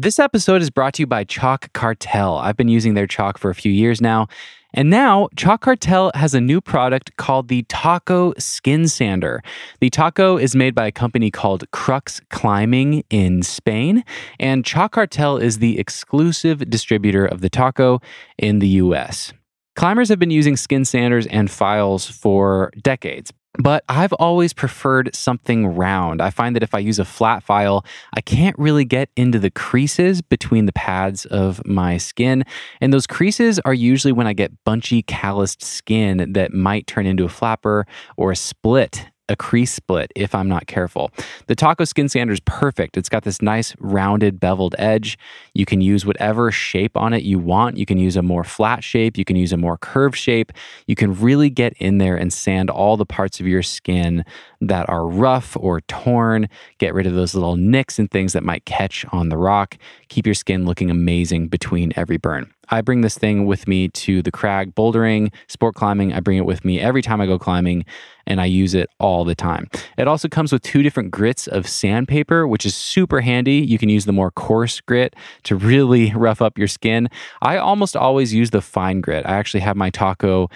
This episode is brought to you by Chalk Cartel. I've been using their chalk for a few years now. And now, Chalk Cartel has a new product called the Taco Skin Sander. The Taco is made by a company called Crux Climbing in Spain, and Chalk Cartel is the exclusive distributor of the Taco in the US. Climbers have been using skin sanders and files for decades, but I've always preferred something round. I find that if I use a flat file, I can't really get into the creases between the pads of my skin. And those creases are usually when I get bunchy, calloused skin that might turn into a flapper or a split a crease split if I'm not careful. The Taco Skin Sander is perfect. It's got this nice rounded beveled edge. You can use whatever shape on it you want. You can use a more flat shape, you can use a more curved shape. You can really get in there and sand all the parts of your skin that are rough or torn, get rid of those little nicks and things that might catch on the rock. Keep your skin looking amazing between every burn. I bring this thing with me to the crag bouldering, sport climbing. I bring it with me every time I go climbing and I use it all the time. It also comes with two different grits of sandpaper, which is super handy. You can use the more coarse grit to really rough up your skin. I almost always use the fine grit. I actually have my taco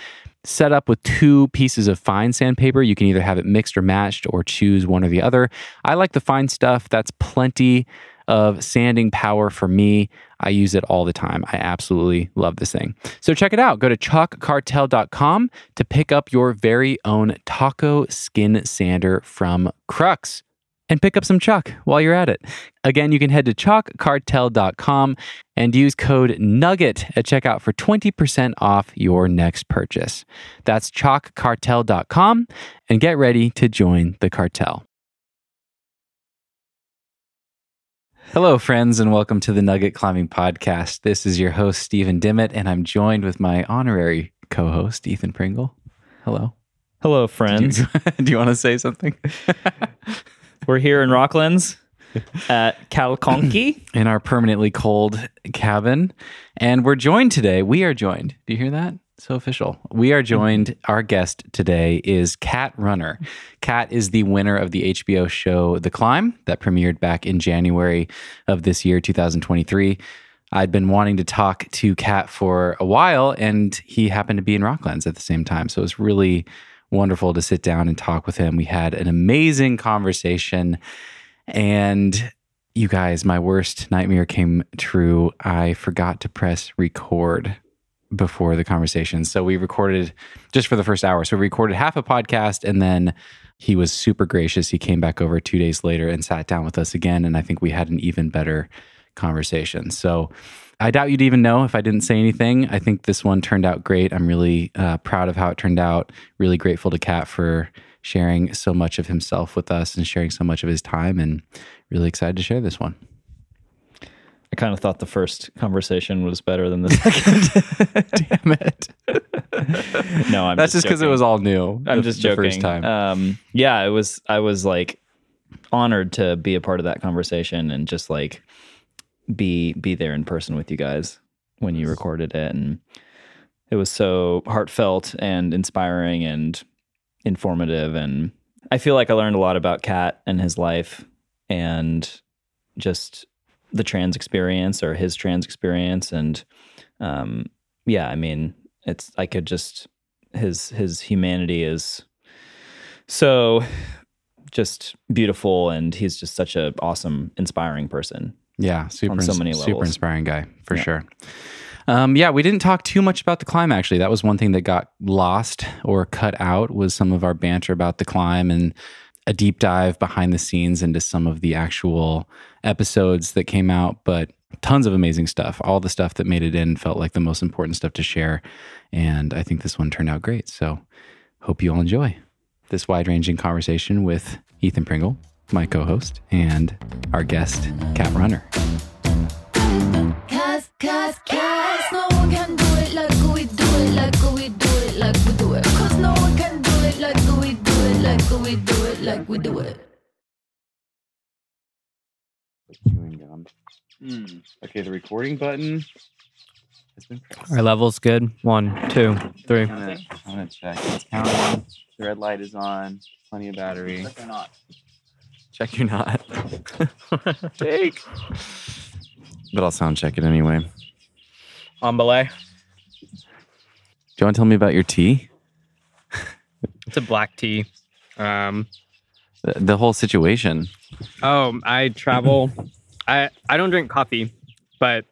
set up with two pieces of fine sandpaper. You can either have it mixed or matched or choose one or the other. I like the fine stuff. That's plenty of sanding power for me. I use it all the time. I absolutely love this thing. So check it out. Go to chalkcartel.com to pick up your very own taco skin sander from Crux and pick up some chalk while you're at it. Again, you can head to chalkcartel.com and use code NUGGET at checkout for 20% off your next purchase. That's chalkcartel.com and get ready to join the cartel. Hello, friends, and welcome to the Nugget Climbing Podcast. This is your host, Steven DiMattei, and I'm joined with my honorary co host, Ethan Pringle. Hello. Hello, friends. Do you, want to say something? We're here in Rocklands at Calconky. In our permanently cold cabin. And we're joined today. We are joined. Do you hear that? So official. We are mm-hmm. joined. Our guest today is Cat Runner. Cat is the winner of the HBO show The Climb that premiered back in January of this year, 2023. I'd been wanting to talk to Cat for a while, and he happened to be in Rocklands at the same time. So it was really wonderful to sit down and talk with him. We had an amazing conversation. And you guys, my worst nightmare came true. I forgot to press record before the conversation. So we recorded just for the first hour. So we recorded half a podcast and then he was super gracious. He came back over two days later and sat down with us again. And I think we had an even better conversation. So I doubt you'd even know if I didn't say anything. I think this one turned out great. I'm really uh, proud of how it turned out. Really grateful to Cat for sharing so much of himself with us and sharing so much of his time and really excited to share this one. I kind of thought the first conversation was better than the second. Damn it. no, I'm That's just because it was all new. I'm the- just the joking. first time. Um, yeah, it was. I was like honored to be a part of that conversation and just like be be there in person with you guys when you recorded it, and it was so heartfelt and inspiring and informative, and I feel like I learned a lot about Cat and his life and just the trans experience or his trans experience and um yeah i mean it's i could just his his humanity is so just beautiful and he's just such a awesome inspiring person Yeah, super, so many super inspiring guy for Yeah. sure. Um, yeah, we didn't talk too much about the climb. Actually, that was one thing that got lost or cut out was some of our banter about the climb and a deep dive behind the scenes into some of the actual episodes that came out. But tons of amazing stuff. All the stuff that made it in felt like the most important stuff to share, and I think this one turned out great. So, hope you all enjoy this wide-ranging conversation with Ethan Pringle, my co-host, and our guest, Cat Runner. Like we do it, like we do it. chewing gum. Okay, the recording button has been pressed. Our level's good. One, two, three. I'm gonna, I'm gonna check. It's counting. The red light is on. Plenty of battery. Check your knot. Jake. but I'll sound check it anyway. Do On belay. Do you want to tell me about your tea? It's a black tea. Um, The, whole situation. oh, I travel. I I don't drink coffee, but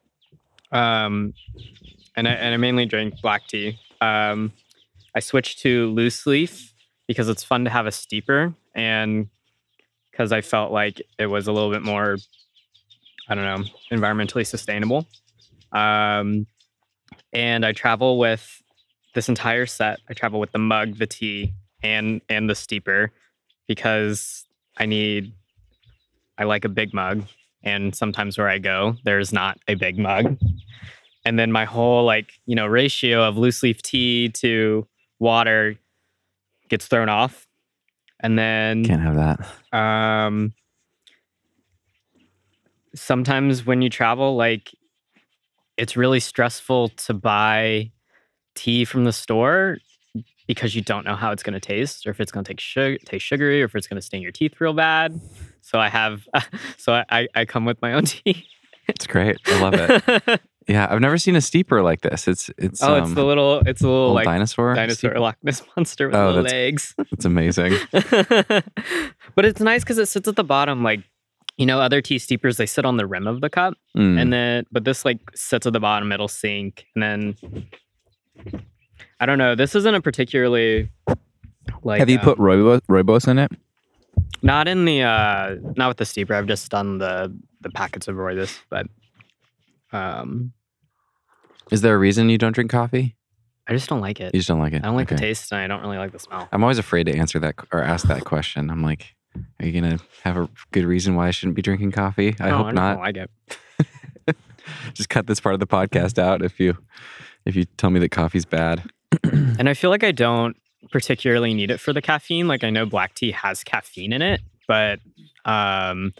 um, and I and I mainly drink black tea. Um, I switched to loose leaf because it's fun to have a steeper and because I felt like it was a little bit more, I don't know, environmentally sustainable. Um, and I travel with this entire set. I travel with the mug, the tea, and and the steeper because I need. I like a big mug, and sometimes where I go, there's not a big mug. And then my whole like you know ratio of loose leaf tea to water gets thrown off, and then Can't have that. um sometimes when you travel like it's really stressful to buy tea from the store because you don't know how it's going to taste or if it's going to take sugar, taste sugary or if it's going to stain your teeth real bad so i have so I, I come with my own tea It's great. I love it. yeah, I've never seen a steeper like this. It's it's oh um, it's the little it's a little like dinosaur. dinosaur steeper. Loch Ness monster with Oh, little that's- legs It's amazing. but it's nice because it sits at the bottom like you know other tea steepers they sit on the rim of the cup Mm. and then but this like sits at the bottom it'll sink and then i don't know this isn't a particularly like Have you um, put rooibos, rooibos in it? not in the uh not with the steeper i've just done the the packets of rooibos but um Is there a reason you don't drink coffee? i just don't like it You just don't like it. i don't like the taste and i don't really like the smell I'm always afraid to answer that or ask that question. I'm like, are you gonna have a good reason why I shouldn't be drinking coffee? I No, hope just not. don't like it Just cut this part of the podcast out if you if you tell me that coffee's bad. And i feel like i don't particularly need it for the caffeine. Like i know black tea has caffeine in it but um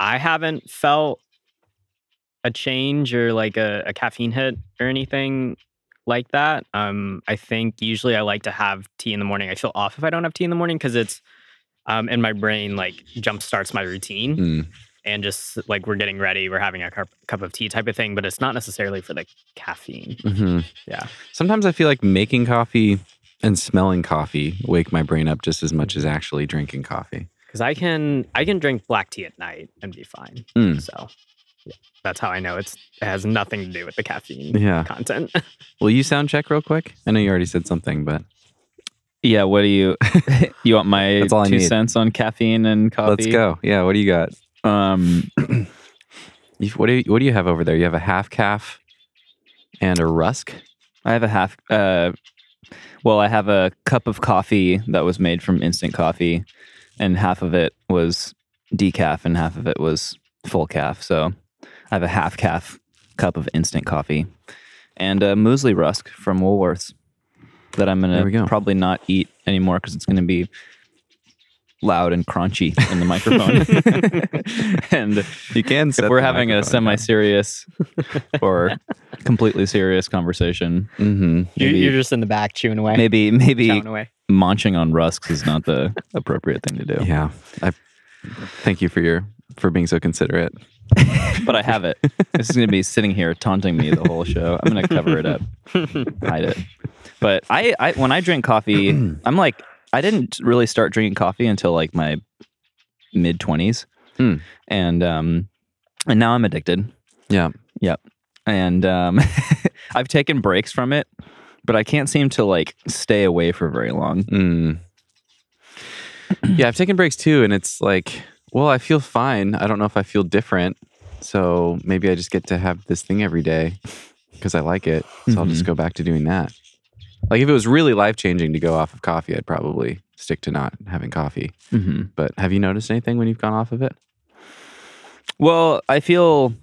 i haven't felt a change or like a, a caffeine hit or anything like that. Um i think usually i like to have tea in the morning. I feel off if i don't have tea in the morning because it's um in my brain like jump starts my routine. Mm. And just like we're getting ready we're having a cup, cup of tea type of thing but it's not necessarily for the caffeine hmm Yeah. Sometimes I feel like making coffee and smelling coffee wake my brain up just as much as actually drinking coffee. because I can I can drink black tea at night and be fine. Mm. So yeah, that's how I know it's it has nothing to do with the caffeine Yeah. content. Will you sound check real quick? I know you already said something, but Yeah, what do you you want my That's all I two need. cents on caffeine and coffee? let's go. Yeah, what do you got? Um what do you what do you have over there? You have a half calf and a rusk. I have a half uh well, I have a cup of coffee that was made from instant coffee and half of it was decaf and half of it was full calf. So I have a half calf cup of instant coffee and a muesli rusk from Woolworths that I'm we go. gonna probably not eat anymore because it's gonna be loud and crunchy in the microphone. and You can. if we're having a semi-serious or completely serious conversation, Mm-hmm. you're, maybe you're just in the back chewing away, maybe maybe away. munching on rusks is not the appropriate thing to do. Yeah. I thank you for your for being so considerate. But I have it. This is going to be sitting here taunting me the whole show. I'm going to cover it up, hide it. But I, I when I drink coffee, I'm like I didn't really start drinking coffee until like my mid 20s. Hmm. And um and now I'm addicted. Yeah. Yeah. And um I've taken breaks from it, but I can't seem to like stay away for very long. Mm. yeah, I've taken breaks too, and it's like, well, I feel fine. I don't know if I feel different. So maybe I just get to have this thing every day because I like it. So I'll just go back to doing that. Like if it was really life changing to go off of coffee, I'd probably stick to not having coffee. hmm But have you noticed anything when you've gone off of it? Well, I feel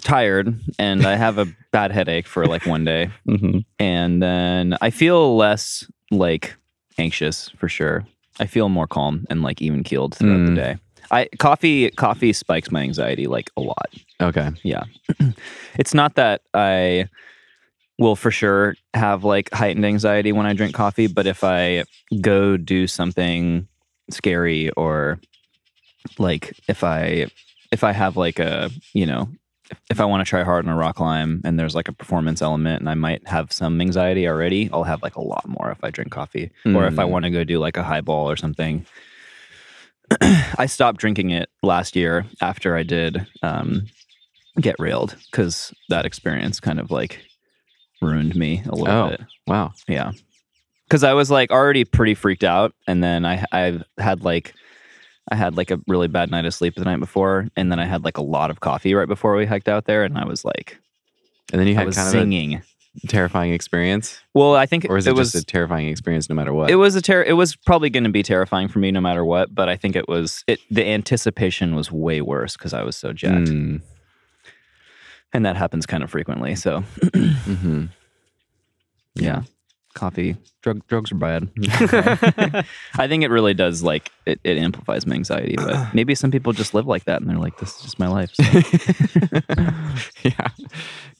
tired and I have a bad headache for like one day. Mm-hmm. And then I feel less like anxious for sure. I feel more calm and like even keeled throughout the Mm. day. I coffee coffee spikes my anxiety like a lot. Okay. Yeah. it's not that I will for sure have like heightened anxiety when I drink coffee, but if I go do something scary or like if I if I have like a, you know, if, I want to try hard on a rock climb and there's like a performance element and I might have some anxiety already, I'll have like a lot more if I drink coffee. Or if I Mm. want to go do like a highball or something. I stopped drinking it last year after I did um, get railed because that experience kind of like ruined me a little Oh. bit. Wow. Yeah. Cause I was like already pretty freaked out. And then I I had like I had like a really bad night of sleep the night before. And then I had like a lot of coffee right before we hiked out there. And I was like And then you I had was kind singing. of a terrifying experience, well, I think or is it, it was just a terrifying experience no matter what? it was a ter- it was probably gonna be terrifying for me no matter what, but I think it was it the anticipation was way worse because I was so jacked. Mm, And that happens kind of frequently. So mhm. yeah. Coffee. Drug drugs are bad. I think it really does like it, it amplifies my anxiety, but maybe some people just live like that and they're like, this is just my life. So. yeah,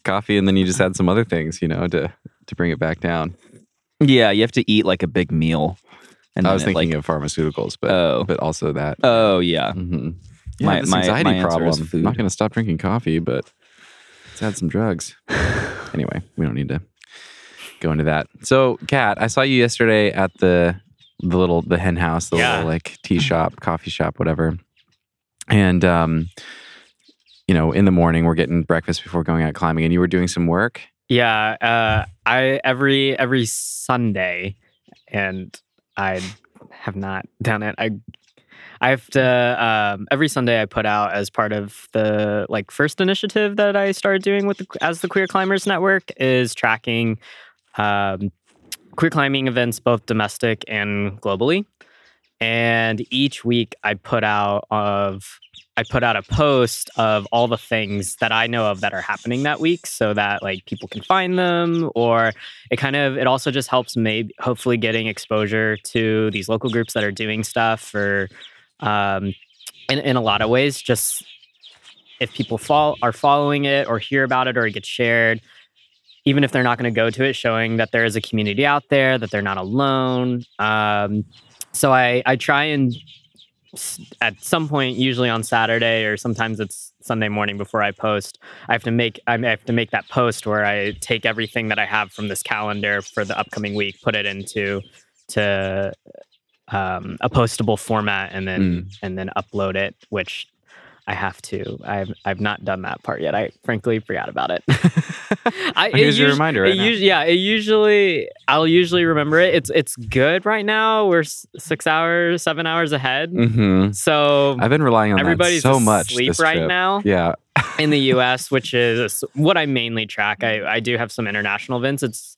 coffee, and then you just add some other things, you know, to to bring it back down. yeah, you have to eat like a big meal. And I was thinking like, of pharmaceuticals, but Oh. but also that. oh yeah. hmm Yeah, My- this anxiety my problem. I'm not going to stop drinking coffee, but let's add some drugs. anyway, we don't need to go into that. So, Cat, I saw you yesterday at the the little the hen house, the Yeah. little like tea shop, coffee shop, whatever. And um, you know, in the morning we're getting breakfast before going out climbing, and you were doing some work. Yeah, uh, I every every Sunday, and I have not done it. I I have to um, every Sunday I put out as part of the like first initiative that I started doing with the, as the Queer Climbers Network is tracking um, queer climbing events both domestic and globally. And each week I put out of I put out a post of all the things that I know of that are happening that week so that like people can find them or it kind of it also just helps maybe hopefully getting exposure to these local groups that are doing stuff or um in, in a lot of ways just if people fall are following it or hear about it or it gets shared even if they're not going to go to it showing that there is a community out there that they're not alone. Um so i i try and at some point usually on saturday or sometimes it's sunday morning before i post i have to make i have to make that post where i take everything that i have from this calendar for the upcoming week put it into to um, a postable format and then and then upload it which i have to i've i've not done that part yet i frankly forgot about it I, Here's your usu- reminder right now. usu- yeah, it usually I'll usually remember it. It's it's good right now. We're s- six hours, seven hours ahead. hmm So I've been relying on everybody's that so much. sleep right trip. now Yeah. in the U.S., which is what I mainly track. I I do have some international events. It's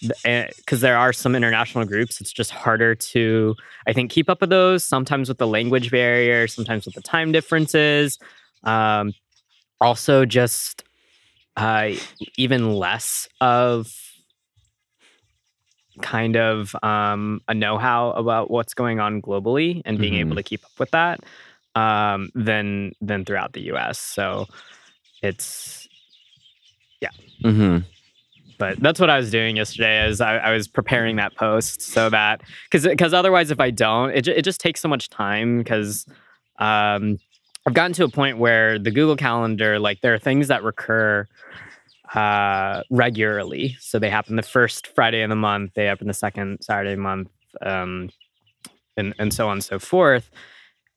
because there are some international groups. It's just harder to I think keep up with those. Sometimes with the language barrier, sometimes with the time differences. Um, also, just uh, even less of kind of um, a know-how about what's going on globally and being able to keep up with that um, than than throughout the U.S. So it's yeah hmm but that's what I was doing yesterday. Is I, I was preparing that post so that because because otherwise, if I don't, it it just takes so much time because um, I've gotten to a point where the Google Calendar, like there are things that recur uh, regularly. So they happen the first Friday of the month, they happen the second Saturday of the month, um, and and so on and so forth.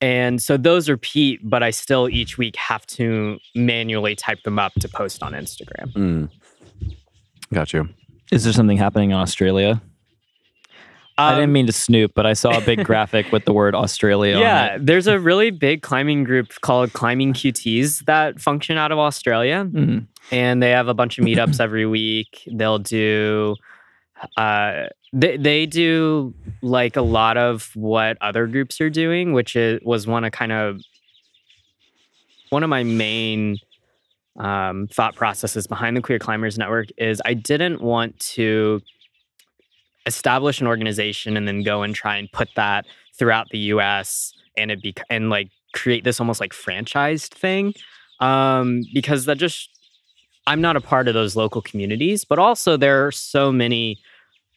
And so those repeat, but I still each week have to manually type them up to post on Instagram. Mm. Got you. Is there something happening in Australia? I Um, didn't mean to snoop, but I saw a big graphic with the word Australia yeah, on it. there's a really big climbing group called Climbing QTs that function out of Australia, Mhm. and they have a bunch of meetups every week. They'll do, uh, they they do like a lot of what other groups are doing, which is was one of kind of one of my main um, thought processes behind the Queer Climbers Network is I didn't want to establish an organization and then go and try and put that throughout the US and it be and like create this almost like franchised thing um because that just I'm not a part of those local communities but also there are so many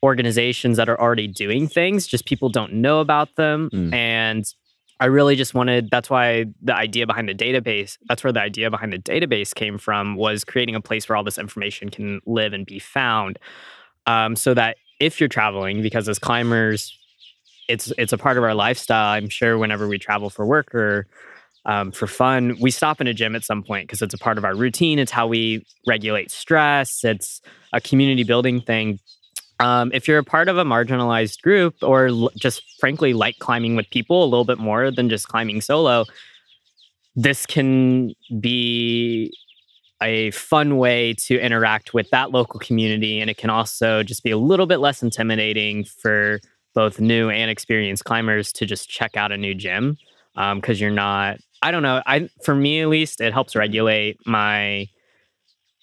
organizations that are already doing things just people don't know about them Mm. and I really just wanted that's why the idea behind the database, that's where the idea behind the database came from was creating a place where all this information can live and be found. Um, so that if you're traveling, because as climbers, it's it's a part of our lifestyle. I'm sure whenever we travel for work or um, for fun, we stop in a gym at some point because it's a part of our routine. It's how we regulate stress. It's a community building thing. Um, if you're a part of a marginalized group or l- just frankly like climbing with people a little bit more than just climbing solo, this can be a fun way to interact with that local community. And it can also just be a little bit less intimidating for both new and experienced climbers to just check out a new gym because you're not, I don't know, I for me at least, it helps regulate my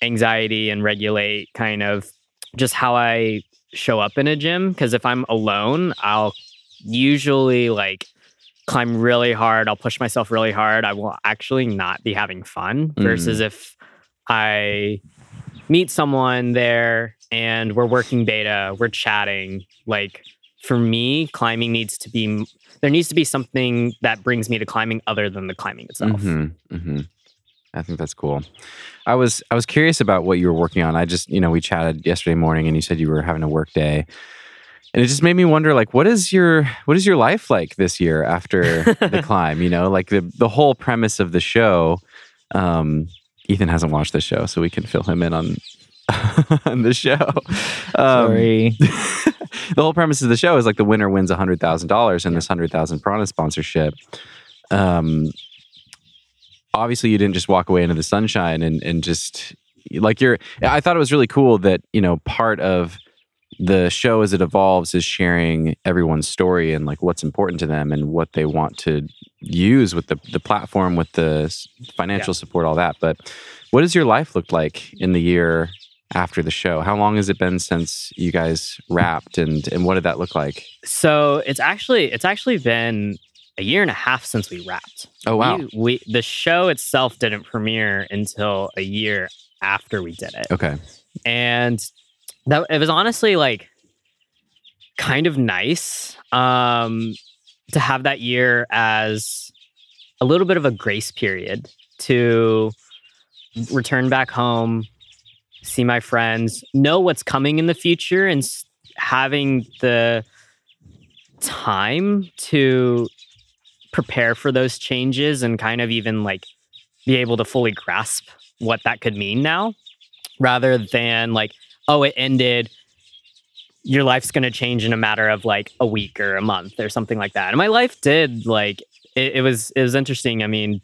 anxiety and regulate kind of just how I show up in a gym because if I'm alone, I'll usually like climb really hard. I'll push myself really hard. I will actually not be having fun versus if I meet someone there and we're working beta, we're chatting. Like for me, climbing needs to be there needs to be something that brings me to climbing other than the climbing itself. hmm hmm I think that's cool. I was I was curious about what you were working on. I just you know we chatted yesterday morning, and you said you were having a work day, and it just made me wonder like what is your what is your life like this year after the climb? You know, like the the whole premise of the show. Um, Ethan hasn't watched the show, so we can fill him in on on the show. Um, Sorry. the whole premise of the show is like the winner wins a hundred thousand dollars in this hundred thousand Prana sponsorship. Um, obviously, you didn't just walk away into the sunshine and and just like you're. I thought it was really cool that you know part of the show as it evolves is sharing everyone's story and like what's important to them and what they want to use with the the platform with the financial support all that. But what does your life look like in the year after the show? How long has it been since you guys wrapped and and what did that look like? So it's actually it's actually been a year and a half since we wrapped. oh wow We, we the show itself didn't premiere until a year after we did it. okay and that it was honestly like kind of nice um to have that year as a little bit of a grace period to return back home see my friends know what's coming in the future and having the time to prepare for those changes and kind of even like be able to fully grasp what that could mean now rather than like oh it ended your life's going to change in a matter of like a week or a month or something like that. And my life did like it, it was it was interesting. I mean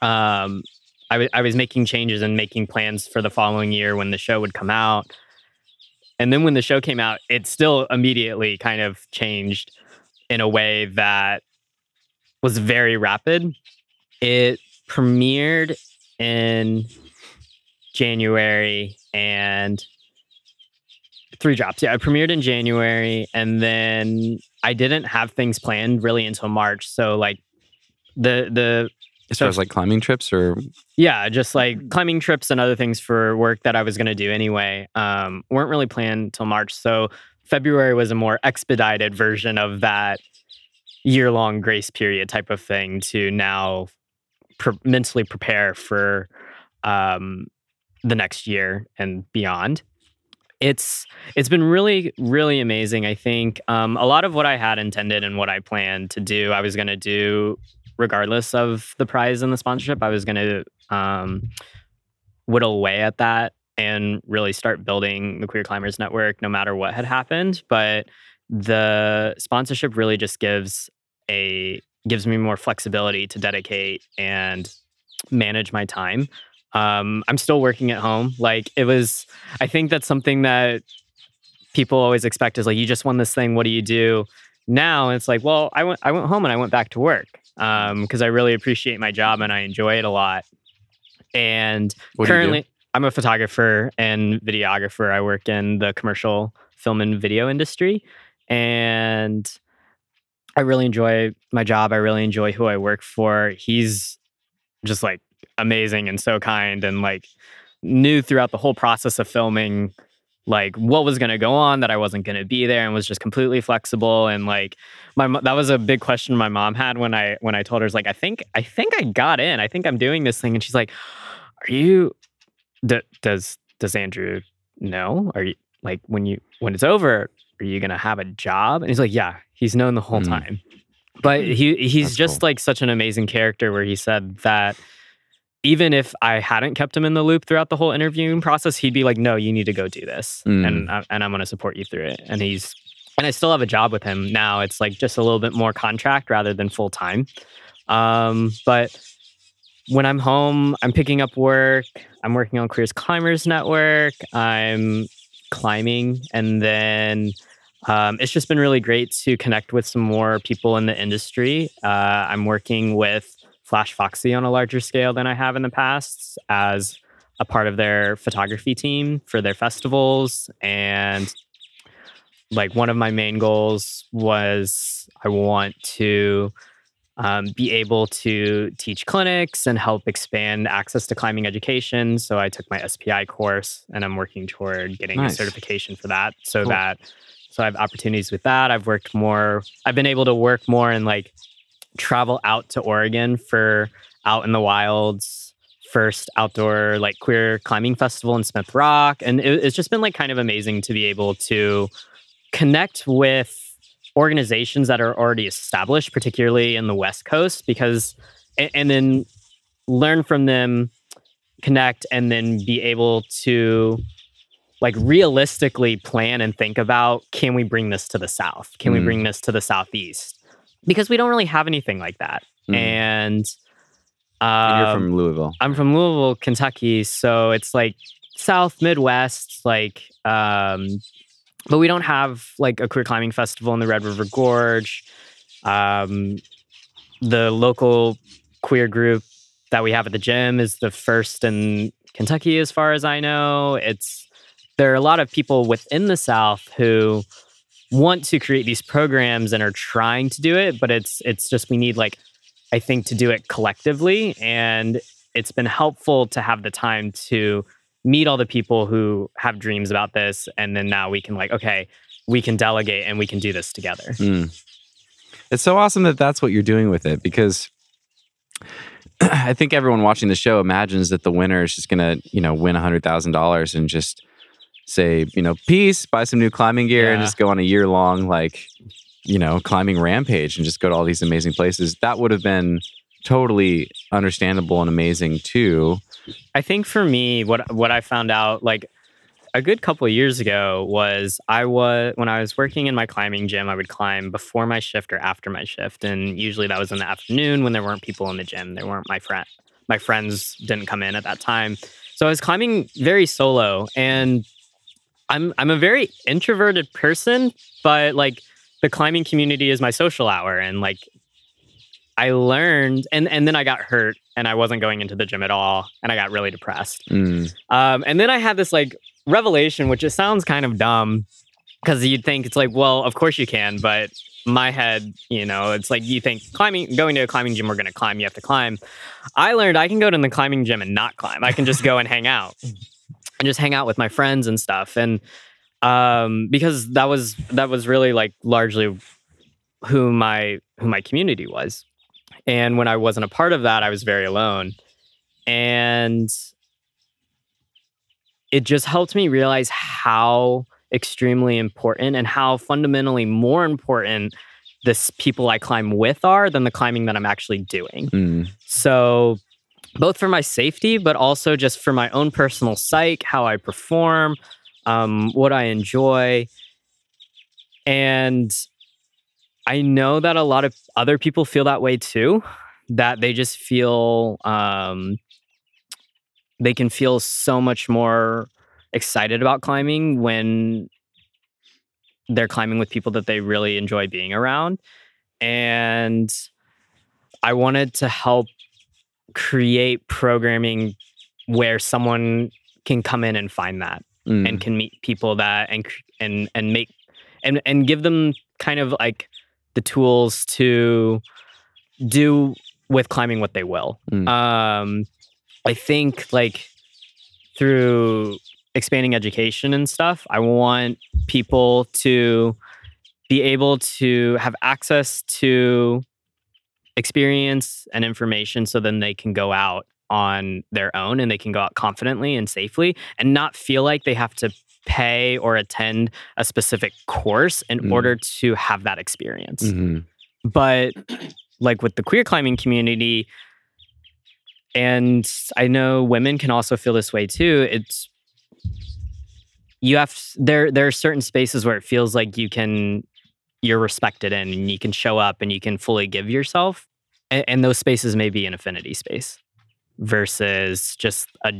um I wa- I was making changes and making plans for the following year when the show would come out. And then when the show came out it still immediately kind of changed in a way that was very rapid it premiered in January and three drops. Yeah, I premiered in January and then I didn't have things planned really until March. So like the the as far as like climbing trips or yeah, just like climbing trips and other things for work that I was going to do anyway um, weren't really planned till March. So February was a more expedited version of that year long grace period type of thing to now pre- mentally prepare for um, the next year and beyond. It's it's been really really amazing. I think um, a lot of what I had intended and what I planned to do, I was going to do regardless of the prize and the sponsorship. I was going to um, whittle away at that and really start building the Queer Climbers Network, no matter what had happened. But the sponsorship really just gives a gives me more flexibility to dedicate and manage my time. Um, I'm still working at home. Like it was, I think that's something that people always expect is like, you just won this thing. What do you do now? And it's like, well, I went, I went home and I went back to work because I really appreciate my job and I enjoy it a lot. And What currently, I'm a photographer and videographer. I work in the commercial film and video industry, and I really enjoy my job. I really enjoy who I work for. He's just like amazing and so kind, and like knew throughout the whole process of filming like what was going to go on that I wasn't going to be there and was just completely flexible and like my that was a big question my mom had when I when I told her "Is like I think I think I got in I think I'm doing this thing and she's like are you d- does does Andrew know are you like when you when it's over are you going to have a job and he's like yeah he's known the whole Mm. time but he he's That's just cool. like such an amazing character where he said that even if I hadn't kept him in the loop throughout the whole interviewing process, he'd be like, "No, you need to go do this, Mm. and I, and I'm going to support you through it." And he's and I still have a job with him now. It's like just a little bit more contract rather than full time. Um, but when I'm home, I'm picking up work. I'm working on Queer Climbers Network. I'm climbing, and then um, it's just been really great to connect with some more people in the industry. Uh, I'm working with Flash Foxy on a larger scale than I have in the past as a part of their photography team for their festivals. And like one of my main goals was I want to um, be able to teach clinics and help expand access to climbing education. So I took my SPI course and I'm working toward getting Nice. a certification for that so Cool. that so I have opportunities with that. I've worked more, I've been able to work more and like travel out to Oregon for out in the wilds first outdoor like queer climbing festival in Smith Rock. And it, it's just been like kind of amazing to be able to connect with organizations that are already established, particularly in the West Coast, because and, and then learn from them, connect, and then be able to like realistically plan and think about can we bring this to the South? Can we Mm. bring this to the Southeast? Because we don't really have anything like that. Mm. And And you're um, from Louisville. I'm from Louisville, Kentucky, so it's like South Midwest, like um but we don't have like a queer climbing festival in the Red River Gorge. Um the local queer group that we have at the gym is the first in Kentucky as far as I know. It's there are a lot of people within the South who want to create these programs and are trying to do it, but it's it's just we need like I think to do it collectively. And it's been helpful to have the time to meet all the people who have dreams about this. And then now we can like okay we can delegate and we can do this together. Mm. It's so awesome that that's what you're doing with it because I think everyone watching the show imagines that the winner is just going to, you know, win $100,000 and just say, you know, peace, buy some new climbing gear and just go on a year long, like, you know, climbing rampage and just go to all these amazing places. That would have been totally understandable and amazing too. I think for me, what what I found out like a good couple of years ago was I was when I was working in my climbing gym, I would climb before my shift or after my shift, and usually that was in the afternoon when there weren't people in the gym. There weren't my friend, my friends didn't come in at that time, so I was climbing very solo, and I'm I'm a very introverted person, but like the climbing community is my social hour, and like I learned, and and then I got hurt, and I wasn't going into the gym at all, and I got really depressed. Mm. Um, and then I had this like revelation, which it sounds kind of dumb, because you'd think it's like, well, of course you can, but my head, you know, it's like you think climbing, going to a climbing gym, we're going to climb, you have to climb. I learned I can go to the climbing gym and not climb. I can just go and hang out, and just hang out with my friends and stuff, and um, because that was that was really like largely who my who my community was. And when I wasn't a part of that, I was very alone. And it just helped me realize how extremely important and how fundamentally more important this people I climb with are than the climbing that I'm actually doing. Mm. So, both for my safety, but also just for my own personal psyche, how I perform, um, what I enjoy. And I know that a lot of other people feel that way too, that they just feel um, they can feel so much more excited about climbing when they're climbing with people that they really enjoy being around. And I wanted to help create programming where someone can come in and find that Mm. and can meet people that and and and make and and give them kind of like the tools to do with climbing what they will. Mm. Um, I think like through expanding education and stuff. I want people to be able to have access to experience and information so then they can go out on their own and they can go out confidently and safely and not feel like they have to pay or attend a specific course in Mm. order to have that experience Mhm. but like with the queer climbing community and i know women can also feel this way too it's you have there there are certain spaces where it feels like you can you're respected in and you can show up and you can fully give yourself and, and those spaces may be an affinity space versus just a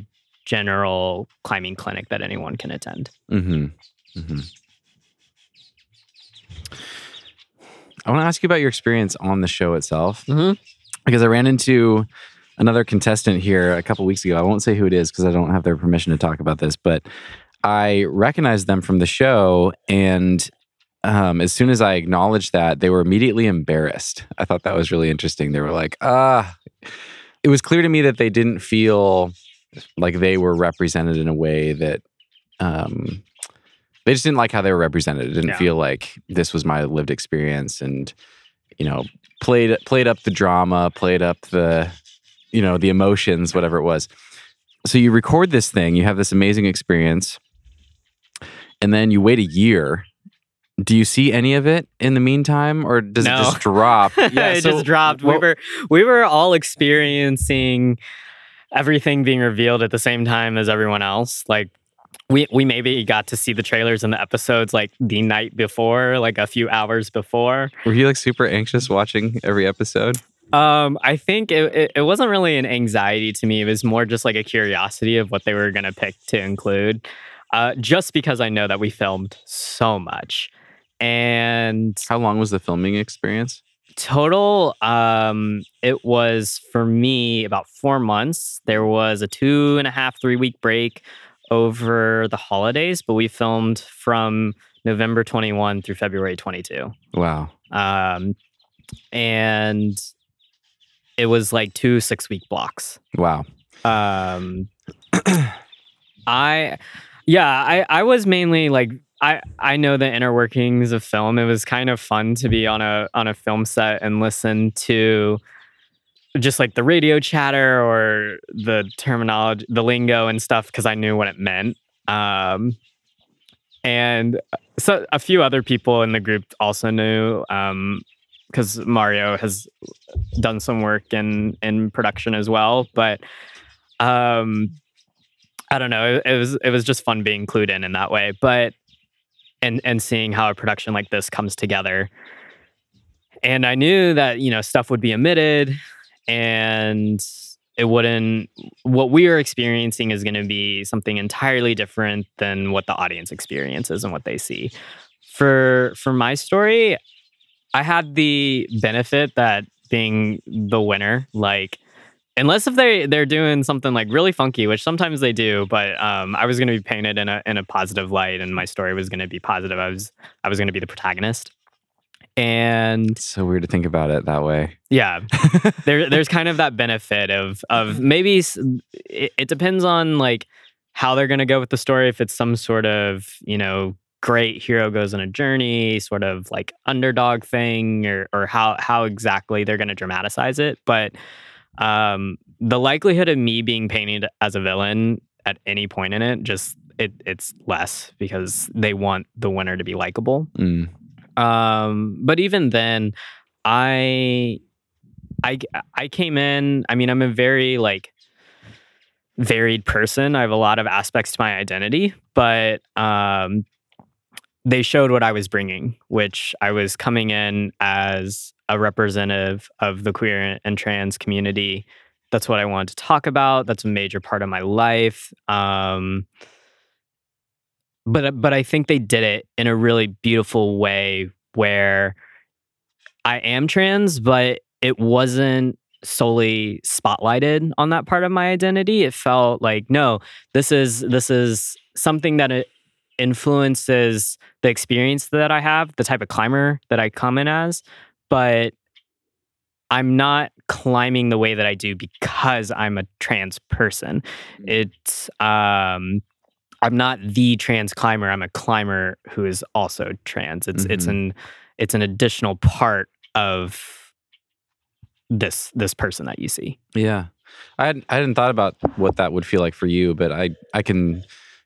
general climbing clinic that anyone can attend Mm-hmm. Mm-hmm. I want to ask you about your experience on the show itself Mhm. because I ran into another contestant here a couple weeks ago. I won't say who it is because I don't have their permission to talk about this, but I recognized them from the show. And um, as soon as I acknowledged that, they were immediately embarrassed. I thought that was really interesting. They were like, ah, it was clear to me that they didn't feel like they were represented in a way that um, they just didn't like how they were represented. It didn't Yeah. feel like this was my lived experience, and you know, played played up the drama, played up the you know the emotions, whatever it was. So you record this thing, you have this amazing experience, and then you wait a year. Do you see any of it in the meantime, or does No. it just drop? Yeah, it so just dropped. we were we were all experiencing everything being revealed at the same time as everyone else. Like we we maybe got to see the trailers and the episodes like the night before, like a few hours before. Were you like super anxious watching every episode? Um, I think it, it, it wasn't really an anxiety to me. It was more just like a curiosity of what they were going to pick to include. Uh, just because I know that we filmed so much. And How long was the filming experience? total um it was for me about four months there was a two and a half three week break over the holidays but we filmed from november 21 through february 22 Wow. um and it was like two six week blocks Wow. um i yeah i i was mainly like i i know the inner workings of film. It was kind of fun to be on a on a film set and listen to just like the radio chatter or the terminology the lingo and stuff because i knew what it meant. Um and so a few other people in the group also knew um because mario has done some work in in production as well. But um i don't know. It, it was it was just fun being clued in in that way. But and and seeing how a production like this comes together. And i knew that you know stuff would be omitted and it wouldn't what we are experiencing is going to be something entirely different than what the audience experiences and what they see. For for my story i had the benefit that being the winner like unless if they they're doing something like really funky which sometimes they do but um i was going to be painted in a in a positive light and my story was going to be positive. I was i was going to be the protagonist. And It's so weird to think about it that way. yeah. There there's kind of that benefit of of maybe it, it depends on like how they're going to go with the story. If it's some sort of you know great hero goes on a journey sort of like underdog thing or or how how exactly they're going to dramatize it. But um the likelihood of me being painted as a villain at any point in it just it it's less because they want the winner to be likable Mm. um but even then i i i came in i mean i'm a very like varied person i have a lot of aspects to my identity but um they showed what i was bringing which i was coming in as a representative of the queer and trans community. That's what i wanted to talk about. That's a major part of my life um but but I think they did it in a really beautiful way where I am trans, but it wasn't solely spotlighted on that part of my identity. It felt like no, this is this is something that it influences the experience that I have, the type of climber that I come in as, but I'm not climbing the way that I do because I'm a trans person. It's um I'm not the trans climber. I'm a climber who is also trans. It's it's Mhm. an it's an additional part of this this person that you see. Yeah. I hadn't, I hadn't thought about what that would feel like for you, but I, I can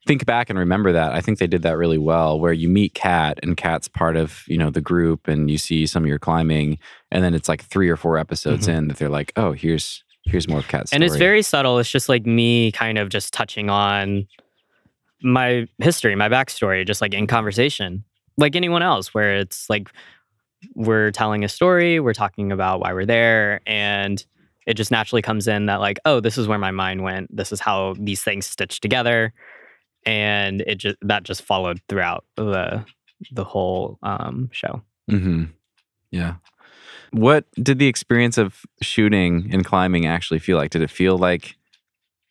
think back and remember that. I think they did that really well where you meet Cat and Cat's part of, you know, the group and you see some of your climbing and then it's like three or four episodes mm-hmm. in that they're like, oh, here's here's more of Cat's and it's very subtle. It's just like me kind of just touching on my history, my backstory, just like in conversation, like anyone else, where it's like we're telling a story, we're talking about why we're there, and it just naturally comes in that like, oh, this is where my mind went. This is how these things stitched together, and it just that just followed throughout the the whole um, show. Mm-hmm. Yeah. What did the experience of shooting and climbing actually feel like? Did it feel like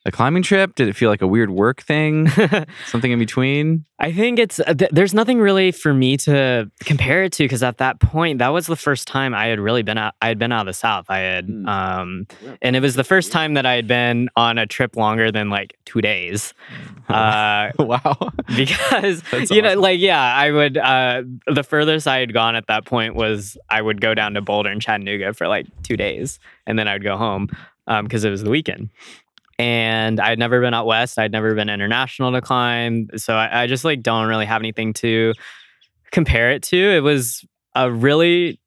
a climbing trip? Did it feel like a weird work thing? Something in between? I think it's uh, th- there's nothing really for me to compare it to because at that point that was the first time I had really been out. I had been out of the South. I had, Mm. um, and it was the first time that I had been on a trip longer than like two days. Uh, wow. because That's you know, like yeah, I would. Uh, the furthest I had gone at that point was I would go down to Boulder and Chattanooga for like two days, and then I would go home because it was the weekend. And I'd never been out west. I'd never been international to climb, so I, I just like don't really have anything to compare it to. It was a really,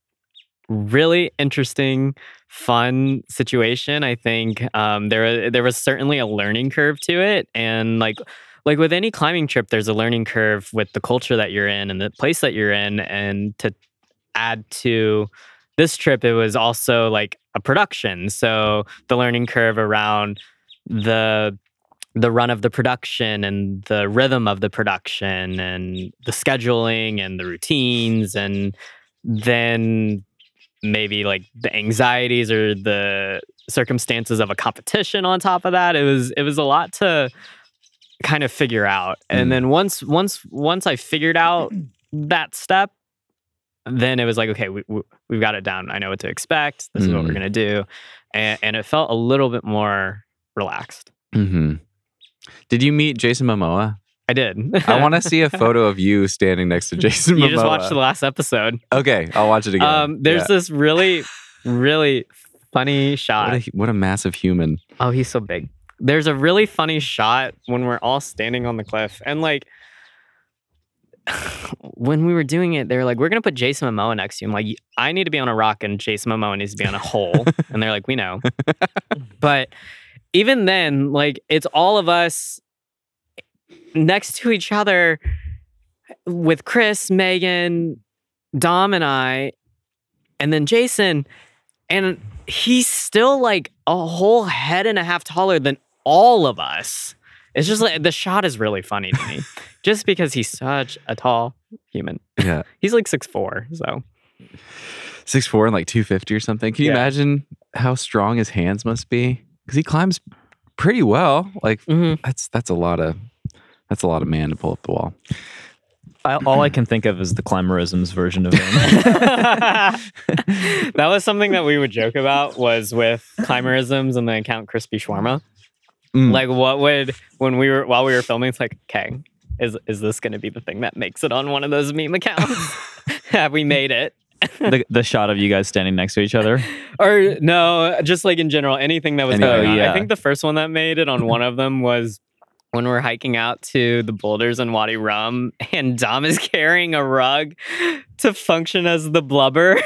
really interesting, fun situation. I think um, there there was certainly a learning curve to it, and like like with any climbing trip, there's a learning curve with the culture that you're in and the place that you're in, and to add to this trip, it was also like a production. So the learning curve around the the run of the production and the rhythm of the production and the scheduling and the routines and then maybe like the anxieties or the circumstances of a competition on top of that. It was it was a lot to kind of figure out. Mm. and then once once once i figured out that step then it was like okay we, we, we've got it down. I know what to expect. This is what we're Mm. going to do. And, and it felt a little bit more relaxed Mm-hmm. Did you meet Jason Momoa? i did I want to see a photo of you standing next to Jason Momoa. you just watched the last episode Okay, I'll watch it again. um there's Yeah. this really really funny shot what a, what a massive human. Oh, he's so big. There's a really funny shot when we're all standing on the cliff and like when we were doing it, they were like, "We're gonna put Jason Momoa next to you." I'm like, "I need to be on a rock, and Jason Momoa needs to be on a hole." and they're like, "We know." but even then, like, it's all of us next to each other with Chris, Megan, Dom, and I, and then Jason, and he's still like a whole head and a half taller than all of us. It's just like the shot is really funny to me, just because he's such a tall human. Yeah. He's like six four, so Six four and like two fifty or something. Can you Yeah. imagine how strong his hands must be? Because he climbs pretty well. Like that's that's a lot of that's a lot of man to pull up the wall. I, all I can think of is the climberisms version of him. that was something that we would joke about was with climberisms and the account crispy shawarma. Mm. Like, what would when we were while we were filming? It's like, okay, is is this going to be the thing that makes it on one of those meme accounts? Have we made it? The, the shot of you guys standing next to each other. Or no, just like in general, anything that was Anything. going on. Yeah. I think the first one that made it on one of them was when we're hiking out to the boulders in Wadi Rum, and Dom is carrying a rug to function as the blubber.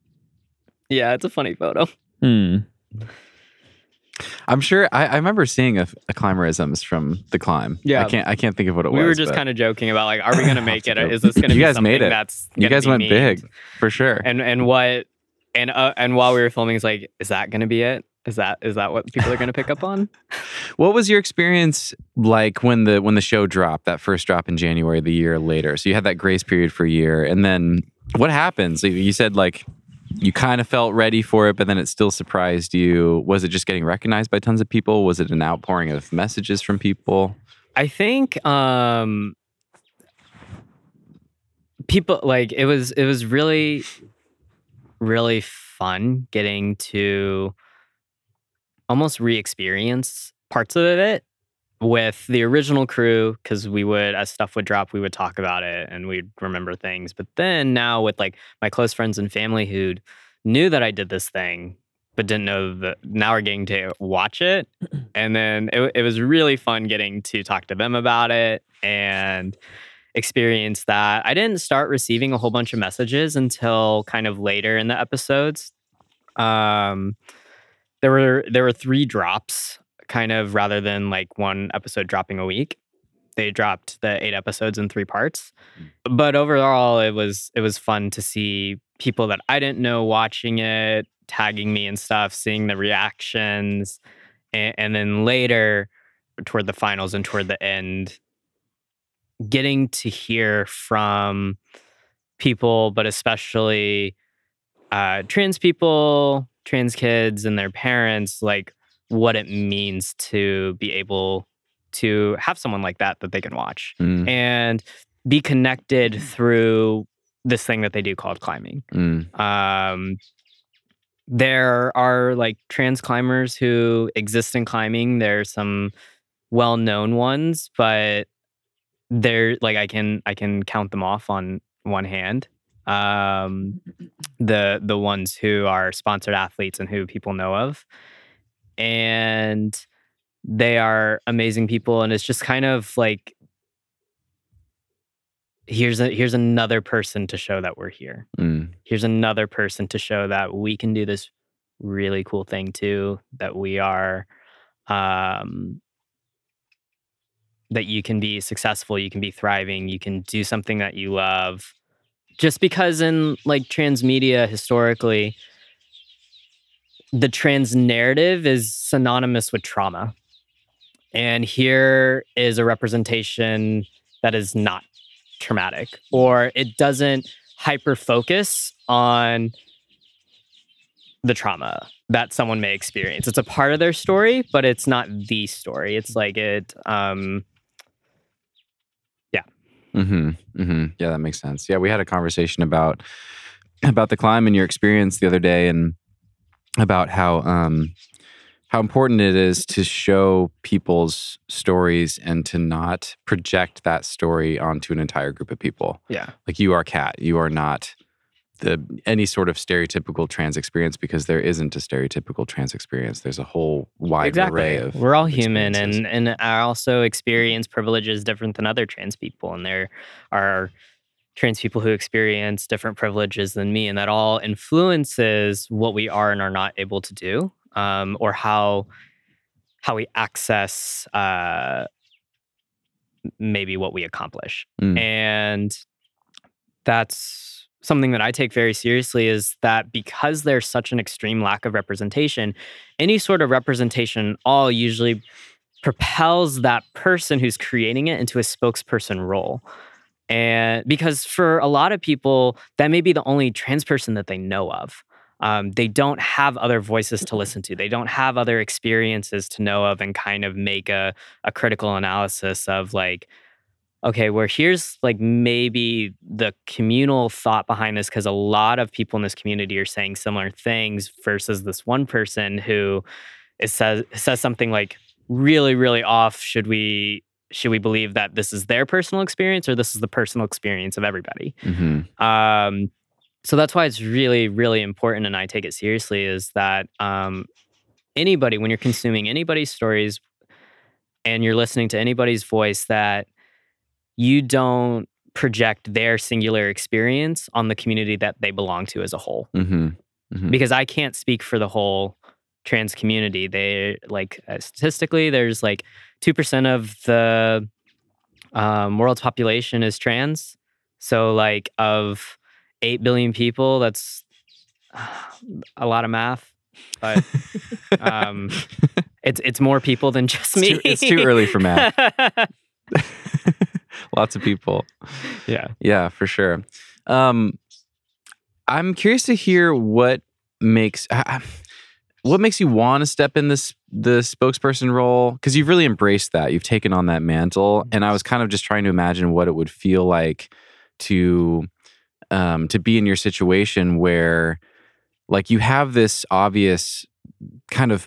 yeah, it's a funny photo. Hmm. I'm sure I, I remember seeing a, a climberisms from the climb. Yeah. I can't I can't think of what it we was. We were just kind of joking about like, are we gonna make have it? Is this gonna be guys something made it. that's you guys be went big for sure. And and what and uh, and while we were filming, it's like, is that gonna be it? Is that is that what people are gonna pick up on? What was your experience like when the when the show dropped, that first drop in January the year later? So you had that grace period for a year, and then what happens? You said like you kind of felt ready for it, but then it still surprised you. Was it just getting recognized by tons of people? Was it an outpouring of messages from people? I think um people like it was it was really really fun getting to almost re-experience parts of it with the original crew because we would as stuff would drop we would talk about it and we'd remember things. But then now with like my close friends and family who knew that i did this thing but didn't know that now we're getting to watch it. And then it, it was really fun getting to talk to them about it and experience that. I didn't start receiving a whole bunch of messages until kind of later in the episodes. Um there were there were three drops kind of rather than like one episode dropping a week they dropped the eight episodes in three parts. But overall it was it was fun to see people that i didn't know watching it tagging me and stuff seeing the reactions and, and then later toward the finals and toward the end getting to hear from people but especially uh, trans people trans kids and their parents like what it means to be able to have someone like that that they can watch Mm, and be connected through this thing that they do called climbing. mm, Um, there are like trans climbers who exist in climbing. There's some well-known ones, but they're like I can I can count them off on one hand. Um, the the ones who are sponsored athletes and who people know of, and they are amazing people. And it's just kind of like here's a here's another person to show that we're here mm, here's another person to show that we can do this really cool thing too that we are um that you can be successful you can be thriving you can do something that you love just because in like trans media historically the trans narrative is synonymous with trauma and here is a representation that is not traumatic or it doesn't hyper focus on the trauma that someone may experience. It's a part of their story, but it's not the story. It's like it um yeah. hmm hmm Yeah, that makes sense. Yeah, we had a conversation about about the climb and your experience the other day, and about how um, how important it is to show people's stories and to not project that story onto an entire group of people. yeah. Like you are cat, you are not the any sort of stereotypical trans experience because there isn't a stereotypical trans experience. There's a whole wide exactly. array of We're all human and and I also experience privileges different than other trans people and there are trans people who experience different privileges than me and that all influences what we are and are not able to do um, or how how we access uh, maybe what we accomplish Mm. and that's something that I take very seriously is that because there's such an extreme lack of representation, any sort of representation all usually propels that person who's creating it into a spokesperson role. And because for a lot of people, that may be the only trans person that they know of. Um, they don't have other voices to listen to. They don't have other experiences to know of and kind of make a, a critical analysis of like, okay, where here's like maybe the communal thought behind this, because a lot of people in this community are saying similar things versus this one person who says says something like really, really off. Should we should we believe that this is their personal experience or this is the personal experience of everybody? Mhm. Um, so that's why it's really, really important, and I take it seriously. Is that um, anybody, when you're consuming anybody's stories and you're listening to anybody's voice, that you don't project their singular experience on the community that they belong to as a whole. Mhm. Mhm. Because I can't speak for the whole trans community. They like uh, statistically, there's like two percent of the um, world's population is trans. So like of eight billion people, that's a lot of math. But um, it's it's more people than just It's me. too- it's too early for math. Lots of people. yeah. Yeah, for sure. Um, I'm curious to hear what makes uh, what makes you want to step in this the spokesperson role because you've really embraced that. You've taken on that mantle, and I was kind of just trying to imagine what it would feel like to um, to be in your situation where like you have this obvious kind of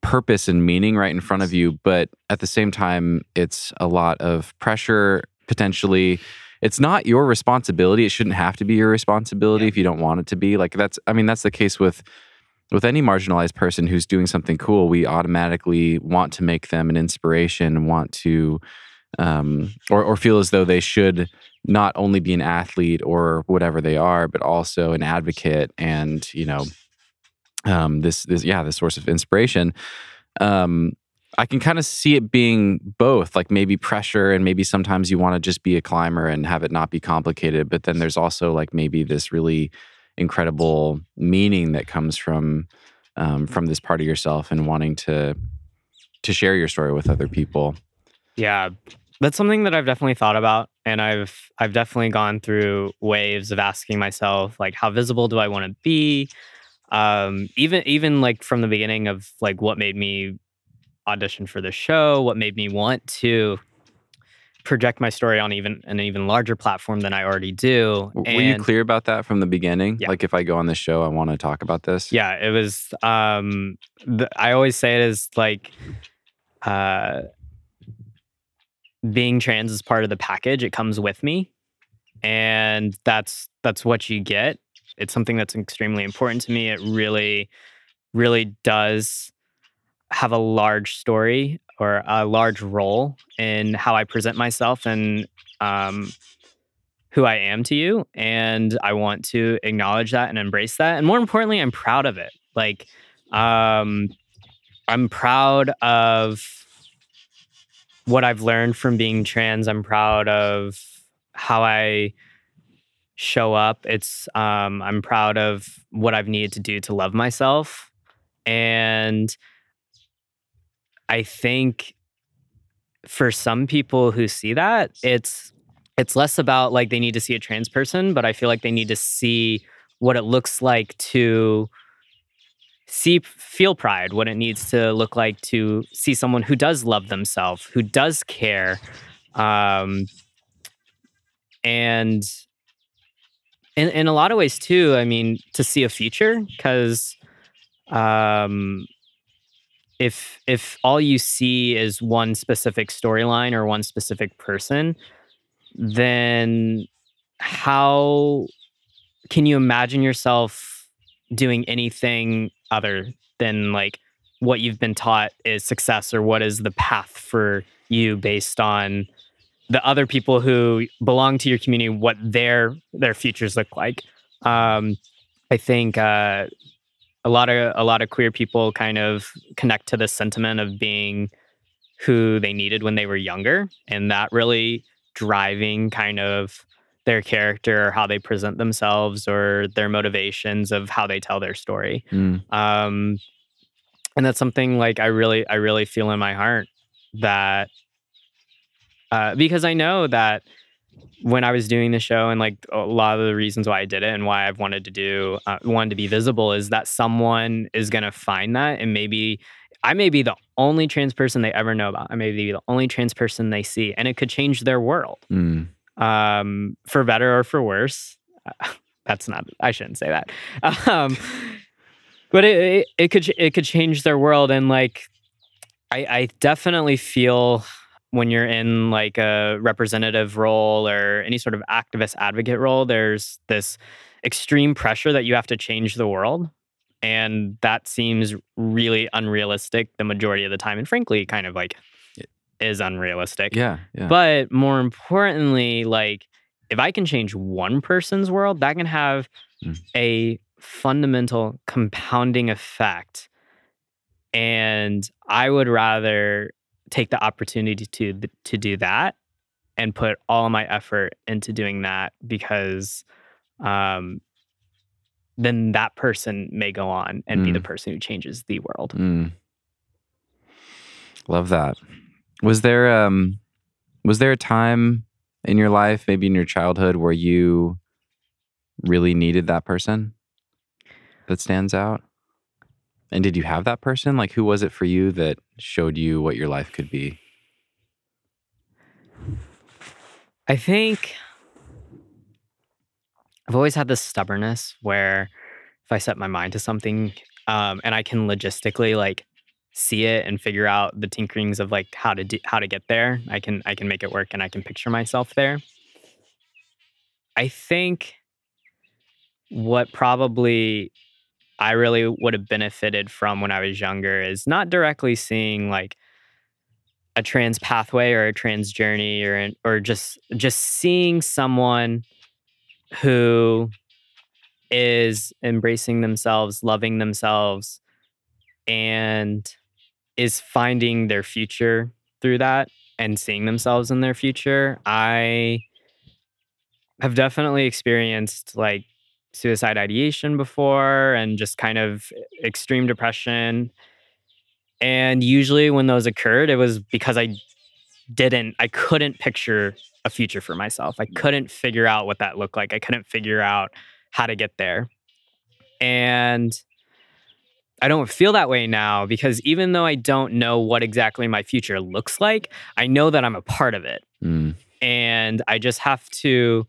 purpose and meaning right in front of you, but at the same time, it's a lot of pressure potentially. It's not your responsibility. It shouldn't have to be your responsibility if you don't want it to be. Like that's I mean, that's the case with with any marginalized person who's doing something cool, we automatically want to make them an inspiration want to um, or, or feel as though they should not only be an athlete or whatever they are, but also an advocate and you know um, this this yeah this source of inspiration. Um, I can kind of see it being both, like maybe pressure, and maybe sometimes you want to just be a climber and have it not be complicated. But then there's also like maybe this really incredible meaning that comes from um, from this part of yourself and wanting to to share your story with other people. Yeah, that's something that I've definitely thought about, and I've I've definitely gone through waves of asking myself like, how visible do I want to be? Um, even even like from the beginning of like what made me audition for the show, what made me want to project my story on even an even larger platform than I already do. Were you clear about that from the beginning? Yeah. Like if I go on this show, I want to talk about this. Yeah, it was. Um, the, I always say it is like, uh, being trans is part of the package. It comes with me, and that's that's what you get. It's something that's extremely important to me. It really, really does have a large story or a large role in how I present myself and um, who I am to you. And I want to acknowledge that and embrace that. And more importantly, I'm proud of it. Like, um, I'm proud of what I've learned from being trans. I'm proud of how I show up. It's um, I'm proud of what I've needed to do to love myself. And I think for some people who see that, it's it's less about like they need to see a trans person, but I feel like they need to see what it looks like to see feel pride, what it needs to look like to see someone who does love themselves, who does care. Um and in in a lot of ways too, I mean, to see a future because um if if all you see is one specific storyline or one specific person, then how can you imagine yourself doing anything other than like what you've been taught is success or what is the path for you based on the other people who belong to your community what their their futures look like? Um i think uh a lot of a lot of queer people kind of connect to this sentiment of being who they needed when they were younger and that really driving kind of their character or how they present themselves or their motivations of how they tell their story Mm. um and that's something like i really i really feel in my heart that uh because i know that when i was doing the show and like a lot of the reasons why i did it and why i've wanted to do uh, wanted to be visible is that someone is going to find that and maybe i may be the only trans person they ever know about i may be the only trans person they see and it could change their world Mm. um, for better or for worse. That's not. I shouldn't say that. Um, but it, it it could it could change their world, and like I I definitely feel when you're in like a representative role or any sort of activist advocate role, there's this extreme pressure that you have to change the world. And that seems really unrealistic the majority of the time. And frankly, kind of like is unrealistic. Yeah. Yeah. But more importantly, like if I can change one person's world, that can have Mm. a fundamental compounding effect. And I would rather take the opportunity to to do that and put all my effort into doing that because um then that person may go on and be the Mm. person who changes the world. Mm. Love that. Was there um was there a time in your life, maybe in your childhood, where you really needed that person that stands out? And did you have that person? Like who was it for you that showed you what your life could be? I think I've always had this stubbornness where if I set my mind to something um, and I can logistically like see it and figure out the tinkerings of like how to do, how to get there, I can I can make it work and I can picture myself there. I think what probably I really would have benefited from when I was younger is not directly seeing like a trans pathway or a trans journey or or just just seeing someone who is embracing themselves, loving themselves and is finding their future through that and seeing themselves in their future. I have definitely experienced like suicide ideation before and just kind of extreme depression. And usually when those occurred, it was because I didn't, I couldn't picture a future for myself. I couldn't figure out what that looked like. I couldn't figure out how to get there. And I don't feel that way now because even though I don't know what exactly my future looks like, I know that I'm a part of it. Mm. And I just have to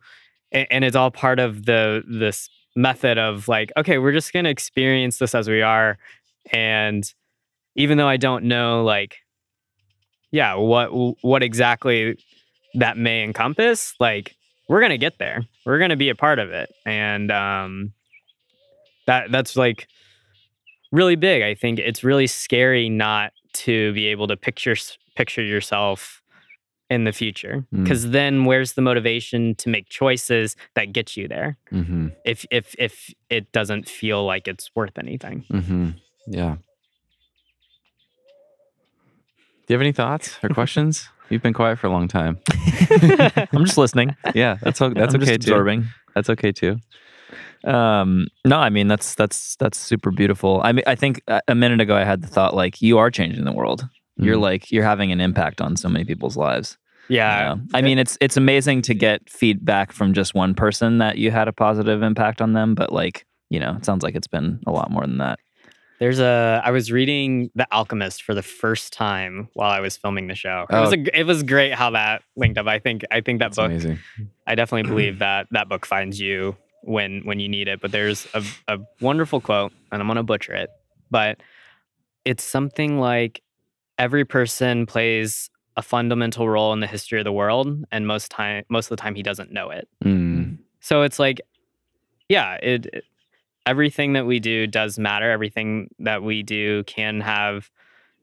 a- and it's all part of the this method of like, okay, we're just gonna experience this as we are. And even though I don't know like yeah, what what exactly that may encompass, like we're gonna get there. We're gonna be a part of it. And um that that's like really big. I think it's really scary not to be able to picture picture yourself in the future Mm. because then where's the motivation to make choices that get you there hmm if if if it doesn't feel like it's worth anything hmm Yeah. Do you have any thoughts or questions? You've been quiet for a long time. I'm just listening. Yeah, that's o- that's okay too. absorbing. That's okay too. Um, no, I mean that's that's that's super beautiful. I mean, I think a a minute ago I had the thought like you are changing the world. You're Mhm. like you're having an impact on so many people's lives. yeah Yeah. I mean, it's it's amazing to get feedback from just one person that you had a positive impact on them, but like you know, it sounds like it's been a lot more than that. there's a i was reading the alchemist for the first time while i was filming the show it was Oh. a, it was great how that linked up i think i think that That's book amazing. i definitely believe that that book finds you when when you need it but there's a, a wonderful quote and i'm going to butcher it but it's something like every person plays a fundamental role in the history of the world and most time most of the time he doesn't know it. Mm. so it's like yeah it, it- everything that we do does matter. Everything that we do can have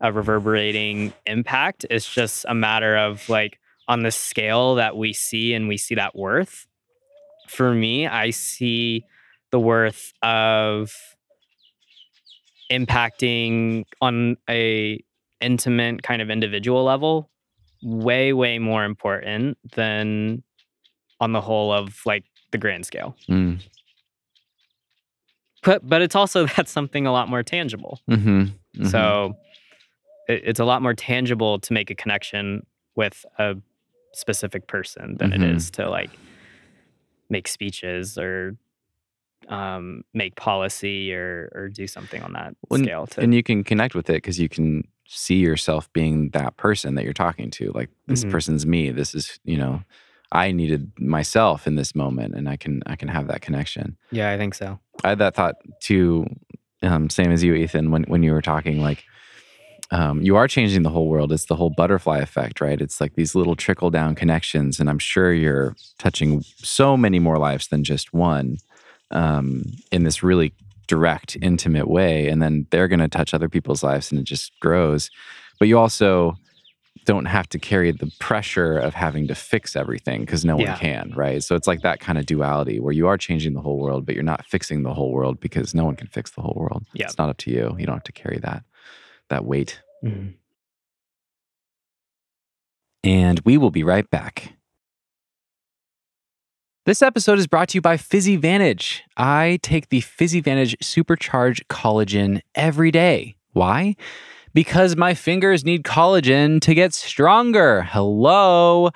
a reverberating impact. It's just a matter of like on the scale that we see and we see that worth. For me i see the worth of impacting on a intimate kind of individual level way way more important than on the whole of like the grand scale Mm. but but it's also that's something a lot more tangible hmm so it, it's a lot more tangible to make a connection with a specific person than Mhm. it is to like make speeches or um, make policy or or do something on that When- scale to and you can connect with it because you can see yourself being that person that you're talking to. Like this Mhm. person's me. This is you know, I needed myself in this moment, and I can I can have that connection. yeah i think so I had that thought too, um, same as you, Ethan, when when you were talking like. Um, you are changing the whole world. It's the whole butterfly effect, right? It's like these little trickle down connections, and I'm sure you're touching so many more lives than just one um, in this really direct, intimate way. And then they're going to touch other people's lives, and it just grows. But you also don't have to carry the pressure of having to fix everything because no Yeah. one can, right? So it's like that kind of duality where you are changing the whole world, but you're not fixing the whole world because no one can fix the whole world. Yeah. It's not up to you. You don't have to carry that that weight. Mm-hmm. And we will be right back. This episode is brought to you by PhysiVantage. I take the PhysiVantage Supercharge Collagen every day. Why? Because my fingers need collagen to get stronger. Hello.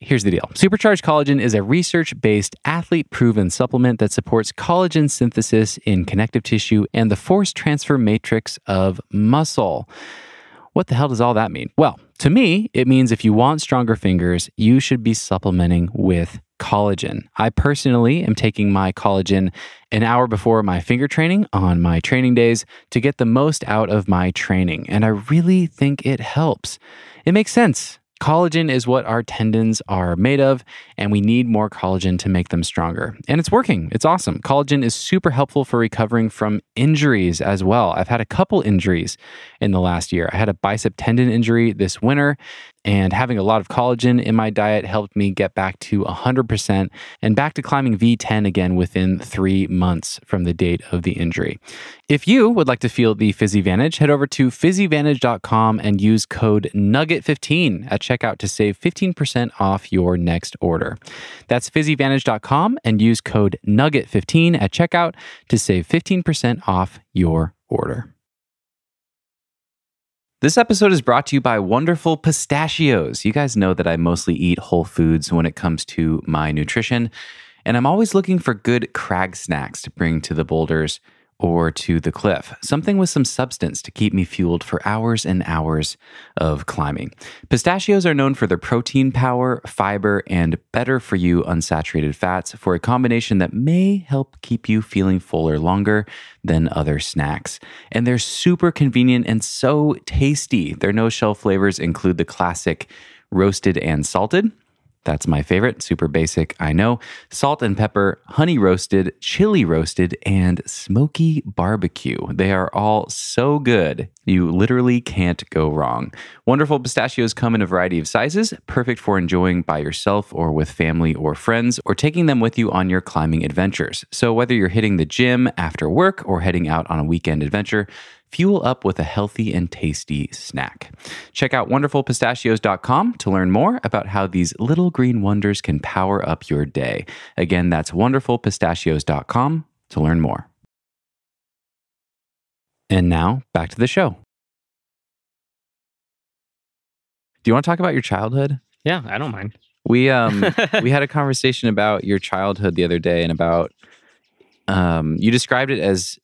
Here's the deal Supercharged Collagen is a research based, athlete proven supplement that supports collagen synthesis in connective tissue and the force transfer matrix of muscle. What the hell does all that mean? Well, to me, it means if you want stronger fingers, you should be supplementing with collagen. I personally am taking my collagen an hour before my finger training on my training days to get the most out of my training, and I really think it helps. It makes sense. Collagen is what our tendons are made of, and we need more collagen to make them stronger. And it's working. It's awesome. Collagen is super helpful for recovering from injuries as well. I've had a couple injuries in the last year. I had a bicep tendon injury this winter, and having a lot of collagen in my diet helped me get back to 100% and back to climbing V10 again within three months from the date of the injury. If you would like to feel the PhysiVantage, head over to physivantage.com and use code NUGGET15 at checkout to save 15% off your next order. That's physivantage.com and use code NUGGET15 at checkout to save 15% off your order. This episode is brought to you by Wonderful Pistachios. You guys know that I mostly eat whole foods when it comes to my nutrition, and I'm always looking for good crag snacks to bring to the boulders or to the cliff. Something with some substance to keep me fueled for hours and hours of climbing. Pistachios are known for their protein power, fiber, and better for you unsaturated fats for a combination that may help keep you feeling fuller longer than other snacks. And they're super convenient and so tasty. Their no shell flavors include the classic roasted and salted. That's my favorite. Super basic, I know. Salt and pepper, honey roasted, chili roasted, and smoky barbecue. They are all so good. You literally can't go wrong. Wonderful pistachios come in a variety of sizes, perfect for enjoying by yourself or with family or friends, or taking them with you on your climbing adventures. So, whether you're hitting the gym after work or heading out on a weekend adventure, Fuel up with a healthy and tasty snack. Check out wonderfulpistachios.com to learn more about how these little green wonders can power up your day. Again, that's wonderfulpistachios.com to learn more. And now, back to the show. Do you want to talk about your childhood? Yeah, I don't mind. We um we had a conversation about your childhood the other day and about um you described it as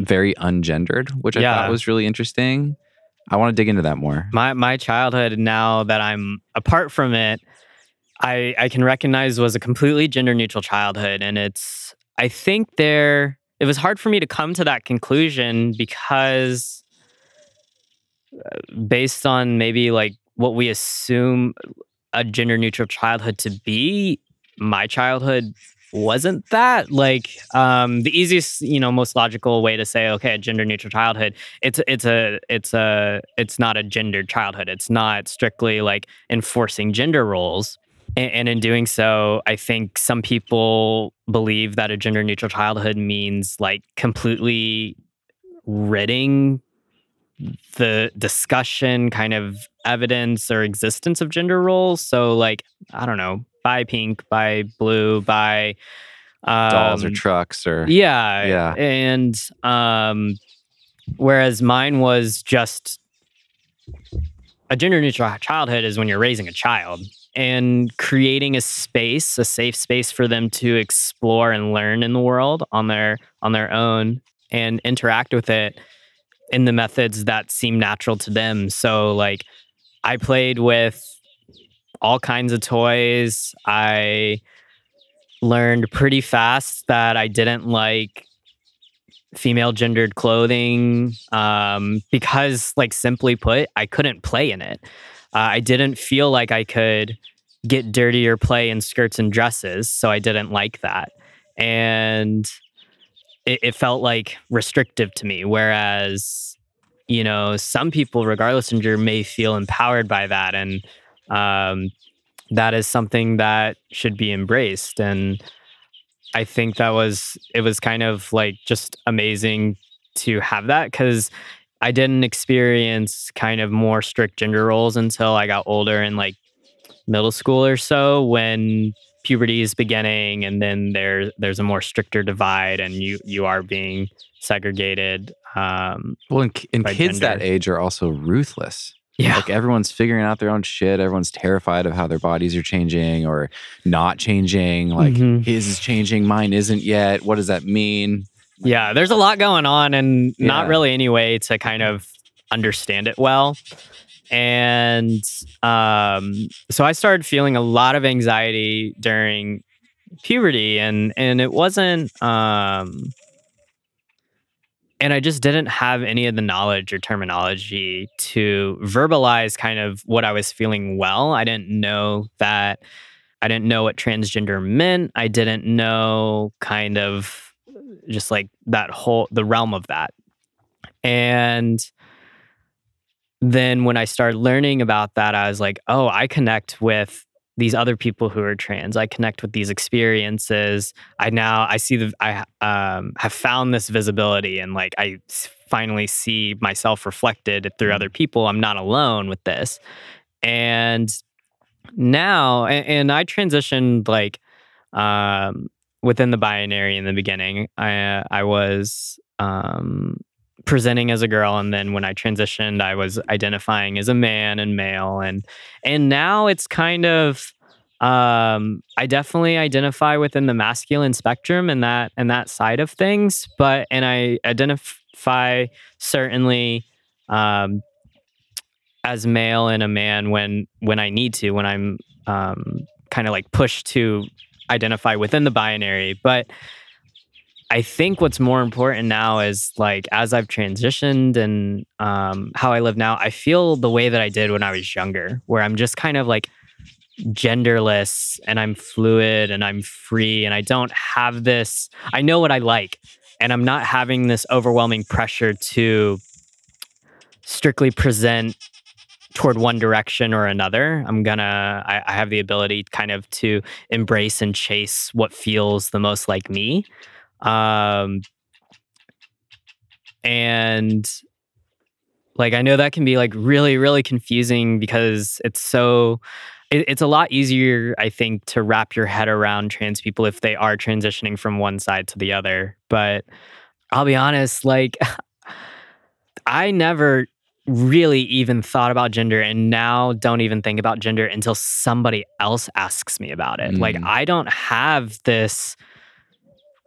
very ungendered, which I Yeah. thought was really interesting. I want to dig into that more. my my childhood now that I'm apart from it, I I can recognize was a completely gender neutral childhood, and it's I think there it was hard for me to come to that conclusion because uh, based on maybe like what we assume a gender neutral childhood to be, my childhood wasn't that like um the easiest you know most logical way to say okay a gender neutral childhood it's it's a it's a it's not a gendered childhood. It's not strictly like enforcing gender roles. And, and in doing so i think some people believe that a gender neutral childhood means like completely ridding the discussion kind of evidence or existence of gender roles. So like i don't know by pink by blue by um, Dolls or trucks or yeah. Yeah. And um whereas mine was just a gender neutral childhood is when you're raising a child and creating a space, a safe space for them to explore and learn in the world on their on their own and interact with it in the methods that seem natural to them. So like I played with all kinds of toys. I learned pretty fast that I didn't like female gendered clothing um, because, like, simply put, I couldn't play in it. Uh, I didn't feel like I could get dirty or play in skirts and dresses, so I didn't like that. And it, it felt like restrictive to me. Whereas, you know, some people, regardless of gender, may feel empowered by that. And um, that is something that should be embraced. And I think that was, it was kind of like just amazing to have that because I didn't experience kind of more strict gender roles until I got older in like middle school or so when puberty is beginning and then there there's a more stricter divide and you you are being segregated um Well, and, and kids that age are also ruthless. Yeah Like everyone's figuring out their own shit. Everyone's terrified of how their bodies are changing or not changing. Like Mhm. his is changing, mine isn't yet. What does that mean? Yeah, there's a lot going on and not really any way to kind of understand it well. And um, so I started feeling a lot of anxiety during puberty and and it wasn't um and I just didn't have any of the knowledge or terminology to verbalize kind of what I was feeling well. I didn't know that I didn't know what transgender meant. I didn't know kind of uh, just like that whole the realm of that. And then when I started learning about that, I was like, oh, I connect with these other people who are trans. I connect with these experiences. I now I see the I um, have found this visibility, and like i finally see myself reflected through other people. I'm not alone with this, and now and, and I transitioned like um, within the binary in the beginning. I I was um, presenting as a girl and then when i transitioned i was identifying as a man and male and and now it's kind of um i definitely identify within the masculine spectrum and that and that side of things but and i identify certainly um as male and a man when when i need to when i'm um kind of like pushed to identify within the binary but I think what's more important now is like as I've transitioned and um, how I live now, I feel the way that I did when I was younger, where I'm just kind of like genderless and I'm fluid and I'm free and I don't have this. I know what I like, and I'm not having this overwhelming pressure to strictly present toward one direction or another. I'm gonna, I, I have the ability kind of to embrace and chase what feels the most like me um and like i know that can be like really really confusing because it's so it, it's a lot easier i think to wrap your head around trans people if they are transitioning from one side to the other but i'll be honest like i never really even thought about gender and now don't even think about gender until somebody else asks me about it like Mm. i don't have this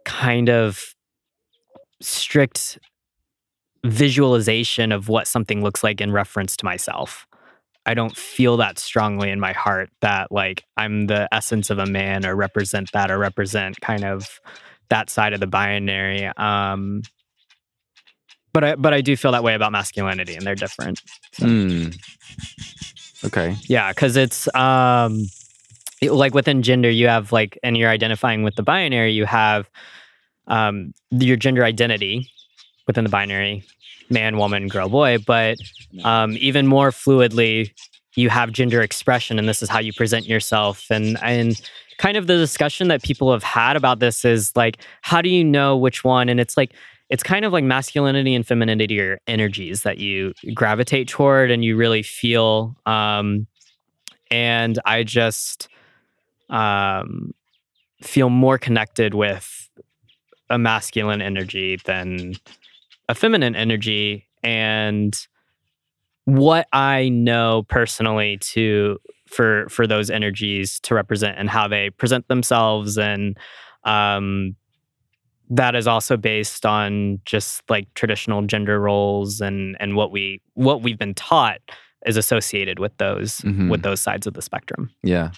kind of strict visualization of what something looks like in reference to myself. I don't feel that strongly in my heart that like I'm the essence of a man or represent that or represent kind of that side of the binary. Um but I but I do feel that way about masculinity and they're different. Mm. Okay. Yeah, because it's um like within gender, you have like, and you're identifying with the binary, you have um your gender identity within the binary, man, woman, girl, boy. But um even more fluidly, you have gender expression, and this is how you present yourself. And and kind of the discussion that people have had about this is like, how do you know which one? And it's like it's kind of like masculinity and femininity are energies that you gravitate toward and you really feel um and i just um feel more connected with a masculine energy than a feminine energy and what i know personally to for for those energies to represent and how they present themselves and um that is also based on just like traditional gender roles and and what we what we've been taught is associated with those Mhm. with those sides of the spectrum. Yeah.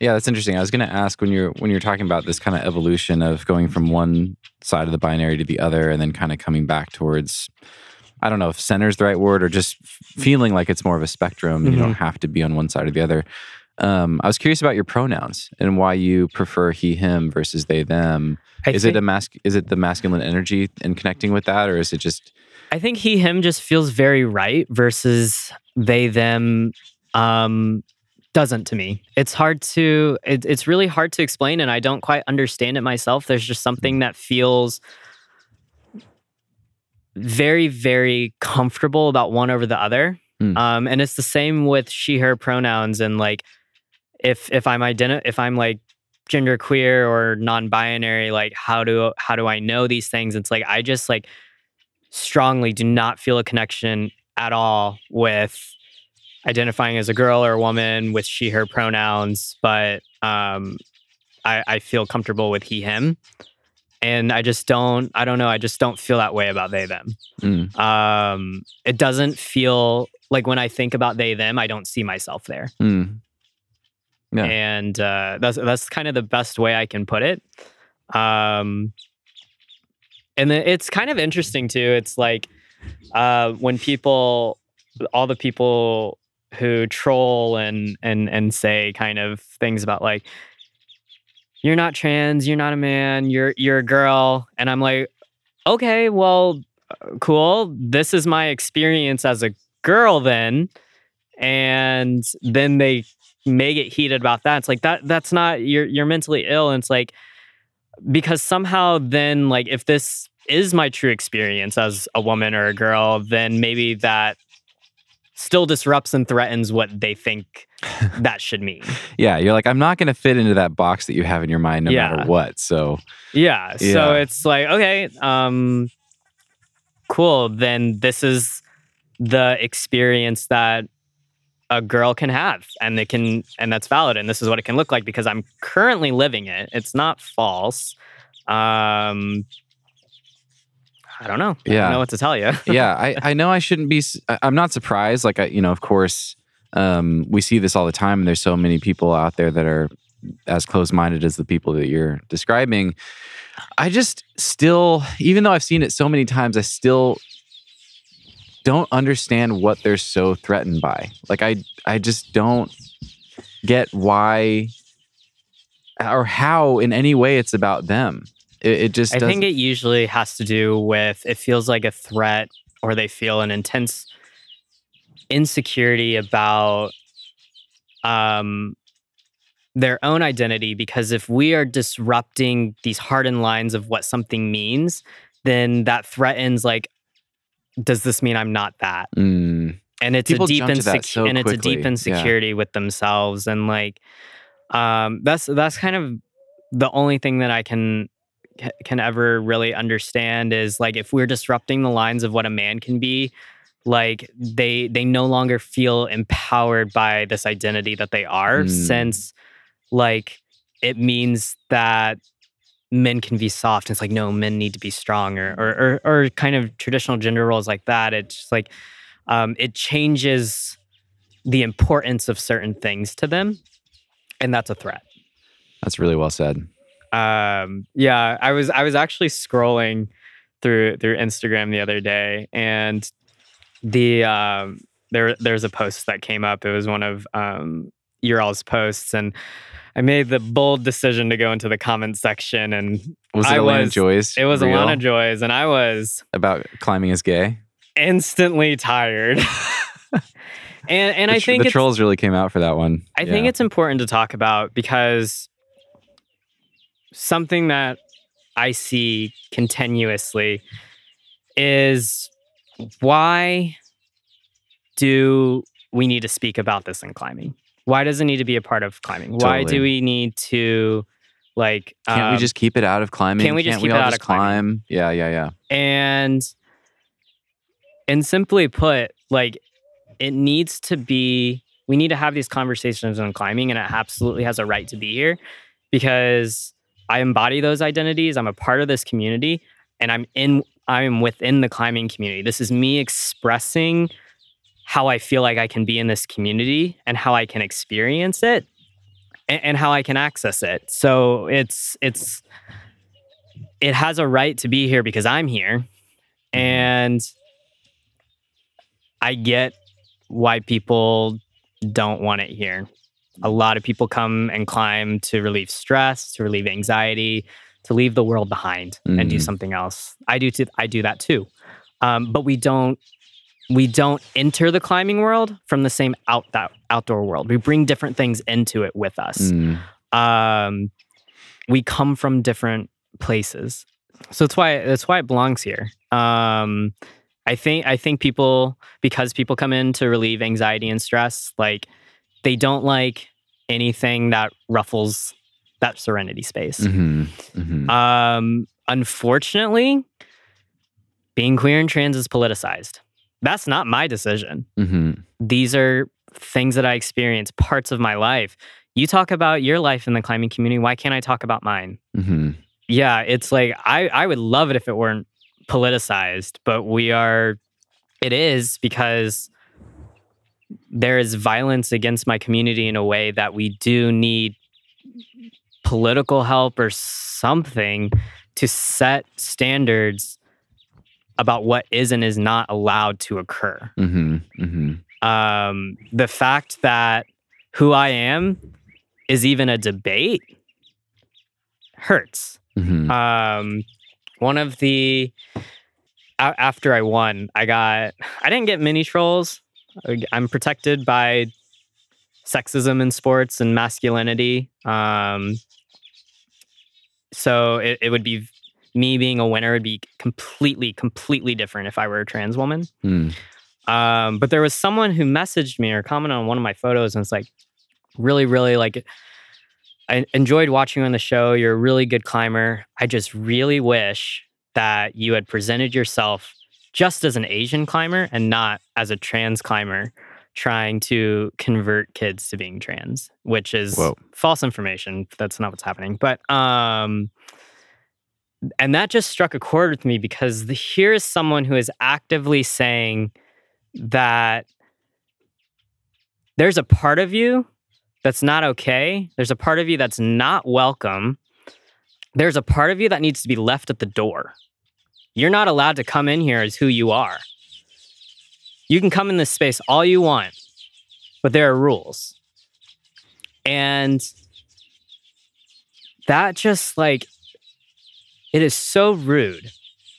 Yeah, that's interesting. I was going to ask when you're when you're talking about this kind of evolution of going from one side of the binary to the other and then kind of coming back towards I don't know if center is the right word or just feeling like it's more of a spectrum. You don't have to be on one side or the other. Um, I was curious about your pronouns and why you prefer he him versus they them. I is think, it a mas- is it the masculine energy and connecting with that or is it just I think he him just feels very right versus they them um doesn't to me. It's hard to it, it's really hard to explain and I don't quite understand it myself. There's just something that feels very very comfortable about one over the other. Hmm. Um and it's the same with she her pronouns and like if if I'm identi- if I'm like gender queer or non-binary like how do how do I know these things? It's like I just like strongly do not feel a connection at all with identifying as a girl or a woman with she her pronouns but um I, I feel comfortable with he him and i just don't i don't know i just don't feel that way about they them Mm. um it doesn't feel like when i think about they them i don't see myself there Mm. Yeah. and uh, that's that's kind of the best way I can put it. Um, and then it's kind of interesting too. It's like uh, when people, all the people who troll and and and say kind of things about like you're not trans, you're not a man, you're you're a girl, and I'm like, okay, well, uh, cool. This is my experience as a girl then, and then they may get heated about that. It's like that that's not you're you're mentally ill, and it's like because somehow then like if this is my true experience as a woman or a girl, then maybe that still disrupts and threatens what they think that should mean. Yeah, you're like, I'm not going to fit into that box that you have in your mind no Yeah. matter what. So, Yeah. So it's like, okay, um, cool. Then this is the experience that a girl can have and they can and that's valid and this is what it can look like because I'm currently living it. It's not false. Um I don't know. I Yeah. don't know what to tell you. yeah, I, I know I shouldn't be, I'm not surprised. Like, I, you know, of course, um, we see this all the time. And there's so many people out there that are as close minded as the people that you're describing. I just still, even though I've seen it so many times, I still don't understand what they're so threatened by. Like, I, I just don't get why or how in any way it's about them. It, it just I doesn't. think it usually has to do with it feels like a threat or they feel an intense insecurity about um their own identity because if we are disrupting these hardened lines of what something means then that threatens like does this mean I'm not that Mm, and it's People a deep jump to that insec- so and it's a deep yeah. insecurity with themselves and like um that's that's kind of the only thing that I can ca- can ever really understand is like if we're disrupting the lines of what a man can be like they they no longer feel empowered by this identity that they are Mm. since like it means that men can be soft it's like no men need to be strong or or or, or kind of traditional gender roles like that it's like um, it changes the importance of certain things to them and that's a threat that's really well said. Um yeah i was i was actually scrolling through through instagram the other day and the um there there's a post that came up it was one of um your all's posts and i made the bold decision to go into the comment section and Was it I was- Joyce? it was reel alana joy's and i was about climbing is gay. instantly tired and and the, i think the trolls really came out for that one. I think it's important to talk about because something that I see continuously is why do we need to speak about this in climbing? Why does it need to be a part of climbing? Why do we need to like Can't um, we just keep it out of climbing? can't we just Can't keep all it out of climbing? climb? Yeah, yeah, yeah. and and simply put like it needs to be we need to have these conversations on climbing and it absolutely has a right to be here because i embody those identities i'm a part of this community and i'm in i'm within the climbing community this is me expressing how i feel like i can be in this community and how i can experience it and, and how i can access it so it's it's it has a right to be here because i'm here and I get why people don't want it here. A lot of people come and climb to relieve stress, to relieve anxiety, to leave the world behind and do Mhm. something else. I do. T- I do that too. Um, but we don't. We don't enter the climbing world from the same out that outdoor world. We bring different things into it with us Mm, um, we come from different places, so that's why that's why it belongs here. Um, I think I think people because people come in to relieve anxiety and stress, like they don't like anything that ruffles that serenity space. mhm, mhm. Um, unfortunately, being queer and trans is politicized. That's not my decision Mhm. these are things that I experience, parts of my life. You talk about your life in the climbing community. Why can't I talk about mine? Mhm. Yeah, it's like I, I would love it if it weren't politicized, but we are, it is because there is violence against my community in a way that we do need political help or something to set standards about what is and is not allowed to occur. Mm-hmm. Mm-hmm. Um, the fact that who I am is even a debate hurts. Mm-hmm. Um, one of the a- after I won, I got I didn't get many trolls. I'm protected by sexism in sports and masculinity. Um, so it, it would be me being a winner would be completely, completely different if I were a trans woman. Mm. Um, but there was someone who messaged me or commented on one of my photos and it's like, really, really like, I enjoyed watching you on the show. You're a really good climber. I just really wish that you had presented yourself just as an Asian climber and not as a trans climber trying to convert kids to being trans, which is Whoa. false information. That's not what's happening. But um and that just struck a chord with me because the, here is someone who is actively saying that there's a part of you that's not okay. There's a part of you that's not welcome. There's a part of you that needs to be left at the door. You're not allowed to come in here as who you are. You can come in this space all you want, but there are rules. And that just like, it is so rude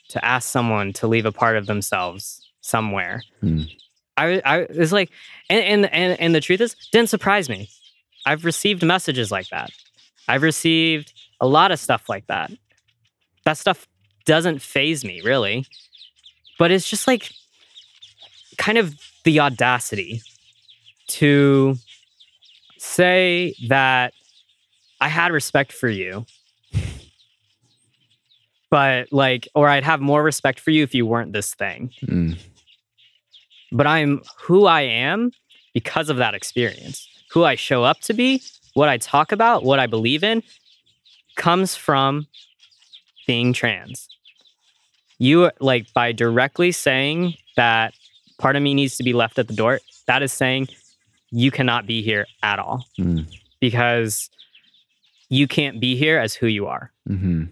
to ask someone to leave a part of themselves somewhere. Hmm. I, I it's like, and, and and and the truth is, didn't surprise me. I've received messages like that. I've received a lot of stuff like that. That stuff doesn't phase me really, but it's just like kind of the audacity to say that I had respect for you, but like, or I'd have more respect for you if you weren't this thing. Mm. But I'm who I am because of that experience. Who I show up to be, what I talk about, what I believe in comes from being trans. You like by directly saying that part of me needs to be left at the door, that is saying you cannot be here at all Mm. because you can't be here as who you are. Mm-hmm.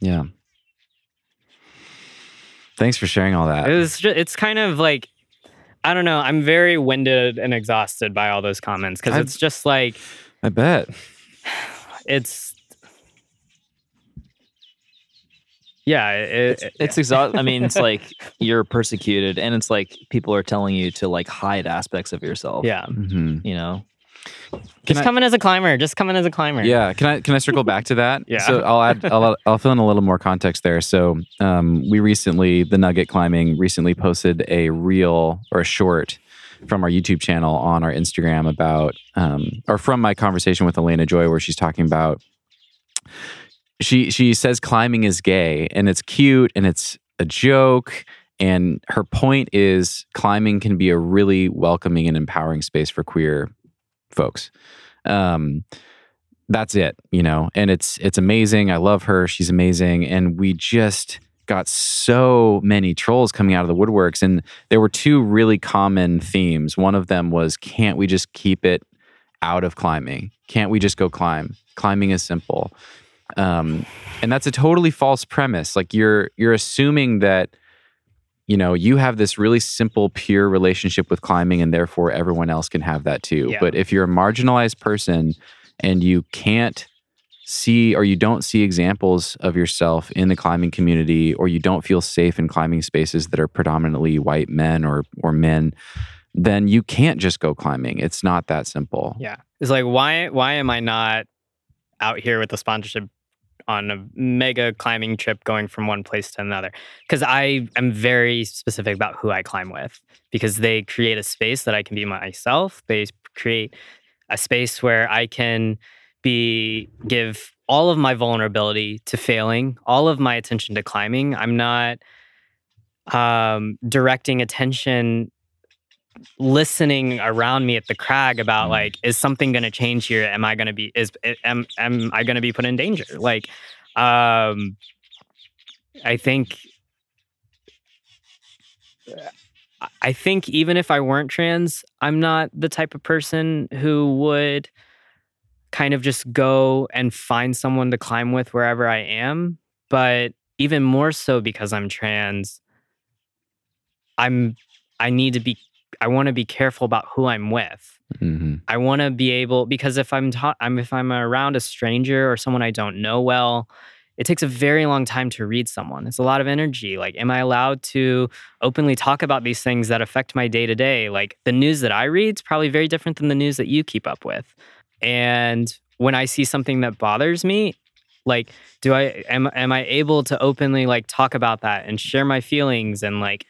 Yeah. Thanks for sharing all that. It was just, it's kind of like I don't know. I'm very winded and exhausted by all those comments because it's just like I bet. it's yeah. It, it- It's exhausting. I mean, it's like you're persecuted, and it's like people are telling you to like hide aspects of yourself. yeah. hmm you know. Just I- come in as a climber. Just come in as a climber. Yeah, can I can I circle back to that? Yeah. So I'll add I'll, I'll fill in a little more context there. So um, we recently the Nugget Climbing recently posted a reel or a short from our YouTube channel on our Instagram about um, or from my conversation with Elena Joy where she's talking about she she says climbing is gay and it's cute and it's a joke and her point is climbing can be a really welcoming and empowering space for queer folks. Um that's it you know and it's it's amazing. I love her. She's amazing. And we just got so many trolls coming out of the woodworks and there were two really common themes. One of them was can't we just keep it out of climbing? Can't we just go climb? Climbing is simple um and that's a totally false premise like you're you're assuming that you know you have this really simple pure relationship with climbing and therefore everyone else can have that too Yeah. but if you're a marginalized person and you can't see or you don't see examples of yourself in the climbing community or you don't feel safe in climbing spaces that are predominantly white men or or men then you can't just go climbing it's not that simple Yeah. It's like why why am I not out here with a sponsorship on a mega climbing trip going from one place to another? Because I am very specific about who I climb with because they create a space that I can be myself. They create a space where I can be give all of my vulnerability to failing, all of my attention to climbing. I'm not um, directing attention listening around me at the crag about Mm. like is something going to change here am i going to be is am, am i going to be put in danger like um i think I think even if I weren't trans, I'm not the type of person who would kind of just go and find someone to climb with wherever I am. But even more so because I'm trans, I'm I need to be I want to be careful about who I'm with. hmm I want to be able because if I'm ta- I'm if I'm around a stranger or someone I don't know well, it takes a very long time to read someone. It's a lot of energy. Like, am I allowed to openly talk about these things that affect my day to day? Like the news that I read is probably very different than the news that you keep up with. And when I see something that bothers me, like, do I am am I able to openly like talk about that and share my feelings and like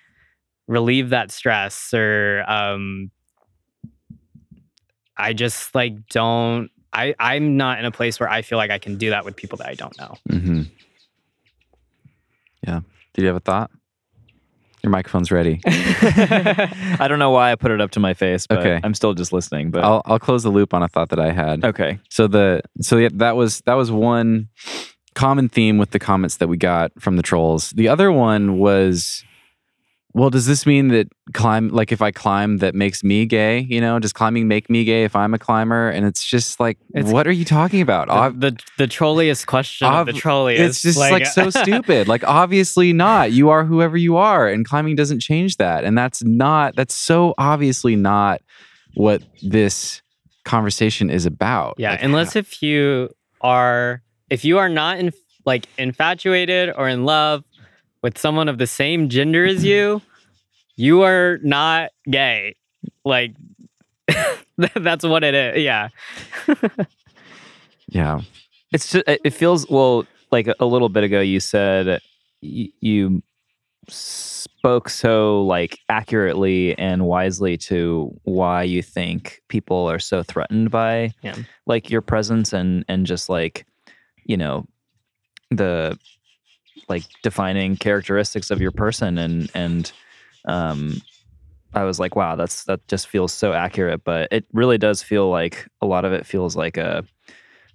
relieve that stress or um I just like don't I I'm not in a place where I feel like I can do that with people that I don't know. hmm Yeah. Did you have a thought? Your microphone's ready. I don't know why I put it up to my face, but Okay. I'm still just listening. But I'll I'll close the loop on a thought that I had. okay, So the so yeah, that was that was one common theme with the comments that we got from the trolls. The other one was well, does this mean that climb like if I climb that makes me gay? You know, does climbing make me gay if I'm a climber? And it's just like, It's- what are you talking about? Ob- the, the the trolliest question of the Ob- trolliest. it's just like, so stupid. Like obviously not. You are whoever you are, and climbing doesn't change that. And that's not. That's so obviously not what this conversation is about. Yeah, Like, unless if you are if you are not in like infatuated or in love with someone of the same gender as you, you are not gay. Like that's what it is. Yeah. yeah. it's just it feels well like a little bit ago. You said you spoke so like accurately and wisely to why you think people are so threatened by Yeah. like your presence and and just like you know the like defining characteristics of your person and and um I was like wow that's that just feels so accurate. But it really does feel like a lot of it feels like a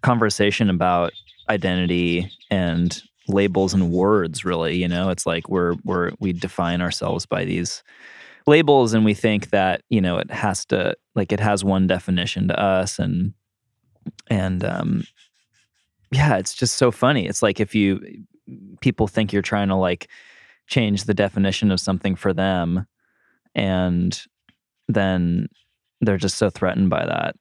conversation about identity and labels and words really you know? It's like we're we're we define ourselves by these labels and we think that you know it has to like it has one definition to us and and um yeah it's just so funny. It's like if you people think you're trying to like change the definition of something for them and then they're just so threatened by that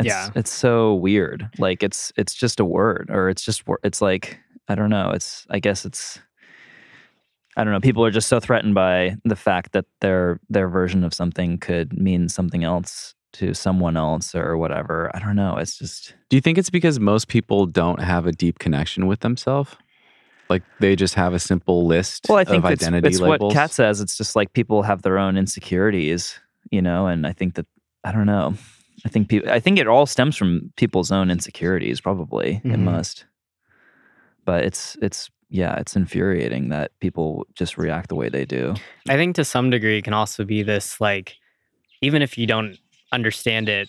it's, Yeah. it's so weird like it's it's just a word or it's just it's like i don't know it's i guess it's i don't know people are just so threatened by the fact that their their version of something could mean something else to someone else or whatever i don't know it's just Do you think it's because most people don't have a deep connection with themselves? Like they just have a simple list well i think of it's, identity it's labels? what Cat says it's just like people have their own insecurities you know and i think that i don't know i think people i think it all stems from people's own insecurities probably it Mhm. must but it's it's yeah it's infuriating that people just react the way they do I think to some degree it can also be this like even if you don't understand it,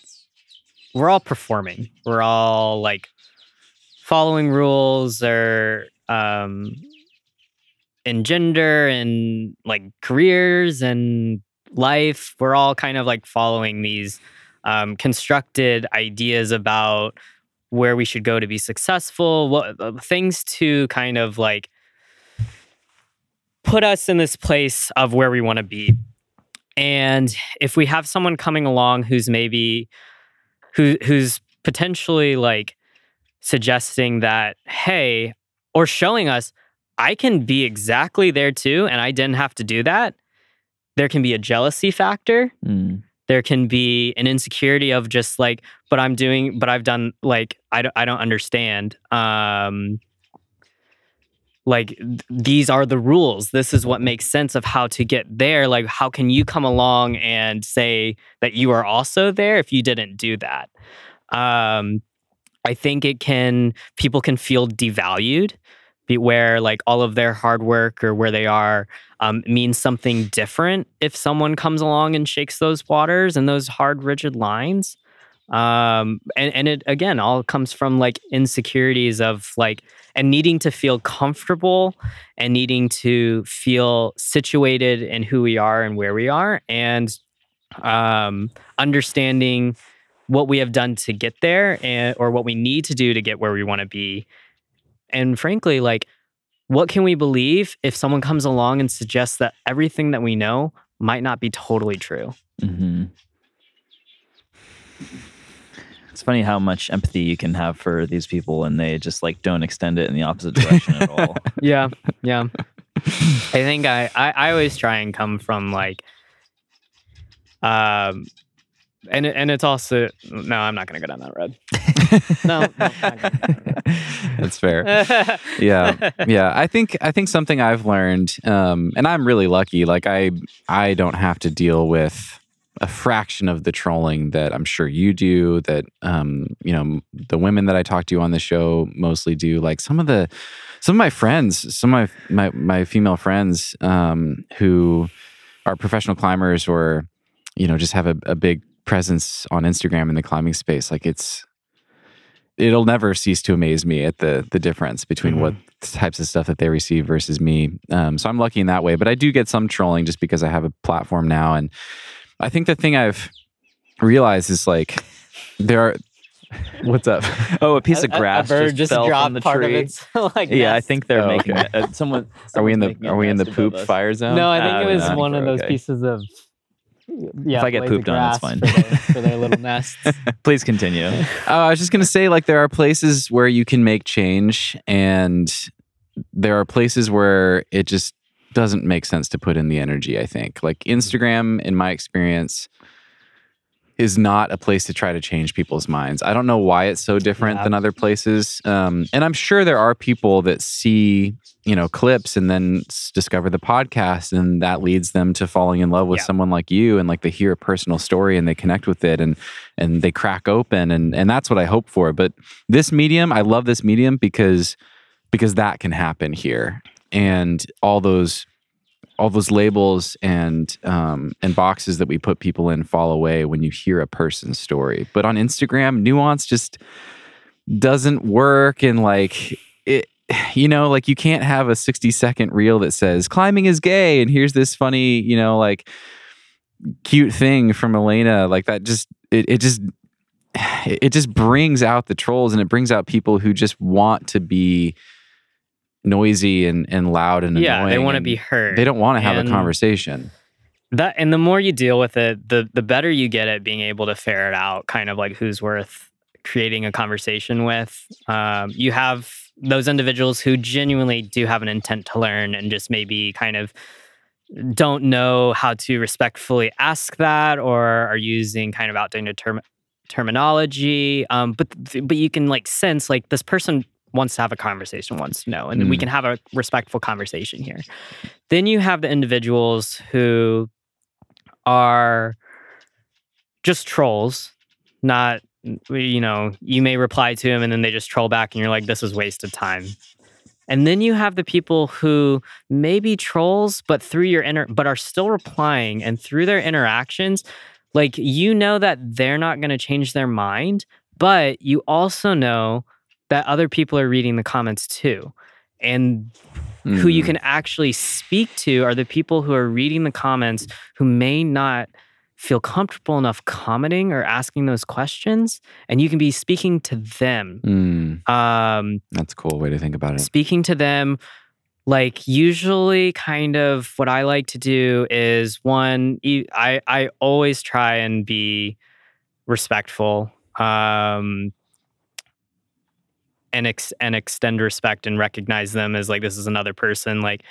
we're all performing. We're all like following rules or um in gender and like careers and life. We're all kind of like following these um constructed ideas about where we should go to be successful, what uh, things to kind of like put us in this place of where we want to be. And if we have someone coming along who's maybe who who's potentially like suggesting that hey or showing us I can be exactly there too and I didn't have to do that, there can be a jealousy factor. Mm. there can be an insecurity of just like but i'm doing but i've done like i don't, I don't understand um like th- these are the rules. This is what makes sense of how to get there. Like how can you come along and say that you are also there if you didn't do that? Um i think it can people can feel devalued where like all of their hard work or where they are um, means something different if someone comes along and shakes those waters and those hard, rigid lines. um and and it again all comes from like insecurities of like and needing to feel comfortable and needing to feel situated in who we are and where we are and um understanding what we have done to get there and or what we need to do to get where we want to be and frankly like what can we believe if someone comes along and suggests that everything that we know might not be totally true Mm-hmm. It's funny how much empathy you can have for these people, and they just like don't extend it in the opposite direction at all. yeah yeah i think I, I i always try and come from like um and it- and it's also no i'm not gonna go down that road. No, no I'm not gonna go down That's fair. yeah yeah. I think i think something i've learned um and i'm really lucky like i i don't have to deal with a fraction of the trolling that i'm sure you do that um you know the women that i talk to on the show mostly do. Like some of the some of my friends some of my my, my female friends um who are professional climbers or you know just have a, a big presence on instagram in the climbing space like it's it'll never cease to amaze me at the the difference between what types of stuff that they receive versus me. Um, so I'm lucky in that way, but I do get some trolling just because I have a platform now. And I think the thing I've realized is like there are. What's up? Oh, a piece of A- a- grass a bird just, fell dropped from the part tree. of its like yeah, I think they're Oh, making okay. uh, someone. Are we in the someone's making a Are we in the poop fire zone? No, I think Ah, it was yeah, I one of those okay. pieces of. Yeah, If I get pooped on, it's fine. For their, for their little nests. Please continue. Oh, I was just gonna say, like, there are places where you can make change, and there are places where it just doesn't make sense to put in the energy. I think, like mm-hmm. Instagram, in my experience, is not a place to try to change people's minds. I don't know why it's so different Yeah. than other places, um, and I'm sure there are people that see, you know, clips and then discover the podcast, and that leads them to falling in love with Yeah. someone like you, and like they hear a personal story and they connect with it, and and they crack open and and that's what I hope for. But this medium, I love this medium because because that can happen here. And all those all those labels and um, and boxes that we put people in fall away when you hear a person's story. But on Instagram, nuance just doesn't work and like it you know like you can't have a 60 second reel that says climbing is gay and here's this funny you know like cute thing from Elena like that just it, it just it just brings out the trolls and it brings out people who just want to be noisy and, and loud and yeah, annoying they want to be heard. they don't want to have And a conversation that, and the more you deal with it, the the better you get at being able to ferret out kind of like who's worth creating a conversation with. Um, you have those individuals who genuinely do have an intent to learn and just maybe kind of don't know how to respectfully ask that or are using kind of outdated term- terminology um, but but you can like sense like this person wants to have a conversation wants to know and we Mm. can have a respectful conversation here then you have the individuals who are just trolls not you know you may reply to them and then they just troll back and you're like this is wasted time and then you have the people who may be trolls but through your inner but are still replying and through their interactions like you know that they're not going to change their mind but you also know that other people are reading the comments too. And who you Mm. can actually speak to are the people who are reading the comments who may not feel comfortable enough commenting or asking those questions and you can be speaking to them. Mm, um, that's a cool way to think about it. speaking to them like usually kind of what i like to do is one I I always try and be respectful. Um and ex- and extend respect and recognize them as like this is another person like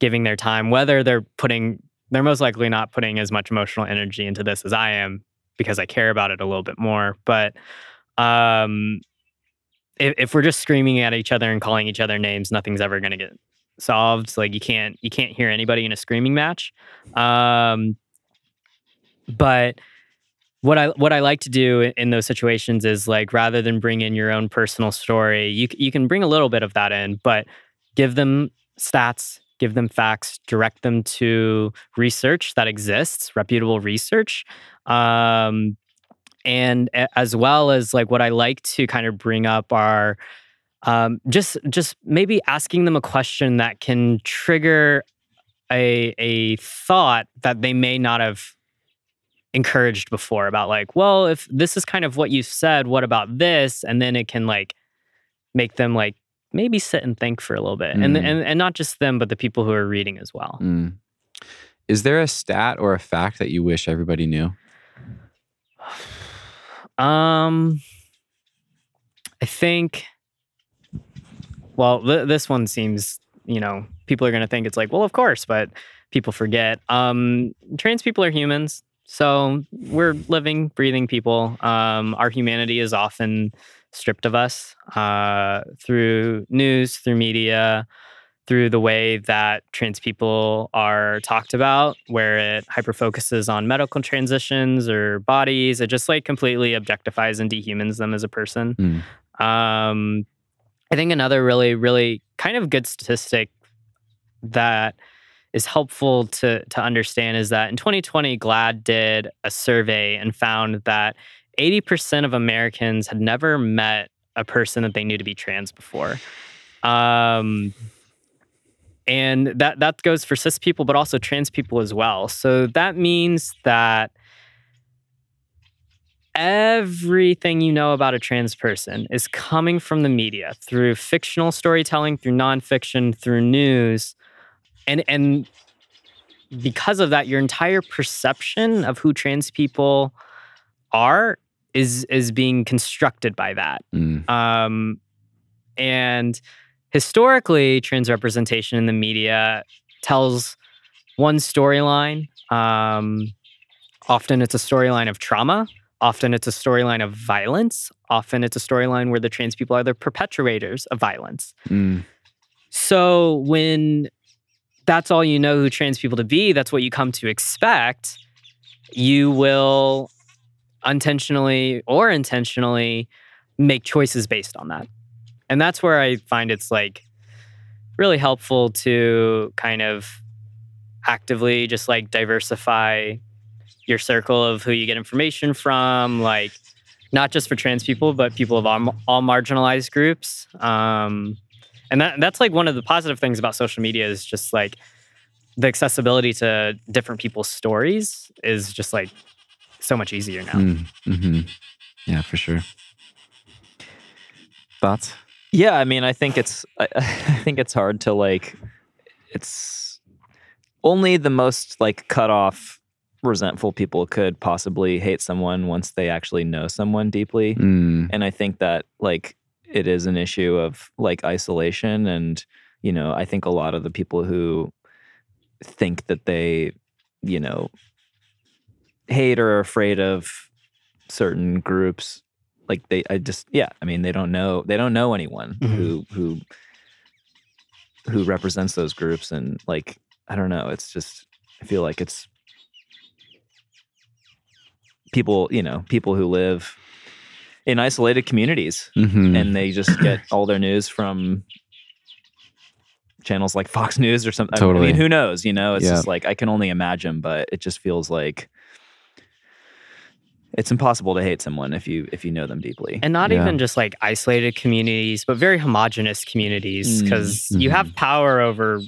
giving their time whether they're putting they're most likely not putting as much emotional energy into this as i am because i care about it a little bit more. But um if, if we're just screaming at each other and calling each other names nothing's ever going to get solved. Like you can't you can't hear anybody in a screaming match. Um but what I what I like to do in- those situations is like rather than bring in your own personal story, you you can bring a little bit of that in, but give them stats, give them facts, direct them to research that exists, reputable research, um, and as well as like what I like to kind of bring up are um, just just maybe asking them a question that can trigger a a thought that they may not have encouraged before about like well if this is kind of what you said what about this and then it can like make them like maybe sit and think for a little bit and, Mm. and and not just them but the people who are reading as well Mm. Is there a stat or a fact that you wish everybody knew? Um, I think. Well, th- this one seems, you know, people are going to think it's like, well, of course, but people forget. Um, trans people are humans, so we're living, breathing people. Um, our humanity is often stripped of us uh, through news, through media, through the way that trans people are talked about, where it hyper focuses on medical transitions or bodies. It just like completely objectifies and dehumans them as a person. Mm. Um, I think another really, really kind of good statistic that is helpful to to understand is that in 2020, GLAAD did a survey and found that 80% of Americans had never met a person that they knew to be trans before. Um, and that that goes for cis people, but also trans people as well. So that means that everything you know about a trans person is coming from the media through fictional storytelling, through nonfiction, through news, and and because of that, your entire perception of who trans people are is is being constructed by that. Mm. Um, and historically, trans representation in the media tells one storyline. Um, often it's a storyline of trauma. Often it's a storyline of violence. Often it's a storyline where the trans people are the perpetrators of violence. Mm. So when that's all you know who trans people to be, that's what you come to expect, you will unintentionally or intentionally make choices based on that. And that's where I find it's like really helpful to kind of actively just like diversify your circle of who you get information from, like not just for trans people, but people of all, all marginalized groups. Um, and that that's like one of the positive things about social media is just like the accessibility to different people's stories is just like so much easier now. Mm. hmm Yeah, for sure. Thoughts? Yeah, I mean, I think it's I, I think it's hard to like it's only the most like cut off resentful people could possibly hate someone once they actually know someone deeply. Mm. And I think that like it is an issue of like isolation and you know, I think a lot of the people who think that they, you know, hate or are afraid of certain groups like they I just yeah, I mean they don't know they don't know anyone Mhm. who who who represents those groups and like I don't know, it's just I feel like it's people, you know, people who live in isolated communities Mhm. and they just get all their news from channels like Fox News or something. I mean, who knows? You know, it's Yeah. just like I can only imagine, but it just feels like it's impossible to hate someone if you if you know them deeply. And not Yeah. even just like isolated communities, but very homogenous communities Mm. because you Mhm. have power over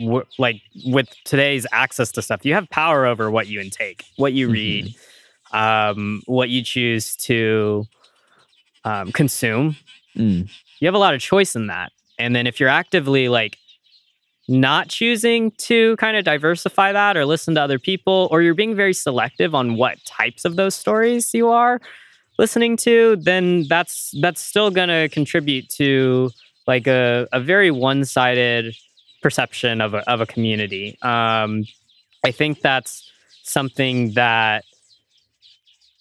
wh- like with today's access to stuff, you have power over what you intake, what you read, um, what you choose to um, consume. Mm. You have a lot of choice in that. And then if you're actively like not choosing to kind of diversify that or listen to other people, or you're being very selective on what types of those stories you are listening to, then that's that's still gonna contribute to like a, a very one-sided perception of a, of a community. Um, I think that's something that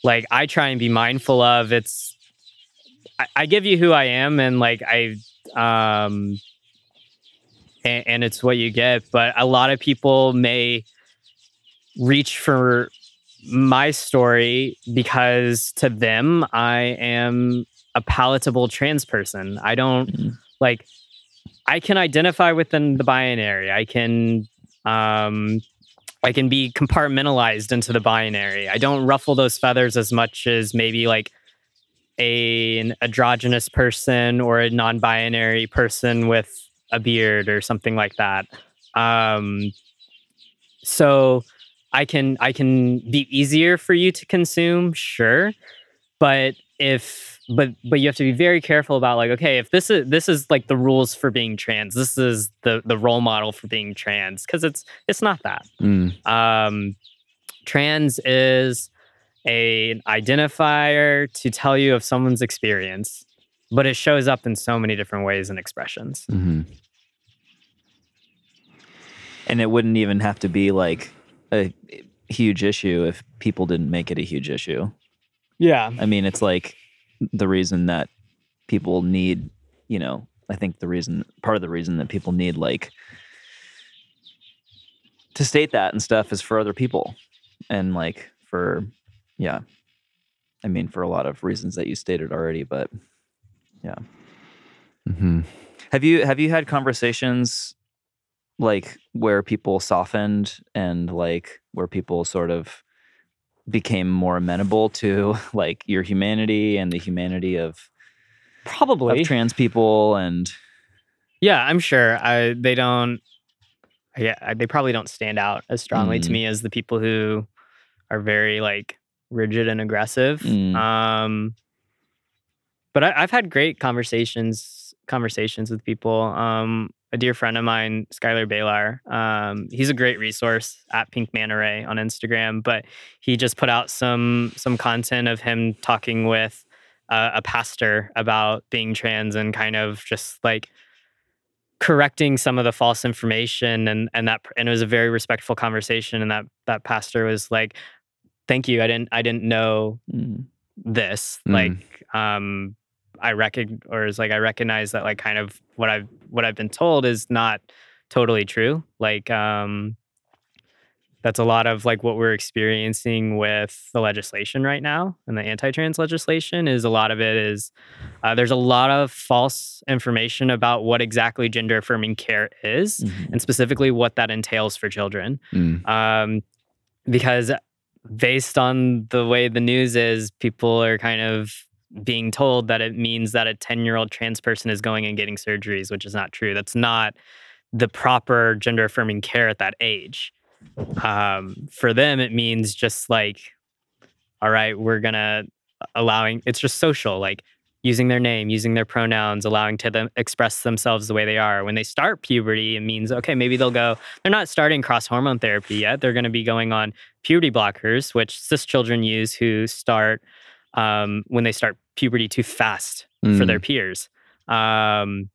like I try and be mindful of. It's I, I give you who I am and like I um and, and it's what you get. But a lot of people may reach for my story because to them I am a palatable trans person. I don't Mhm. like I can identify within the binary. I can um I can be compartmentalized into the binary. I don't ruffle those feathers as much as maybe like a, an androgynous person or a non-binary person with a beard or something like that. Um, so I can I can be easier for you to consume, sure, but if but but you have to be very careful about like okay if this is this is like the rules for being trans this is the the role model for being trans because it's it's not that Mm. um, trans is a an identifier to tell you of someone's experience, but it shows up in so many different ways and expressions. hmm and it wouldn't even have to be like a huge issue if people didn't make it a huge issue. Yeah. I mean, it's like the reason that people need, you know, I think the reason, part of the reason that people need like to state that and stuff is for other people and like for, yeah. I mean, for a lot of reasons that you stated already, but yeah. Mm-hmm. have you have you had conversations like where people softened and like where people sort of became more amenable to like your humanity and the humanity of, Probably. of trans people and yeah, I'm sure. I they don't. Yeah, they probably don't stand out as strongly to Mm. me as the people who are very like rigid and aggressive. Mm. Um, but I, I've had great conversations conversations with people. Um, a dear friend of mine, Schuyler Bailar, um, he's a great resource at Pink Manta Ray on Instagram. But he just put out some some content of him talking with uh, a pastor about being trans and kind of just like correcting some of the false information and and that and it was a very respectful conversation and that that pastor was like thank you i didn't i didn't know mm, this Mm. like um i recognize or is like i recognize that like kind of what i've what i've been told is not totally true like um that's a lot of like what we're experiencing with the legislation right now and the anti-trans legislation is a lot of it is uh, there's a lot of false information about what exactly gender affirming care is mhm. and specifically what that entails for children Mm. um, because based on the way the news is, people are kind of being told that it means that a 10 year old trans person is going and getting surgeries, which is not true. That's not the proper gender affirming care at that age. Um, for them, it means just like, all right, we're gonna allowing it's just social, like using their name, using their pronouns, allowing to them express themselves the way they are. When they start puberty, it means okay, maybe they'll go. They're not starting cross hormone therapy yet. They're going to be going on puberty blockers, which cis children use who start um, when they start puberty too fast for Mm. their peers. Um,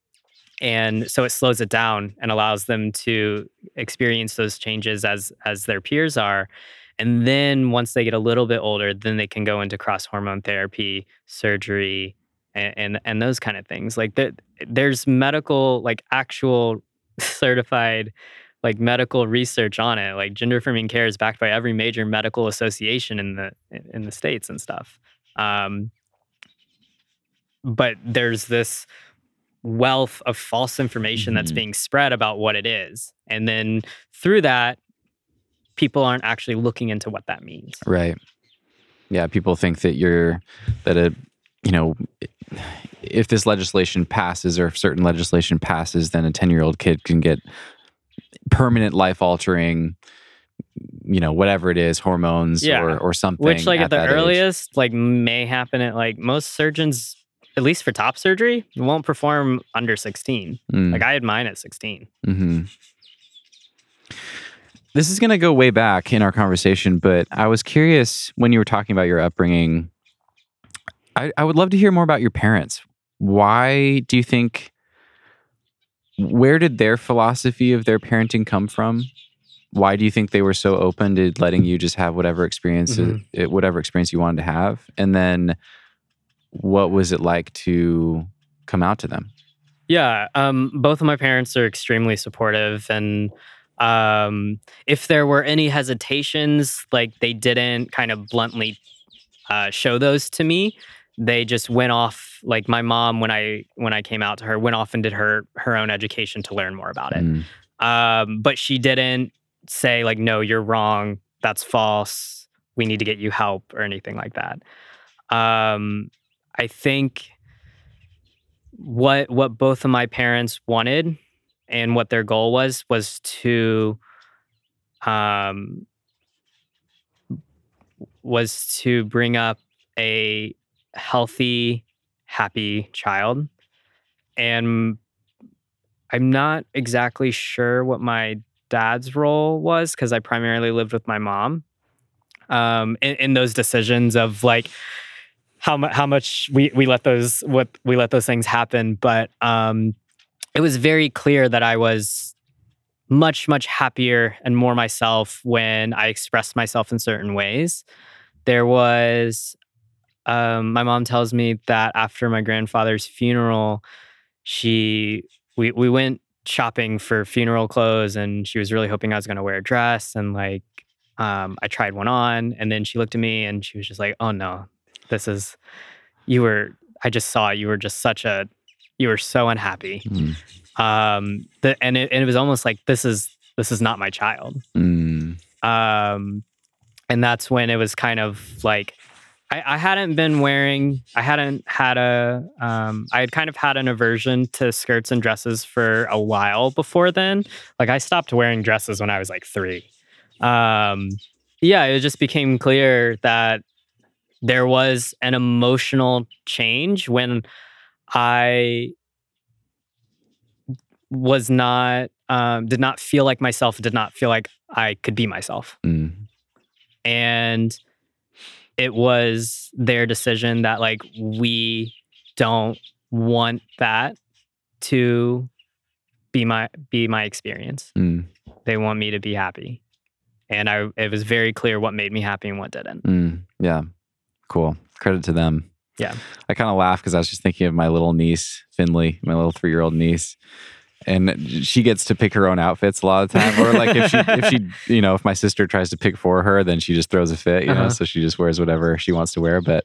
and so it slows it down and allows them to experience those changes as as their peers are and then once they get a little bit older then they can go into cross hormone therapy surgery and and, and those kind of things like there, there's medical like actual certified like medical research on it like gender affirming care is backed by every major medical association in the in the states and stuff um but there's this wealth of false information that's Mhm. being spread about what it is and then through that people aren't actually looking into what that means Right. Yeah, people think that you're that a you know if this legislation passes or if certain legislation passes, then a ten year old kid can get permanent life altering, you know, whatever it is, hormones Yeah. or or something. which like at, the that age. earliest like may happen at like most surgeons at least for top surgery won't perform under 16 Mm. like i had mine at 16 hmm This is going to go way back in our conversation, but I was curious when you were talking about your upbringing. I, I would love to hear more about your parents. Why do you think? Where did their philosophy of their parenting come from? Why do you think they were so open to letting you just have whatever experience, Mhm. it, whatever experience you wanted to have? And then, what was it like to come out to them? Yeah, um, both of my parents are extremely supportive, and um, if there were any hesitations, like they didn't kind of bluntly uh, show those to me. They just went off. Like my mom, when I when I came out to her, went off and did her her own education to learn more about it. Mm, Um, but she didn't say like no you're wrong. That's false. We need to get you help or anything like that. Um i think what what both of my parents wanted and what their goal was was to um was to bring up a healthy happy child. And i'm not exactly sure what my dad's role was because i primarily lived with my mom um in, in those decisions of like how much how much we we let those what we let those things happen. But um it was very clear that i was much much happier and more myself when i expressed myself in certain ways. There was um my mom tells me that after my grandfather's funeral she we we went shopping for funeral clothes and she was really hoping I was going to wear a dress and like um I tried one on and then she looked at me and she was just like oh no this is you were I just saw you were just such a you were so unhappy Mm. um the, and it, and it was almost like this is this is not my child Mm. um and that's when it was kind of like I, I hadn't been wearing i hadn't had a um i had kind of had an aversion to skirts and dresses for a while before then. Like i stopped wearing dresses when i was like three. Um yeah it just became clear that there was an emotional change when i was not um, did not feel like myself did not feel like i could be myself. Mm. and it was their decision that like we don't want that to be my be my experience Mm. they want me to be happy and i it was very clear what made me happy and what didn't Mm. Yeah. Cool. Credit to them. Yeah. I kind of laugh because I was just thinking of my little niece, Finley, my little three year old niece. And she gets to pick her own outfits a lot of the time. Or like if she, if she, you know, if my sister tries to pick for her, then she just throws a fit, you know, Uh-huh. so she just wears whatever she wants to wear. But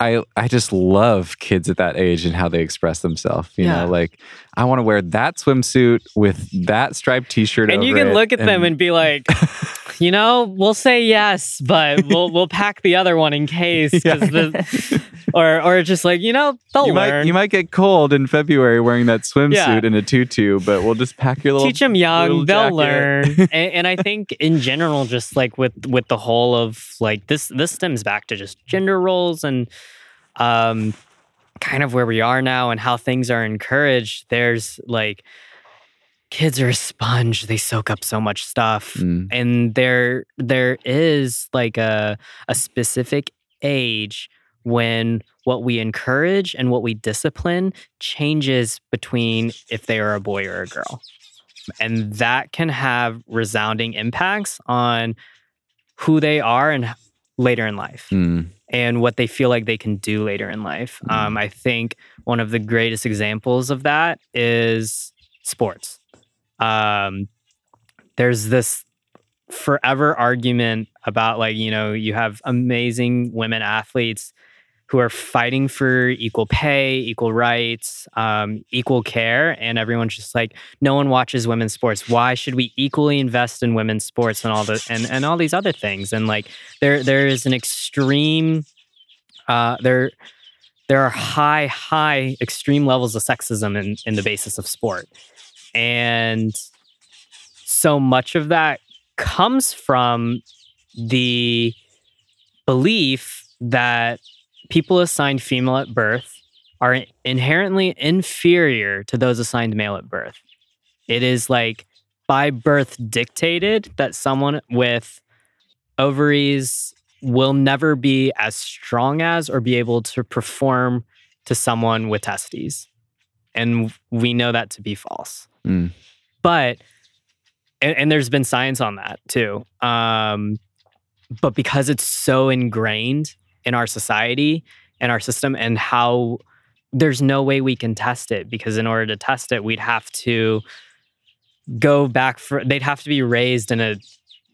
I, I just love kids at that age and how they express themselves. You Yeah. know, like I want to wear that swimsuit with that striped T-shirt, and you can it look at them and be like you know we'll say yes but we'll we'll pack the other one in case Yeah. the, or or just like you know they'll you might learn you might get cold in February wearing that swimsuit Yeah. and a tutu, but we'll just pack your little teach them young they'll learn and, and i think in general just like with with the whole of like this this stems back to just gender roles and um kind of where we are now and how things are encouraged there's like kids are a sponge they soak up so much stuff Mm, and there there is like a a specific age when what we encourage and what we discipline changes between if they are a boy or a girl and that can have resounding impacts on who they are and later in life mm, and what they feel like they can do later in life. Mhm. Um, I think one of the greatest examples of that is sports. Um, there's this forever argument about like you know you have amazing women athletes who are fighting for equal pay, equal rights, um, equal care, and everyone's just like, no one watches women's sports. Why should we equally invest in women's sports and all the and, and all these other things? And like there there is an extreme uh, there there are high high extreme levels of sexism in in the basis of sport, and so much of that comes from the belief that people assigned female at birth are inherently inferior to those assigned male at birth. It is like by birth dictated that someone with ovaries will never be as strong as or be able to perform to someone with testes. And we know that to be false. Mm. But, and, and there's been science on that too. Um, but because it's so ingrained in our society and our system and how there's no way we can test it because in order to test it we'd have to go back for they'd have to be raised in a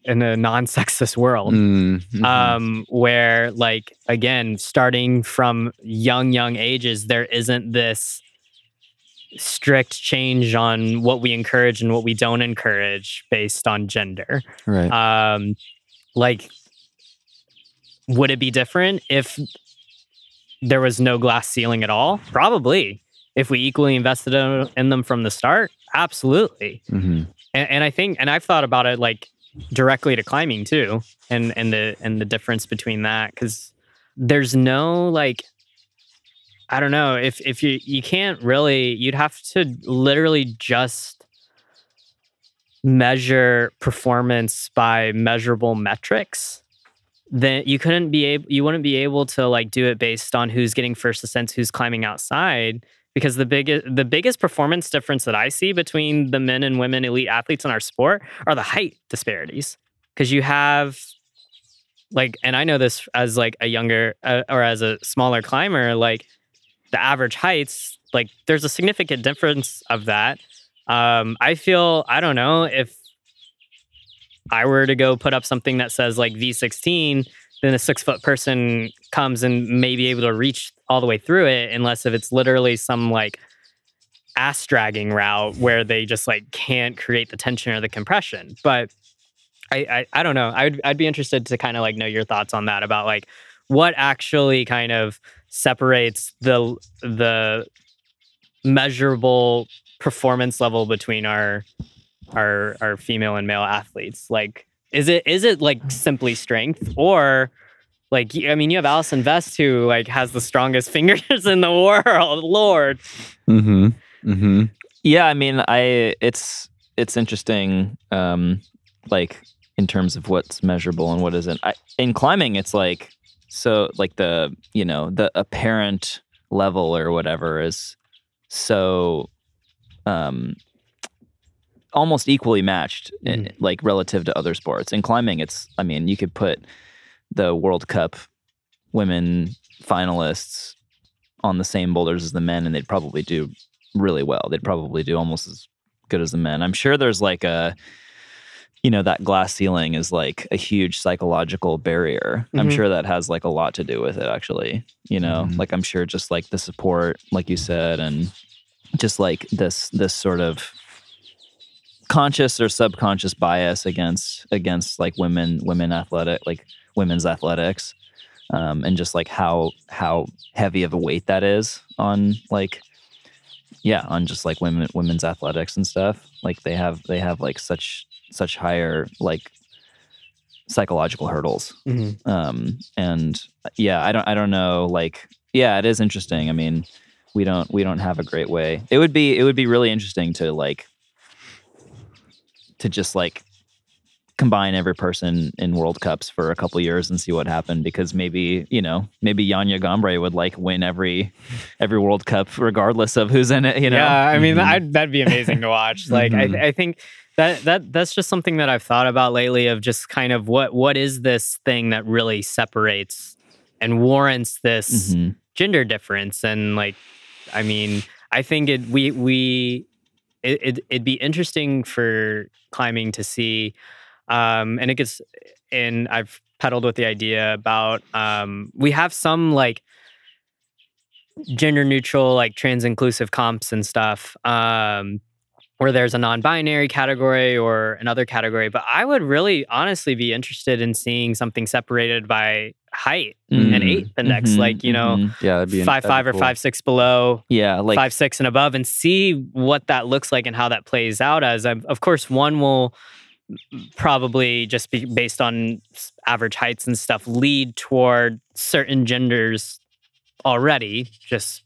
in a non-sexist world mm, mhm. um where like again starting from young young ages there isn't this strict change on what we encourage and what we don't encourage based on gender. Right. Um, like, would it be different if there was no glass ceiling at all? Probably. If we equally invested in, them from the start, absolutely. hmm And, and I think, and I've thought about it like directly to climbing too, and and the and the difference between that because there's no like, I don't know if if you you can't really, you'd have to literally just measure performance by measurable metrics. Then you couldn't be able you wouldn't be able to like do it based on who's getting first ascents who's climbing outside because the biggest the biggest performance difference that i see between the men and women elite athletes in our sport are the height disparities. Because you have like and i know this as like a younger uh, or as a smaller climber like the average heights like there's a significant difference of that um i feel i don't know if I were to go put up something that says like V16, then a six foot person comes and may be able to reach all the way through it, unless if it's literally some like ass dragging route where they just like can't create the tension or the compression. But I I, I don't know. I'd I'd be interested to kind of like know your thoughts on that about like what actually kind of separates the the measurable performance level between our our our female and male athletes? Like is it is it like simply strength? Or like I mean you have allison vest who like has the strongest fingers in the world. Lord. Mm-hmm. Mm-hmm. Yeah, I mean, I it's it's interesting, um, like in terms of what's measurable and what isn't. I, in climbing, it's like so like the you know the apparent level or whatever is so um almost equally matched in, like relative to other sports. In climbing it's i mean you could put the world cup women finalists on the same boulders as the men and they'd probably do really well. They'd probably do almost as good as the men. I'm sure there's like a you know that glass ceiling is like a huge psychological barrier i'm Mhm. sure that has like a lot to do with it actually you know Mhm. like i'm sure just like the support like you said and just like this this sort of conscious or subconscious bias against against like women women athletic like women's athletics um, and just like how how heavy of a weight that is on like yeah on just like women women's athletics and stuff like they have they have like such such higher like psychological hurdles. Um and yeah i don't i don't know like yeah it is interesting. I mean we don't we don't have a great way. It would be it would be really interesting to like to just like combine every person in world cups for a couple years and see what happened because maybe you know maybe Janja Garnbret would like win every every world cup regardless of who's in it you know? Yeah i mean Mhm. I'd, that'd be amazing to watch. Like Mhm. I, I think that that that's just something that i've thought about lately of just kind of what what is this thing that really separates and warrants this Mhm. gender difference and like i mean i think it we we it, it, it'd be interesting for climbing to see um and it gets and i've pedaled with the idea about um we have some like gender neutral like trans inclusive comps and stuff um where there's a non-binary category or another category but i would really honestly be interested in seeing something separated by height and Mm. ape index Mhm, like you know mhm. Yeah, that'd be five five or cool. five six below yeah like five six and above and see what that looks like and how that plays out as um, of course one will probably just be based on average heights and stuff lead toward certain genders already just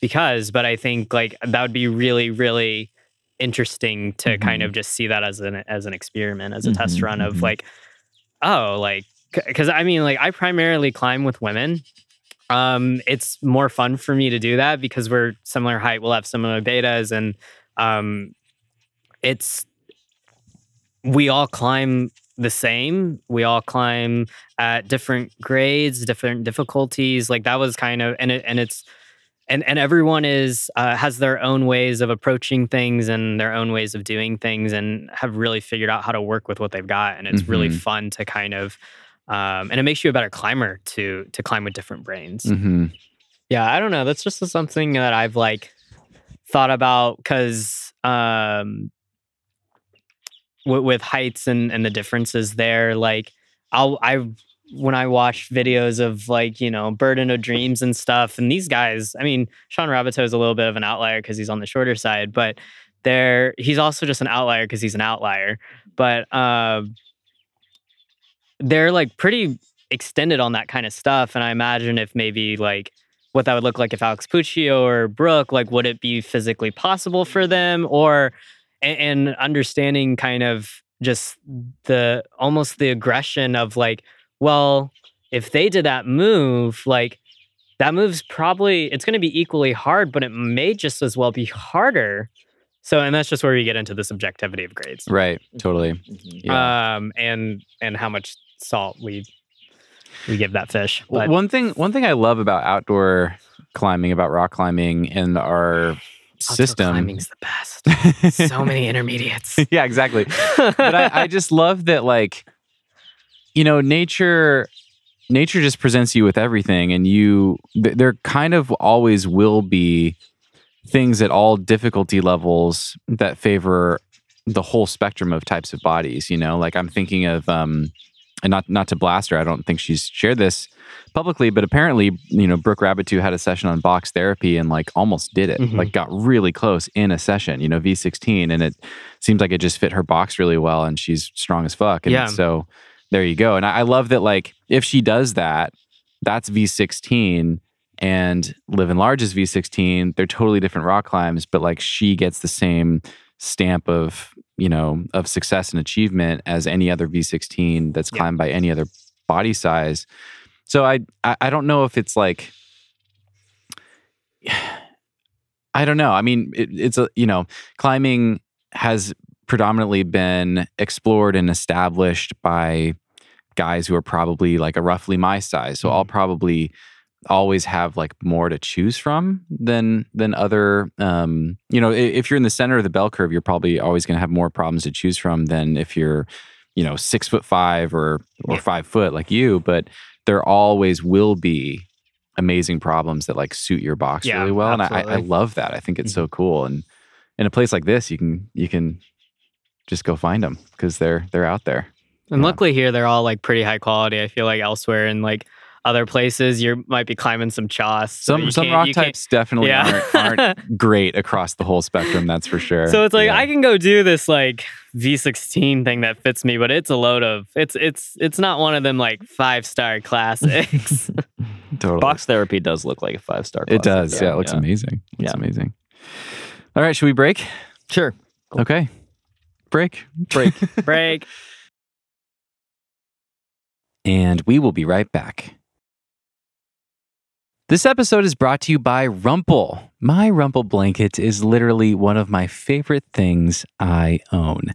because but i think like that would be really really interesting to kind of just see that as an as an experiment as a test Mhm, run of mhm. like oh like because i mean like i primarily climb with women. Um it's more fun for me to do that because we're similar height we'll have similar betas and um it's we all climb the same. We all climb at different grades different difficulties like that was kind of and it and it's and and everyone is uh, has their own ways of approaching things and their own ways of doing things and have really figured out how to work with what they've got and it's really Mhm. fun to kind of um, and it makes you a better climber to to climb with different brains hmm yeah i don't know that's just something that i've like thought about because um, w- with heights and and the differences there, like I'll I when I watch videos of like you know Burden of Dreams and stuff, and these guys, I mean, Shawn Raboutou is a little bit of an outlier because he's on the shorter side, but they're he's also just an outlier because he's an outlier. But um, they're like pretty extended on that kind of stuff, and I imagine if maybe like what that would look like if Alex Puccio or Brooke, like would it be physically possible for them, or and, and understanding kind of just the almost the aggression of like well, if they did that move, like that move's probably it's going to be equally hard, but it may just as well be harder. So, and that's just where we get into the subjectivity of grades, Right. Totally. Mhm. Yeah. um, and and how much salt we we give that fish. But one thing one thing I love about outdoor climbing, about rock climbing and our outdoor system. climbing's the best. so many intermediates. yeah, exactly. but I, I just love that like you know nature nature just presents you with everything and you th- there kind of always will be things at all difficulty levels that favor the whole spectrum of types of bodies you know like i'm thinking of um and not not to blast her i don't think she's shared this publicly but apparently you know brooke Raboutou had a session on box therapy and like almost did it Mhm. like got really close in a session you know v16 and it seems like it just fit her box really well and she's strong as fuck and Yeah. so there you go. And I, I love that like if she does that that's v16 and Livin' Large is v16 they're totally different rock climbs but like she gets the same stamp of you know of success and achievement as any other v16 that's Yeah. climbed by any other body size. So I, I i don't know if it's like i don't know. I mean it, it's a you know climbing has predominantly been explored and established by guys who are probably like a roughly my size. So i'll probably always have like more to choose from than than other um you know if you're in the center of the bell curve you're probably always going to have more problems to choose from than if you're you know six foot five or or five foot like you but there always will be amazing problems that like suit your box Yeah, really well and I, I love that. I think it's so cool and in a place like this you can you can just go find them because they're they're out there And Yeah. luckily here they're all like pretty high quality. I feel like elsewhere in like other places you might be climbing some choss. some some rock types definitely Yeah. aren't, aren't great across the whole spectrum that's for sure So it's like Yeah. I can go do this like V16 thing that fits me, but it's a load of it's it's it's not one of them like five star classics. totally Box therapy does look like a five star. It does. Yeah, it looks amazing. It's Yeah. amazing. All right, should we break? Sure. Cool. Okay. Break. Break. Break. And we will be right back. This episode is brought to you by Rumpl. My Rumpl blanket is literally one of my favorite things I own.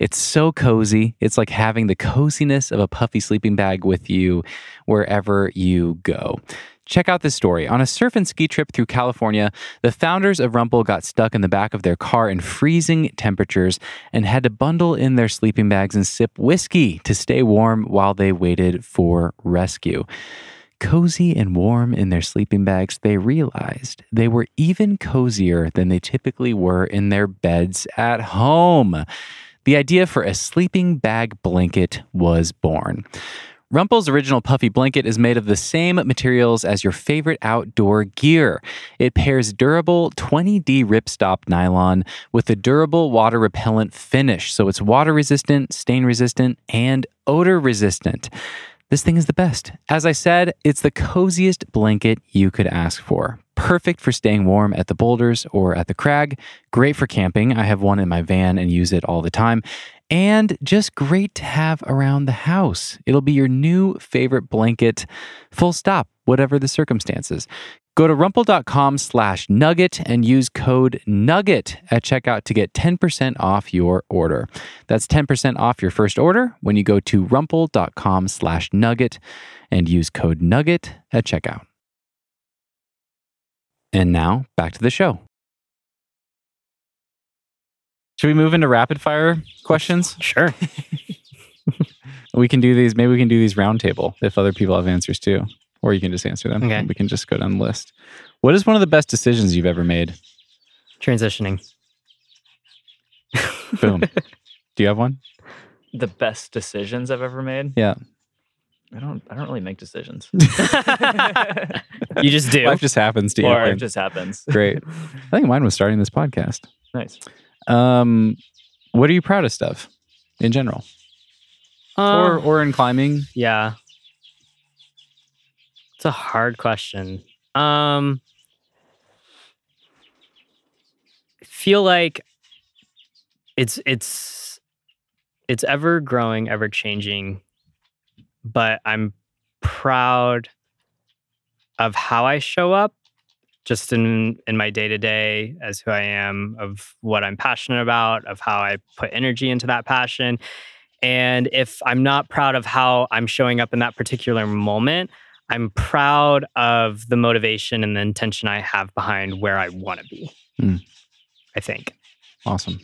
It's so cozy. It's like having the coziness of a puffy sleeping bag with you wherever you go. Check out this story. On a surf and ski trip through California, the founders of Rumpl got stuck in the back of their car in freezing temperatures and had to bundle in their sleeping bags and sip whiskey to stay warm while they waited for rescue. Cozy and warm in their sleeping bags, they realized they were even cozier than they typically were in their beds at home. The idea for a sleeping bag blanket was born. Rumpl's original puffy blanket is made of the same materials as your favorite outdoor gear. It pairs durable 20D ripstop nylon with a durable water repellent finish, so it's water resistant, stain resistant, and odor resistant. This thing is the best. As I said, it's the coziest blanket you could ask for. Perfect for staying warm at the boulders or at the crag. Great for camping. I have one in my van and use it all the time. And just great to have around the house. It'll be your new favorite blanket, full stop, whatever the circumstances. Go to rumpl.com slash nugget and use code nugget at checkout to get 10% off your order. That's 10% off your first order when you go to rumpl.com slash nugget and use code nugget at checkout. And now back to the show. Should we move into rapid fire questions? Sure. We can do these. Maybe we can do these roundtable if other people have answers too, or you can just answer them. Okay. We can just go down the list. What is one of the best decisions you've ever made? Transitioning. Boom. Do you have one? The best decisions I've ever made. Yeah. I don't. I don't really make decisions. You just do. Life just happens to you. or it just happens. Great. I think mine was starting this podcast. Nice. Um, what are you proudest of in general, Uh, or or in climbing? Yeah. It's a hard question. Um feel like it's it's it's ever growing, ever changing, but I'm proud of how I show up just in in my day-to-day as who I am, of what I'm passionate about, of how I put energy into that passion. And if I'm not proud of how I'm showing up in that particular moment, I'm proud of the motivation and the intention I have behind where I want to be. Hmm. I think. Awesome.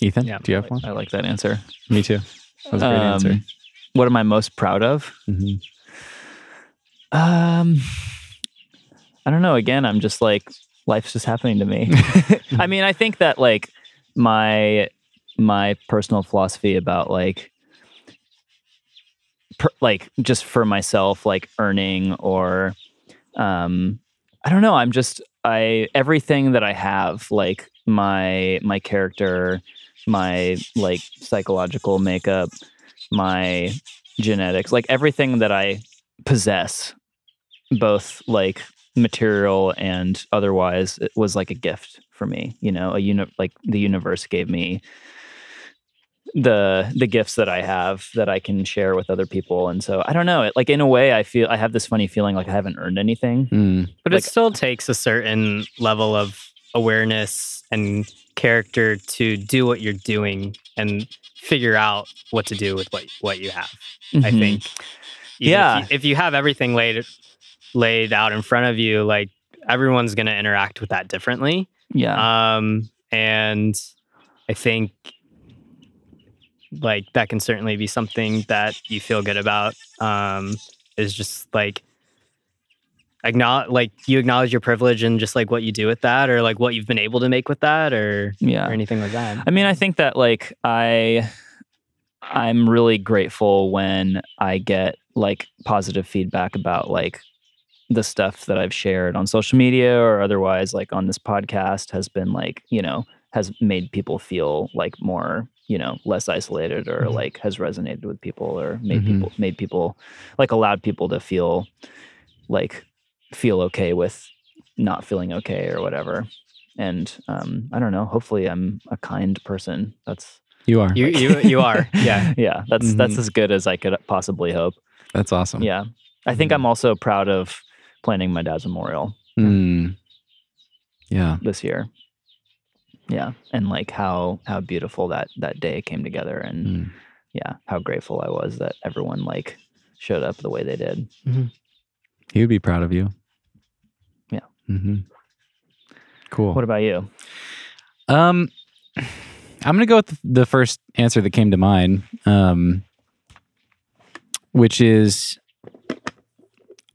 Ethan, Yeah. do you have one? I like that answer. Me too. That was a great answer. Um, What am I most proud of? Mhm. Um, I don't know. Again, I'm just like life's just happening to me. I mean, I think that like my my personal philosophy about like per, like just for myself like earning or um I don't know, I'm just I everything that I have like my my character, my like psychological makeup, my genetics, like everything that I possess both like material and otherwise it was like a gift for me you know a uni- like the universe gave me the the gifts that i have that i can share with other people and so i don't know it like in a way i feel i have this funny feeling like i haven't earned anything Mm. But Like- it still takes a certain level of awareness and character to do what you're doing and figure out what to do with what what you have. I Mhm. think. Even Yeah. If you, if you have everything laid laid out in front of you, like everyone's going to interact with that differently. yeah Um, and I think like that can certainly be something that you feel good about. Um, is just like acknowledge like you acknowledge your privilege and just like what you do with that or like what you've been able to make with that or yeah or anything like that. I mean, I think that like I I'm really grateful when I get like positive feedback about like the stuff that I've shared on social media or otherwise like on this podcast has been like, you know, has made people feel like more, you know, less isolated or Mhm. like has resonated with people or made Mhm. people made people like allowed people to feel like feel okay with not feeling okay or whatever and um, I don't know. Hopefully, I'm a kind person. That's You are. You you you are. Yeah. yeah. That's that's Mhm. as good as I could possibly hope. That's awesome. Yeah, I think Mhm. I'm also proud of planning my dad's memorial Mm. Yeah. this year. Yeah, and like how how beautiful that that day came together, and Mm. yeah, how grateful I was that everyone like showed up the way they did. He would be proud of you. Yeah. hmm Cool. What about you? Um, I'm gonna go with the first answer that came to mind, um, which is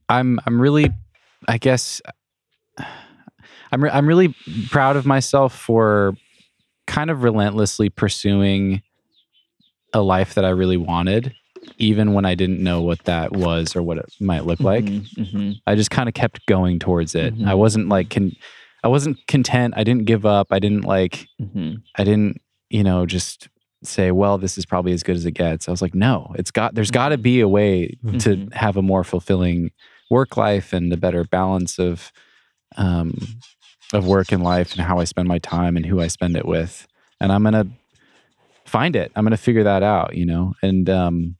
I'm I'm really, I guess, I'm re- I'm really proud of myself for kind of relentlessly pursuing a life that I really wanted, even when I didn't know what that was or what it might look like. hmm I just kind of kept going towards it. Mhm. I wasn't like con- I wasn't content. I didn't give up. I didn't like hmm I didn't, you know, just say, well, this is probably as good as it gets. I was like, no, it's got there's got to be a way to Mhm. have a more fulfilling work life and a better balance of um of work and life and how I spend my time and who I spend it with. And I'm to find it. I'm to figure that out, you know. And um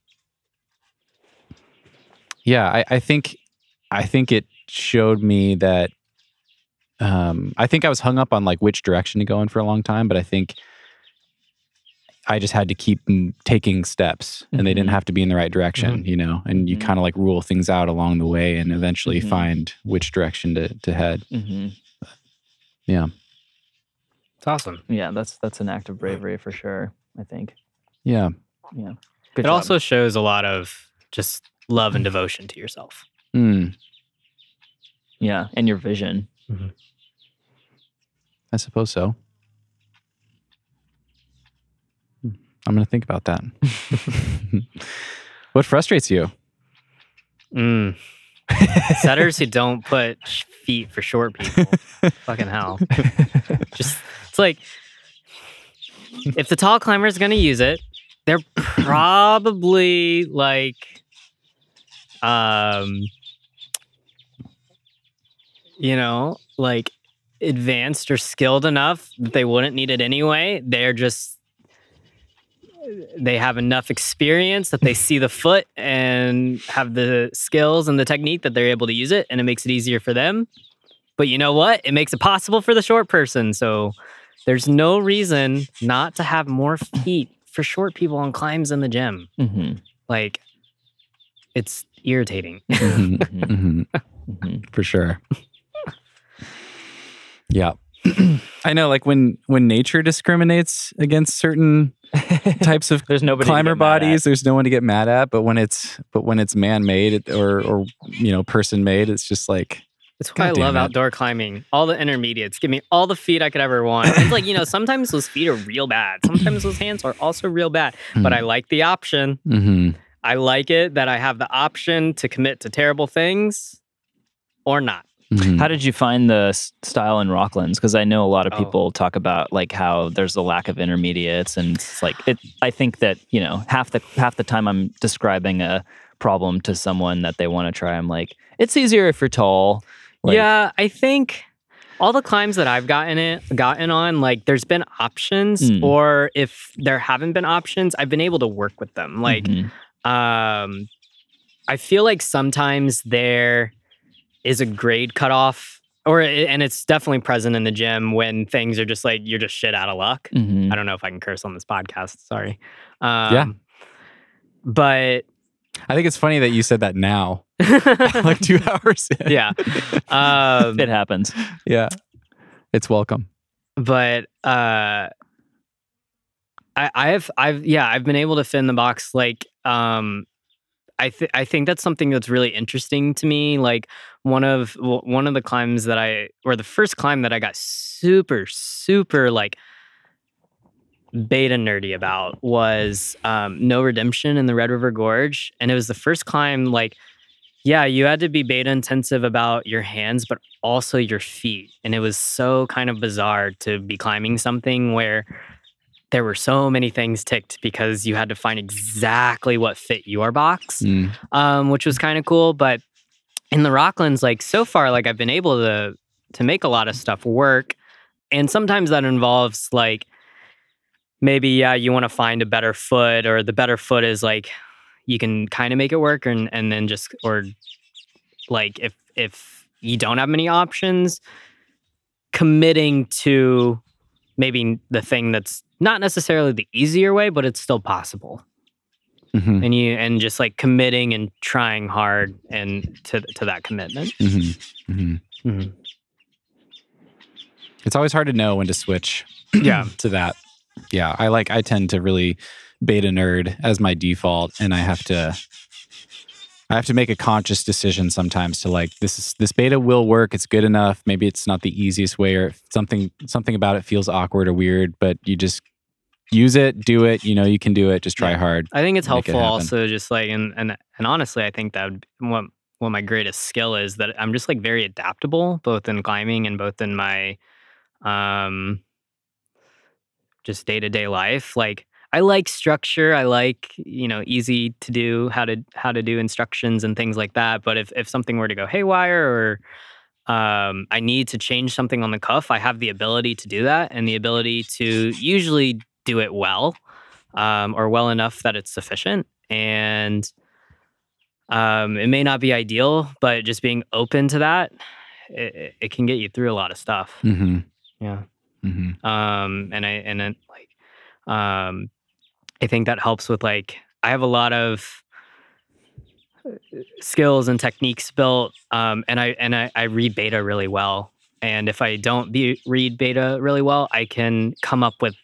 yeah, I, I think I think it showed me that um I think I was hung up on like which direction to go in for a long time, but I think I just had to keep taking steps and they didn't Mhm. have to be in the right direction, you know, and you Mhm. kind of like rule things out along the way and eventually Mhm. find which direction to, to head. hmm Yeah. It's awesome. Yeah, that's that's an act of bravery for sure. I think. Yeah. Yeah. It job. also shows a lot of just love and devotion to yourself. Mm. yeah, and your vision. I suppose so. Hmm. I'm going to think about that. what frustrates you? Mm. Setters who don't put feet for short people. Fucking hell. Just it's like if the tall climber is going to use it, they're probably like um you know, like advanced or skilled enough that they wouldn't need it anyway. They're just they have enough experience that they see the foot and have the skills and the technique that they're able to use it and it makes it easier for them. But you know what? It makes it possible for the short person. So there's no reason not to have more feet for short people on climbs in the gym. hmm Like it's irritating. Mhm, Mhm. mhm, hmm For sure. Yeah. I know like when when nature discriminates against certain types of There's nobody climber get mad at. bodies there's no one to get mad at but when it's but when it's man made or or you know person made it's just like That's why I God damn love it. outdoor climbing. All the intermediates. Give me all the feet I could ever want. It's like, you know, sometimes those feet are real bad. Sometimes those hands are also real bad. But I like the option. mhm. I like it that I have the option to commit to terrible things or not. Mhm. How did you find the style in Rocklands? Because I know a lot of Oh. people talk about like how there's a lack of intermediates, and it's like it. I think that you know half the half the time I'm describing a problem to someone that they want to try, I'm like, it's easier if you're tall. Like, yeah, I think all the climbs that I've gotten it gotten on, like there's been options, Mm. or if there haven't been options, I've been able to work with them. Like mhm. um I feel like sometimes there is a grade cutoff or and it's definitely present in the gym when things are just like you're just shit out of luck. Mhm. I don't know if I can curse on this podcast. Sorry. Um, Yeah. But I think it's funny that you said that now like 2 hours in. yeah. Um, it happens. yeah it's welcome but uh I I have I've yeah, I've been able to fit in the box like um I th- I think that's something that's really interesting to me like one of w- one of the climbs that I or the first climb that I got super super like beta nerdy about was um No Redemption in the Red River Gorge and it was the first climb like yeah, you had to be beta intensive about your hands, but also your feet. And it was so kind of bizarre to be climbing something where there were so many things ticked because you had to find exactly what fit your box, Mm. um, which was kind of cool. But in the Rocklands, like so far, like I've been able to to make a lot of stuff work. And sometimes that involves like maybe, yeah, you want to find a better foot, or the better foot is like you can kind of make it work and and then just or like if if you don't have many options committing to maybe the thing that's not necessarily the easier way but it's still possible Mhm. and you and just like committing and trying hard and to to that commitment Mhm. Mhm. Mhm. it's always hard to know when to switch yeah to that. Yeah, I like I tend to really beta nerd as my default and I have to I have to make a conscious decision sometimes to like this is this beta will work, it's good enough. Maybe it's not the easiest way or something something about it feels awkward or weird, but you just use it, do it, you know you can do it, just try Yeah. hard. I think it's Make it helpful also just like and and and honestly I think that would, what what my greatest skill is that I'm just like very adaptable both in climbing and both in my um just day-to-day life like I like structure I like you know easy to do how to how to do instructions and things like that but if if something were to go haywire or um, I need to change something on the cuff, I have the ability to do that and the ability to usually do it well um, or well enough that it's sufficient. And um, it may not be ideal, but just being open to that, it, it- can get you through a lot of stuff. Mhm. Yeah. Mhm. Um, and I and then like, um, I think that helps with like I have a lot of uh, skills and techniques built, um, and I and I, I read beta really well. And if I don't be, read beta really well, I can come up with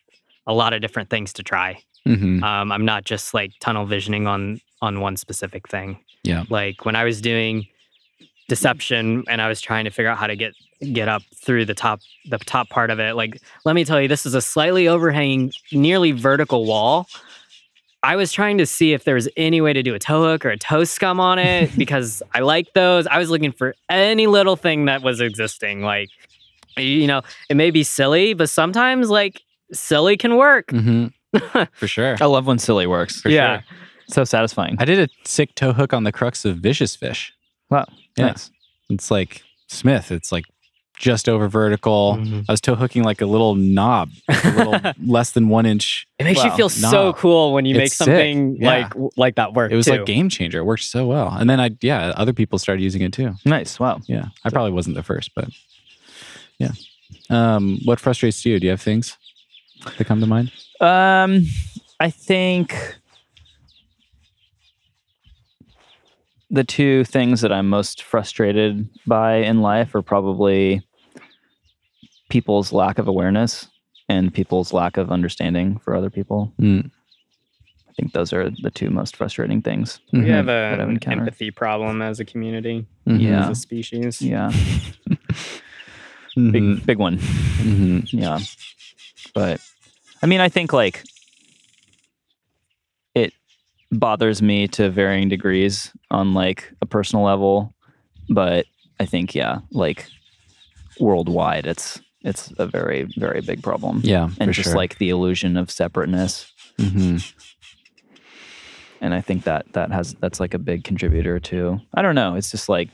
a lot of different things to try. Mhm. Um, I'm not just like tunnel visioning on on one specific thing. Yeah. Like when I was doing deception and I was trying to figure out how to get get up through the top the top part of it. Like, let me tell you, this is a slightly overhanging, nearly vertical wall. I was trying to see if there was any way to do a toe hook or a toe scum on it because I like those. I was looking for any little thing that was existing. Like, you know, it may be silly, but sometimes like silly can work. hmm For sure. I love when silly works. For yeah. sure. So satisfying. I did a sick toe hook on the crux of Vicious Fish. wow. Yeah. Nice. It's like Smith. It's like just over vertical. Mhm. I was toe hooking like a little knob, like a little less than one inch. It makes you Wow. feel so Nah. cool when you make It's sick. something Yeah. like like that work. It was too. like game changer. It worked so well. And then I, yeah, other people started using it too. Nice. Wow. Yeah, I probably wasn't the first, but yeah. Um, what frustrates you? Do you have things that come to mind? Um, I think the two things that I'm most frustrated by in life are probably people's lack of awareness and people's lack of understanding for other people. Mm. I think those are the two most frustrating things. we Mhm. have that a, I've an empathy problem as a community, Mhm. Yeah. as a species. Yeah, Mhm. big big one. Mhm. Yeah. But I mean, I think like it bothers me to varying degrees on like a personal level, but I think yeah, like worldwide it's it's a very very big problem. Yeah, And just sure. like the illusion of separateness. Mhm. And I think that that has that's like a big contributor to I don't know, it's just like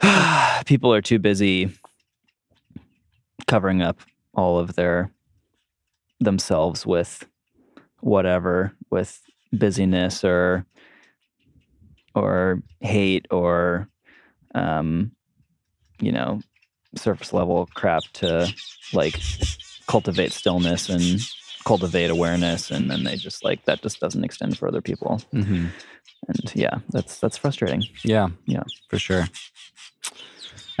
people are too busy covering up all of their themselves with whatever with busyness or or hate or um you know surface level crap to like cultivate stillness and cultivate awareness and then they just like that just doesn't extend for other people Mhm. and yeah that's that's frustrating Yeah. Yeah. For sure.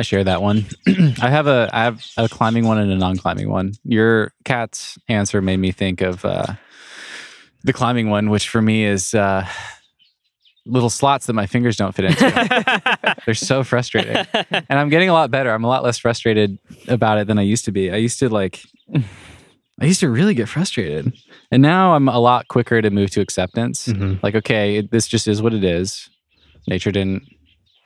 I share that one. I have a I have a climbing one and a non-climbing one. Your cat's answer made me think of uh, the climbing one, which for me is uh, little slots that my fingers don't fit into. They're so frustrating. And I'm getting a lot better. I'm a lot less frustrated about it than I used to be. I used to like I used to really get frustrated. And now I'm a lot quicker to move to acceptance Mhm. like okay it- this just is what it is nature didn't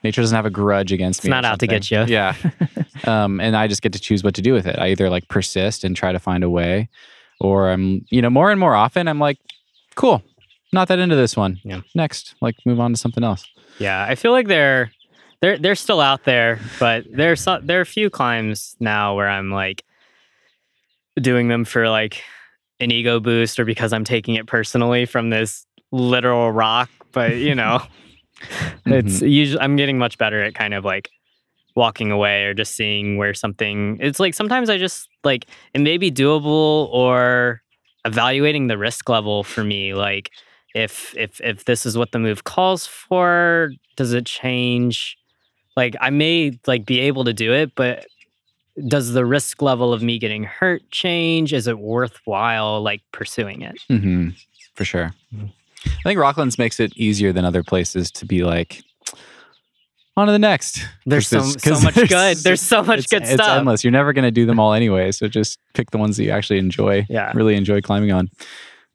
nature doesn't have a grudge against me It's not out to get you. yeah um and i just get to choose what to do with it i either like persist and try to find a way or i'm you know more and more often i'm like cool not that into this one Yeah. next like move on to something else Yeah, I feel like they're they're they're still out there, but there's so, there are a few climbs now where I'm like doing them for like an ego boost or because I'm taking it personally from this literal rock. But you know, it's usually I'm getting much better at kind of like walking away or just seeing where something. It's like sometimes I just like it may be doable or evaluating the risk level for me, like if if if this is what the move calls for does it change? Like i may like be able to do it but does the risk level of me getting hurt change? Is it worthwhile like pursuing it? Hmm for sure. Mhm. I think rocklands makes it easier than other places to be like on to the next there's so, so there's- good there's so much it's, good it's stuff endless. You're never going to do them all anyway. So just pick the ones that you actually enjoy. Yeah. Really enjoy climbing on.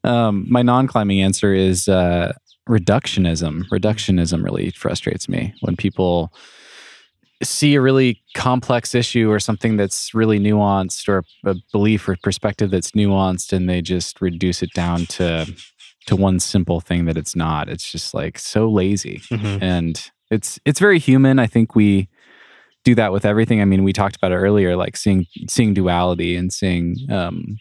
Um, my non-climbing answer is uh, reductionism. Reductionism really frustrates me when people see a really complex issue or something that's really nuanced or a belief or perspective that's nuanced and they just reduce it down to to one simple thing that it's not. It's just like so lazy Mhm. and it's it's very human i think we do that with everything i mean we talked about it earlier like seeing seeing duality and seeing um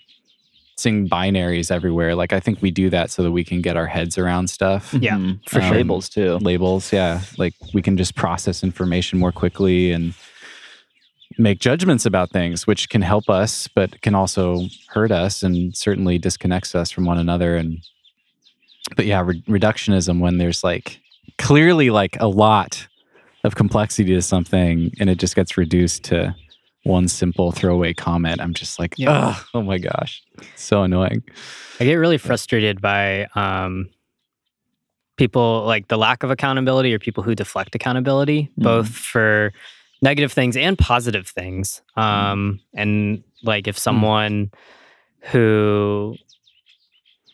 seeing binaries everywhere like i think we do that so that we can get our heads around stuff Yeah, Mhm. for sure. labels too labels yeah like we can just process information more quickly and make judgments about things which can help us but can also hurt us and certainly disconnects us from one another and but yeah re- reductionism when there's like clearly like a lot of complexity to something and it just gets reduced to one simple throwaway comment i'm just like Yeah. Oh my gosh so annoying i get really frustrated by um people like the lack of accountability or people who deflect accountability, Mhm. both for negative things and positive things. Um, and like if someone who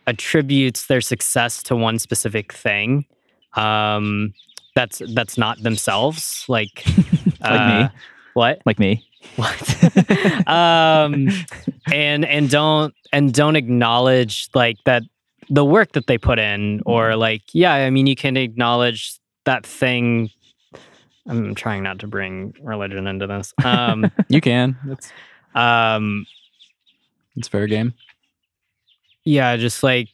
attributes their success to one specific thing, um, that's that's not themselves. Like, Like me. uh, What? Like me. What? um, and and don't and don't acknowledge like that the work that they put in, or like yeah, I mean, you can acknowledge that thing. I'm trying not to bring religion into this. Um, You can. That's um, it's fair game. Yeah, just like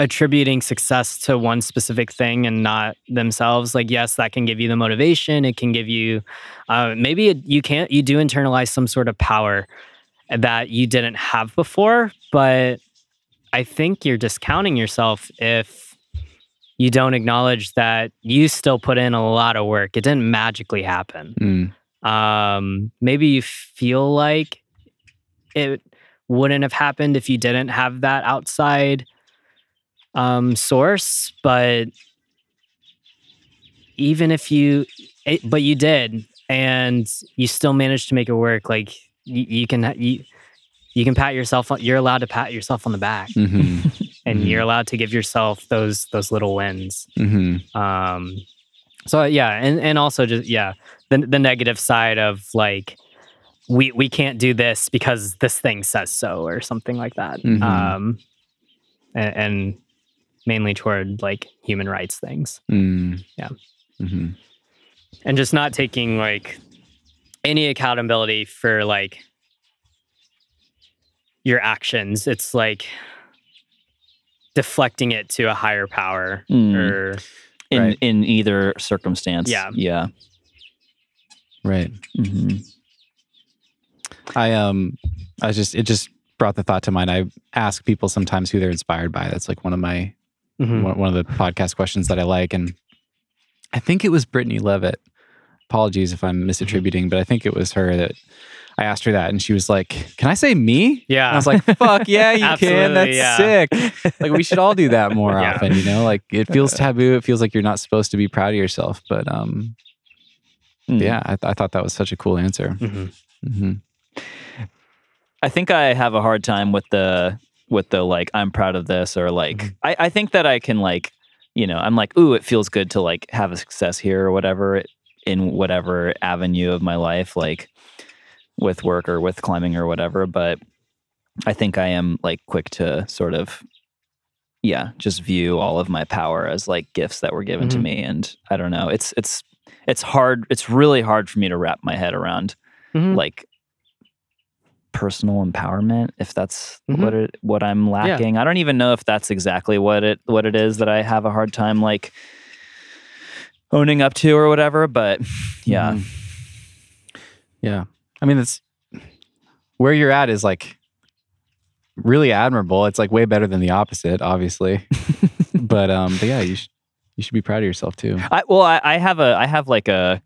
attributing success to one specific thing and not themselves. Like, yes, that can give you the motivation. It can give you, uh, maybe it, you can't, you do internalize some sort of power that you didn't have before. But I think you're discounting yourself if you don't acknowledge that you still put in a lot of work. It didn't magically happen Mm. um maybe you feel like it wouldn't have happened if you didn't have that outside um source but even if you it, but you did and you still managed to make it work like you, you can you, you can pat yourself on you're allowed to pat yourself on the back. Hmm and Mhm. you're allowed to give yourself those those little wins. Hmm um so yeah and and also just yeah the the negative side of like we we can't do this because this thing says so or something like that Mhm. um and, and mainly toward like human rights things Mm. Yeah. hmm and just not taking like any accountability for like your actions it's like deflecting it to a higher power Mm. or In Right. in either circumstance. Yeah. Yeah. Right. hmm I um I just it just brought the thought to mind. I ask people sometimes who they're inspired by. That's like one of my Mhm. one, one of the podcast questions that I like. And I think it was Brittany Levitt. Apologies if I'm misattributing, but I think it was her that I asked her that, and she was like, "Can I say me?" yeah And I was like, "Fuck yeah, you can. That's yeah. sick. Like we should all do that more Yeah. often. You know, like it feels taboo. It feels like you're not supposed to be proud of yourself. But um, Mm. yeah, I, I thought that was such a cool answer. Mhm. hmm I think I have a hard time with the with the like I'm proud of this or like I, I think that I can like you know I'm like ooh it feels good to like have a success here or whatever in whatever avenue of my life like with work or with climbing or whatever but I think I am like quick to sort of yeah just view all of my power as like gifts that were given to Mhm. me and I don't know it's it's it's hard it's really hard for me to wrap my head around Mhm. like personal empowerment if that's Mhm. what it what I'm lacking. I don't even know if that's exactly what it what it is that I have a hard time like owning up to or whatever, but yeah. Mhm. Yeah. I mean, it's where you're at is like really admirable. It's like way better than the opposite, obviously. but um, but yeah, you should you should be proud of yourself too. I well I, I have a I have like a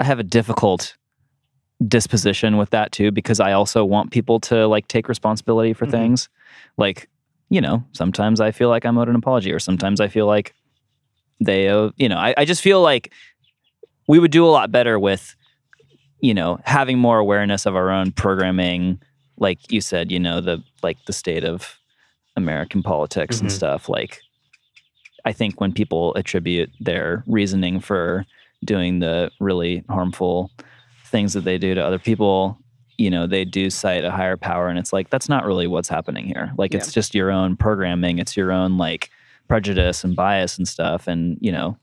I have a difficult disposition with that too because I also want people to like take responsibility for Mhm. things. Like, you know, sometimes I feel like I'm owed an apology or sometimes I feel like they owe, you know, I, I just feel like we would do a lot better with, you know, having more awareness of our own programming. Like you said, you know, the like the state of American politics and Mhm. stuff. Like I think when people attribute their reasoning for doing the really harmful things that they do to other people, you know, they do cite a higher power. And it's like, that's not really what's happening here. Like, it's just your own programming, it's your own like prejudice and bias and stuff. And, you know,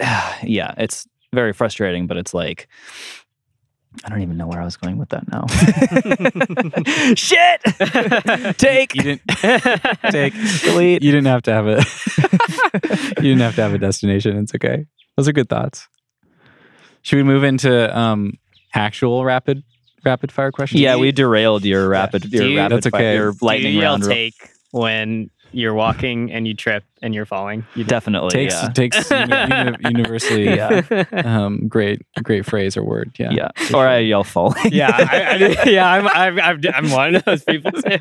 yeah, it's very frustrating, but it's like, I don't even know where I was going with that now. Shit! Take, You didn't take, delete. you didn't have to have a you didn't have to have a destination. It's okay. Those are good thoughts. Should we move into um actual rapid rapid fire questions? Yeah, we derailed your rapid, your you- rapid That's fi- okay. your lightning Do you yell round. take when you're walking and you trip and you're falling. You Definitely, takes yeah. takes uni- uni- universally Yeah. um great great phrase or word. Yeah. yeah, or I yell fall. yeah, I, I, yeah, I'm, I'm, I'm, I'm one of those people too.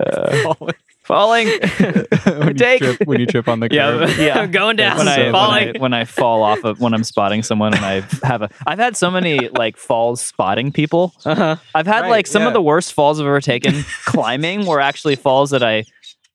Uh, falling. when, you Take- trip, when you trip on the curb. Yeah, Yeah. I'm going down, when I, when. I when I fall off of when I'm spotting someone and I have a I've had so many like falls spotting people. uh-huh. I've had Right, like some yeah. of the worst falls I've ever taken climbing were actually falls that I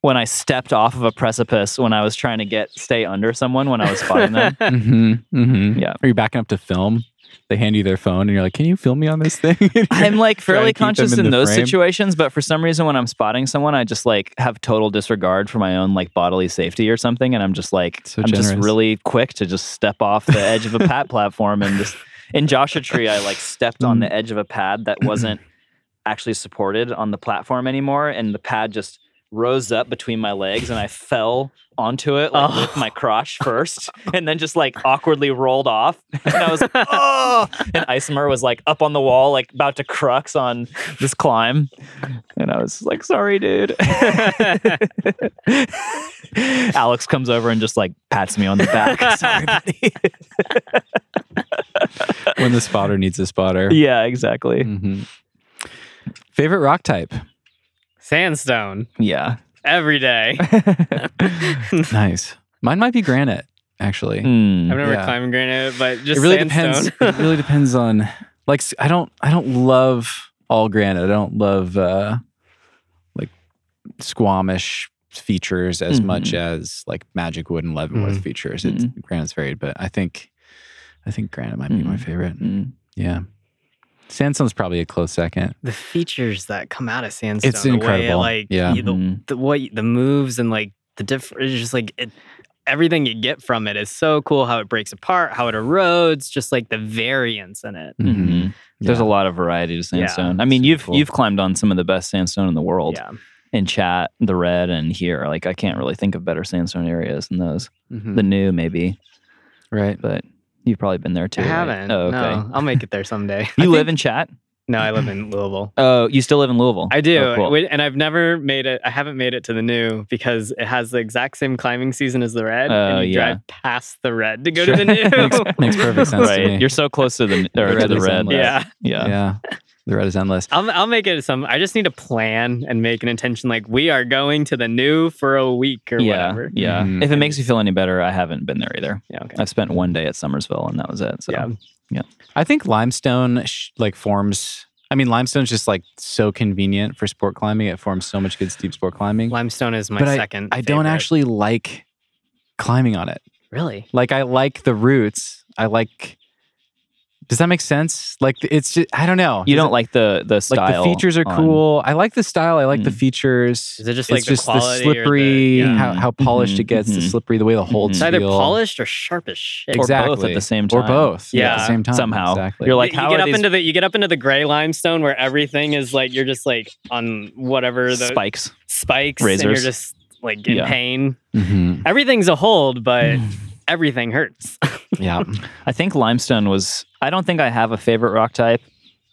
when I stepped off of a precipice when I was trying to get stay under someone when I was spotting them. hmm hmm Yeah. Are you backing up to film? They hand you their phone and you're like, "Can you film me on this thing?" I'm like fairly conscious in in, those frame. situations, but for some reason when I'm spotting someone, I just like have total disregard for my own like bodily safety or something, and I'm just like So I'm just really quick to just step off the edge of a pat platform and just in Joshua Tree, I like stepped on Mm. the edge of a pad that wasn't actually supported on the platform anymore, and the pad just rose up between my legs, and I fell onto it like, Oh. with my crotch first, and then just like awkwardly rolled off. And I was like, oh, and Isomer was like up on the wall, like about to crux on this climb, and I was like, sorry, dude. Alex comes over and just like pats me on the back. Sorry, buddy. when the spotter needs a spotter. yeah, exactly. Mhm. Favorite rock type? Sandstone Yeah. every day. Nice. Mine might be granite, actually. Hmm. I've never Yeah. climbed granite, but just it really sandstone. depends. it really depends on like s- I don't I don't love all granite. I don't love uh like Squamish features as Mhm. much as like Magic Wood and Leavenworth Mhm. features. It's granite's varied, but I think I think granite might be my Mhm. favorite. Hmm. Yeah. Sandstone's probably a close second. the features that come out of sandstone, It's the way it, incredible. like Yeah. you- the, Mhm. the what the moves and like the different, it's just like it, everything you get from it is so cool. How it breaks apart, how it erodes, just like the variance in it. Mhm. Mhm. There's a lot of variety to Yeah, sandstone. I mean, you've cool. you've climbed on some of the best sandstone in the world. Yeah, In Chatt, the red, and here. Like I can't really think of better sandstone areas than those. Mhm. The new, maybe, right. but you've probably been there too. I right? haven't. Oh, okay. No, I'll make it there someday. You live in Chatt? no, I live in Louisville. Oh, you still live in Louisville? I do, Oh, cool. And I've never made it. I haven't made it to the new because it has the exact same climbing season as the red, Oh, and you yeah. drive past the red to go Sure. to the new. makes, makes perfect sense to right. me. You're so close to the or The to red the red. yeah, Yeah. yeah. The red is endless. I'll I'll make it some. I just need to plan and make an intention. Like we are going to the new for a week or Yeah. whatever. Yeah. Mhm. If it makes you feel any better, I haven't been there either. Yeah. Okay. I've spent one day at Summersville and that was it. So Yeah. I think limestone sh- like forms. I mean, limestone's just like so convenient for sport climbing. It forms so much good steep sport climbing. Limestone is my But second. I don't actually like climbing on it. really. Like I like the routes. I like. Does that make sense? Like it's just I don't know. you Does don't it- like the the style. like the features are on- cool. I like the style. I like the Mm. features. Is it just it's like the just the, quality or the- slippery, yeah. how, how polished Mhm, it gets, the mhm. slippery, the way the holds It's either feel. polished or sharp as shit. Or both exactly at the same time. or both. Yeah. at the same time. Somehow. exactly. You're like, you how get are up these into the you get up into the gray limestone where everything is like you're just like on whatever the spikes? spikes and razors? you're just like in Yeah. pain. Mhm. Everything's a hold, but everything hurts. yeah. I think limestone was. I don't think I have a favorite rock type.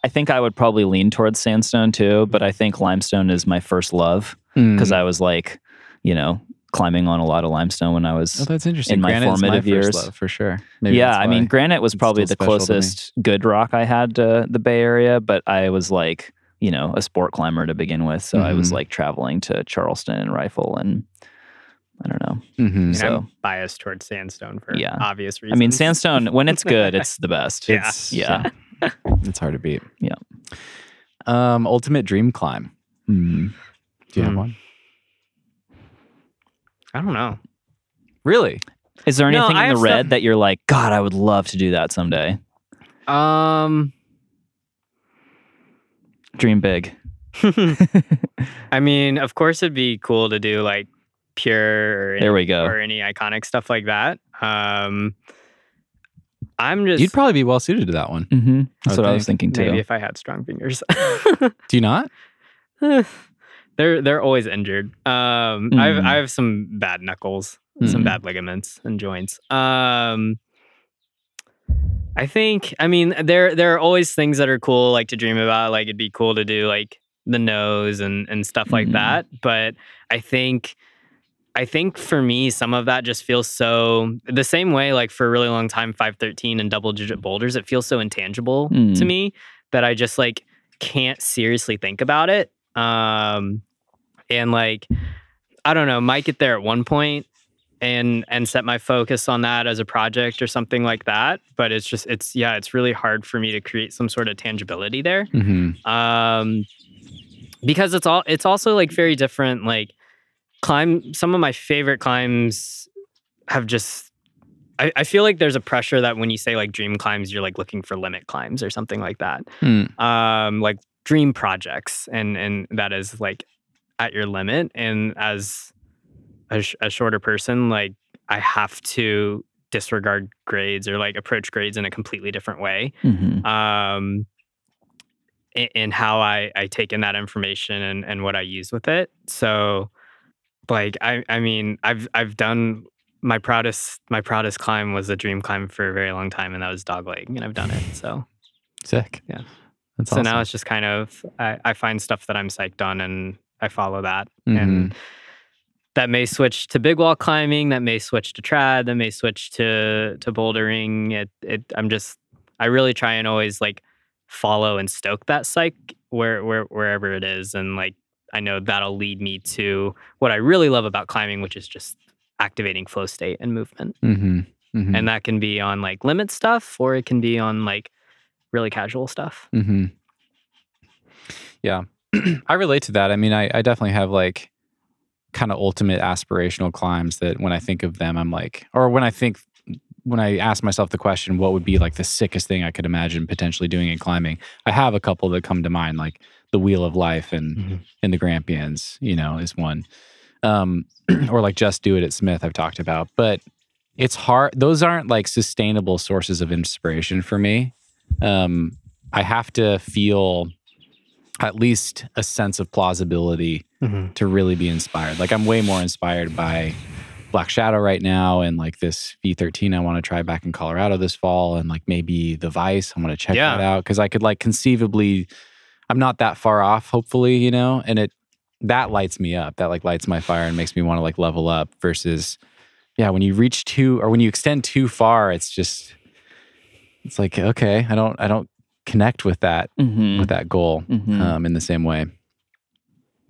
I think I would probably lean towards sandstone too, but I think limestone is my first love because Mm. I was like, you know, climbing on a lot of limestone when I was Oh, that's interesting. in my Granite is formative first years. love, for sure. Maybe yeah, I mean, granite was probably the special to me. closest good rock I had to the Bay Area, but I was like, you know, a sport climber to begin with, so I was Mhm. like traveling to Charleston and Rifle, and I don't know. Mm-hmm. So- I'm biased towards sandstone for Yeah. obvious reasons. I mean, sandstone when it's good, it's the best. Yeah. It's- yeah. it's hard to beat. Yeah. Um, ultimate dream climb. Hmm. Do you have Hmm. one? I don't know. Really? Is there anything I in the red stuff- that you're like, God, I would love to do that someday? Um, Dream big. I mean, of course, it'd be cool to do like pure or any, There we go. or any iconic stuff like that. Um, I'm just You'd probably be well suited to that one. Mm-hmm. That's I what I was thinking too. maybe if I had strong fingers. Do you not? they're they're always injured. Um, I've Mm. I have some bad knuckles, some Mm. bad ligaments and joints. Um, I think I mean there there are always things that are cool like to dream about. Like it'd be cool to do like the nose and and stuff like Mhm. that. But I think. I think for me, some of that just feels so the same way. Like for a really long time, five thirteen and double digit boulders, it feels so intangible to Mm. me that I just like can't seriously think about it. Um, and like I don't know, might get there at one point and and set my focus on that as a project or something like that. But it's just it's yeah, it's really hard for me to create some sort of tangibility there. hmm Um because it's all it's also like very different. Like climb some of my favorite climbs have just I, I feel like there's a pressure that when you say like dream climbs, you're like looking for limit climbs or something like that Mm. um like dream projects and and that is like at your limit and as a, sh- a shorter person like i have to disregard grades or like approach grades in a completely different way Mhm. um in, in how i i take in that information and and what i use with it so like i i mean i've i've done my proudest my proudest climb was a dream climb for a very long time and that was dog leg and i've done it so Sick. Yeah. That's so awesome. now it's just kind of I, I find stuff that I'm psyched on and I follow that. Mm-hmm. And that may switch to big wall climbing, that may switch to trad, that may switch to to bouldering. It it I'm just I really try and always like follow and stoke that psych where where wherever it is. And like I know that'll lead me to what I really love about climbing, which is just activating flow state and movement. hmm hmm And that can be on like limit stuff or it can be on like really casual stuff. hmm Yeah, I relate to that. I mean, I, I definitely have like kind of ultimate aspirational climbs that when I think of them, I'm like, or when I think, when I ask myself the question, what would be like the sickest thing I could imagine potentially doing in climbing? I have a couple that come to mind, like the Wheel of Life and Mhm. and the Grampians, you know, is one. Um, or like Just Do It at Smith, I've talked about. But it's hard. Those aren't like sustainable sources of inspiration for me. Um, I have to feel at least a sense of plausibility to really be inspired. Like I'm way more inspired by Black Shadow right now and like this V13 I want to try back in Colorado this fall and like maybe the Vice. I want to check Yeah. that out because I could like conceivably I'm not that far off, hopefully, you know, and it that lights me up. That like lights my fire and makes me want to like level up versus yeah, when you reach too or when you extend too far, it's just it's like, okay, I don't I don't connect with that Mhm. with that goal Mhm. um, in the same way.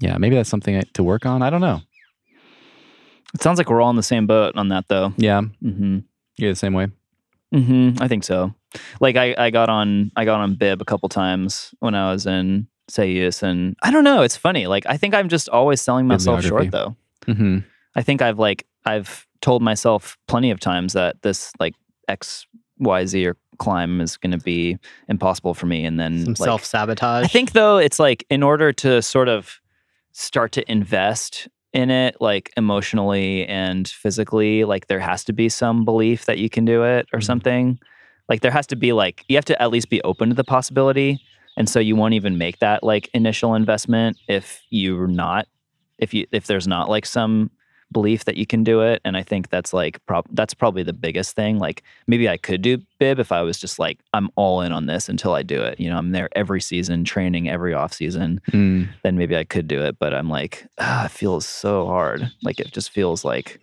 Yeah, maybe that's something to work on. I don't know. It sounds like we're all in the same boat on that, though. Yeah, hmm you're the same way. hmm I think so. Like I, I got on, I got on bib a couple times when I was in Céüse, and I don't know. It's funny. Like I think I'm just always selling myself short, though. hmm I think I've like I've told myself plenty of times that this like X Y Z or climb is going to be impossible for me, and then like, self sabotage. I think though it's like in order to sort of start to invest in it like emotionally and physically like there has to be some belief that you can do it or Mhm. something like there has to be like you have to at least be open to the possibility and so you won't even make that like initial investment if you're not if you if there's not like some belief that you can do it and i think that's like prob- that's probably the biggest thing like maybe i could do bib if i was just like i'm all in on this until i do it you know i'm there every season training every off season Mm. then maybe i could do it but i'm like ah, it feels so hard like it just feels like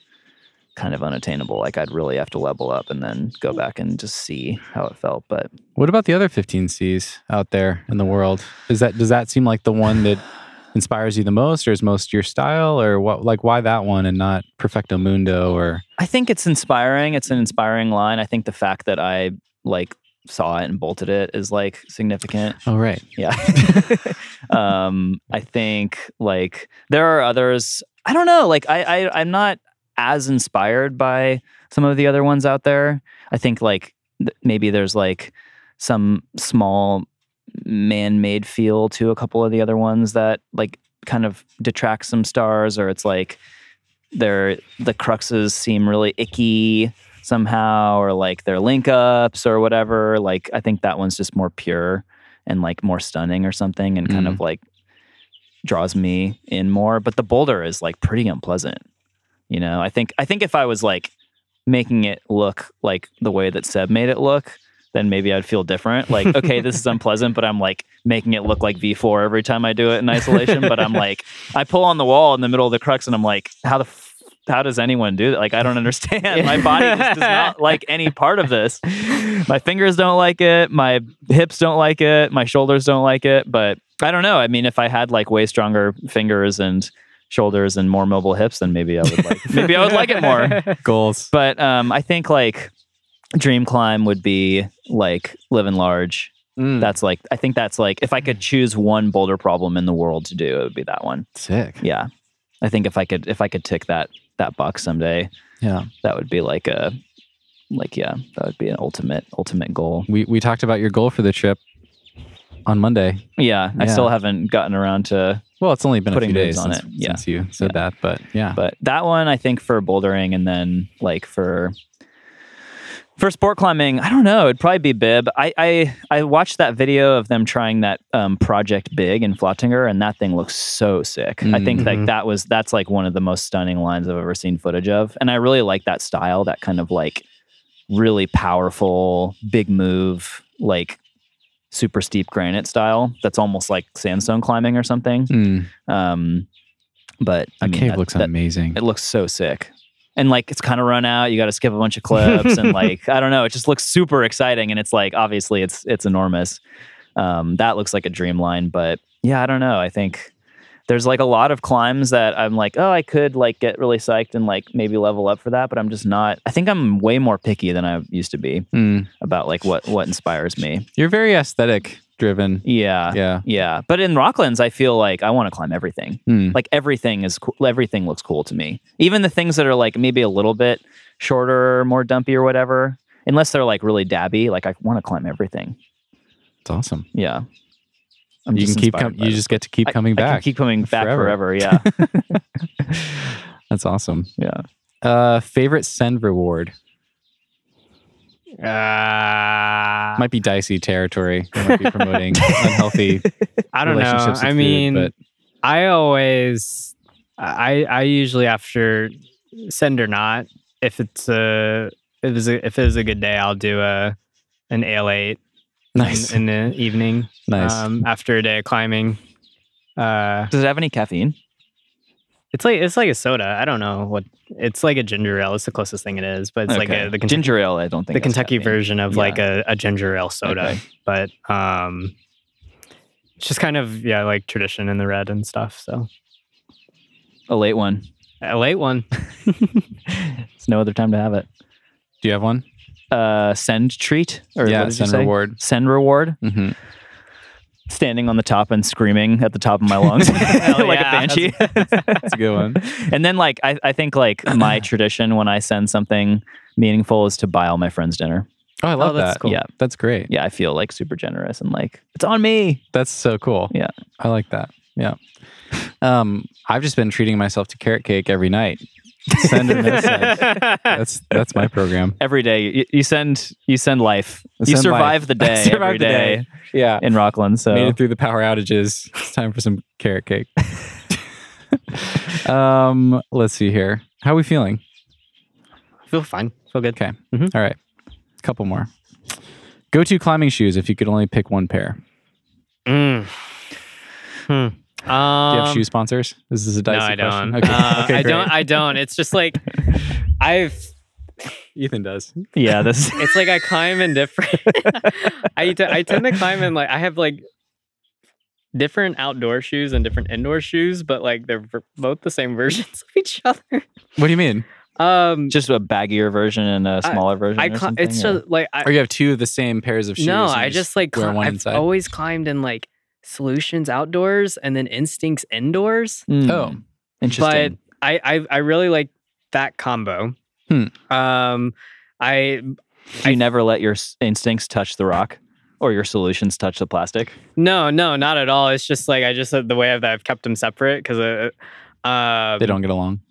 kind of unattainable like i'd really have to level up and then go back and just see how it felt but What about the other 15 C's out there in the world? Is that does that seem like the one that inspires you the most, or is most your style, or what? Like, why that one and not Perfecto Mundo? Or I think it's inspiring. It's an inspiring line. I think the fact that I like saw it and bolted it is like significant. oh, right, Yeah. um, I think like there are others. I don't know. Like I, I I'm not as inspired by some of the other ones out there. I think like th- maybe there's like some small man-made feel to a couple of the other ones that like kind of detract some stars or it's like they're the cruxes seem really icky somehow or like their link ups or whatever like i think that one's just more pure and like more stunning or something and kind Mm. of like draws me in more but the boulder is like pretty unpleasant you know i think i think if i was like making it look like the way that seb made it look then maybe i'd feel different like okay this is unpleasant but i'm like making it look like v4 every time i do it in isolation but i'm like i pull on the wall in the middle of the crux and i'm like how the f- how does anyone do that? Like, I don't understand. My body just does not like any part of this. My fingers don't like it. My hips don't like it. My shoulders don't like it. But I don't know. I mean, if I had like way stronger fingers and shoulders and more mobile hips, then maybe I would like maybe I would like it more. Goals. But um, I think like dream climb would be like Livin' Large. Mm, That's like I think that's like if I could choose one boulder problem in the world to do, it would be that one. sick. Yeah, I think if I could if I could tick that that box someday, Yeah. that would be like a like yeah, that would be an ultimate ultimate goal. We we talked about your goal for the trip on Monday. Yeah, I Yeah. still haven't gotten around to Well, it's only been Putting a few moves days on since, it. Yeah. since you said that, but yeah. but that one I think for bouldering and then like for for sport climbing, I don't know. It'd probably be bib. I I, I watched that video of them trying that um, project big in Flatanger, and that thing looks so sick. I think like Mhm. that was that's like one of the most stunning lines I've ever seen footage of, and I really like that style. That kind of like really powerful, big move, like super steep granite style. That's almost like sandstone climbing or something. Mm, Um, but I that mean, cave that- looks that- amazing. it looks so sick. And like it's kind of run out. You got to skip a bunch of clips, and like I don't know. It just looks super exciting, and it's like obviously it's it's enormous. Um, that looks like a dream line, but yeah, I don't know. I think there's like a lot of climbs that I'm like, oh, I could like get really psyched and like maybe level up for that, but I'm just not. I think I'm way more picky than I used to be Mm, about like what what inspires me. you're very aesthetic driven. Yeah, Yeah. yeah. But in Rocklands, I feel like I want to climb everything. Mm, like everything is cool. Everything looks cool to me. Even the things that are like maybe a little bit shorter, more dumpy or whatever. Unless they're like really dabby, like I want to climb everything. it's awesome. Yeah. I'm you just can keep inspired com- you it. just get to keep I- coming I can back. keep coming back forever. forever. yeah. That's awesome. yeah. Uh, favorite send reward Uh, might be dicey territory. We might be promoting unhealthy I don't know. I food, mean, but I always, I I usually after send or not, if it's a if it's a, if it was a good day, I'll do a an ale eight nice, in, in the evening. nice. Um, after a day of climbing. Uh, Does it have any caffeine? it's like it's like a soda. I don't know what it's like a ginger ale. It's the closest thing it is, but it's like a, the Kentucky, ginger ale. I don't think the Kentucky caffeine. version of Yeah. like a, a ginger ale soda. Okay. But um, it's just kind of yeah, like tradition in the red and stuff. So A late one. a late one. it's no other time to have it. Do you have one? Uh, send treat or yeah, what did you send say? reward. Send reward. hmm Standing on the top and screaming at the top of my lungs like yeah. a banshee. That's a good one. and then like I, I think like my tradition when I send something meaningful is to buy all my friends dinner. Oh, I love that's that. cool. Yeah. That's great. Yeah, I feel like super generous and like it's on me. That's so cool. Yeah. I like that. Yeah. Um, I've just been treating myself to carrot cake every night. Send a message. That's that's my program. Every day you, you send you send life. I you send survive life. the day survive every the day, day. Yeah. in Rockland. So Made it through the power outages. It's time for some carrot cake. um, let's see here. How are we feeling? Feel fine. Feel good. Okay. Mhm. All right. couple more. Go to climbing shoes if you could only pick one pair. Mm. Hmm. Um, Do you have shoe sponsors? This is a No, dicey I don't. question. Okay. Uh, okay, I don't. I don't. It's just like I've. Ethan does. yeah, this It's like I climb in different. I t- I tend to climb in like I have like different outdoor shoes and different indoor shoes, but like they're v- both the same versions of each other. What do you mean? Um, just a baggier version and a smaller version. I or cli- something, it's or- just like I, Or you have two of the same pairs of shoes? no, I just like wear one I've inside. always climbed in like solutions outdoors and then instincts indoors. Mm, Oh. interesting. But I, I I really like that combo. Hmm. Um, I Do you never let your instincts touch the rock or your solutions touch the plastic? no no not at all. It's just like I just the way that I've kept them separate because uh, um, They don't get along.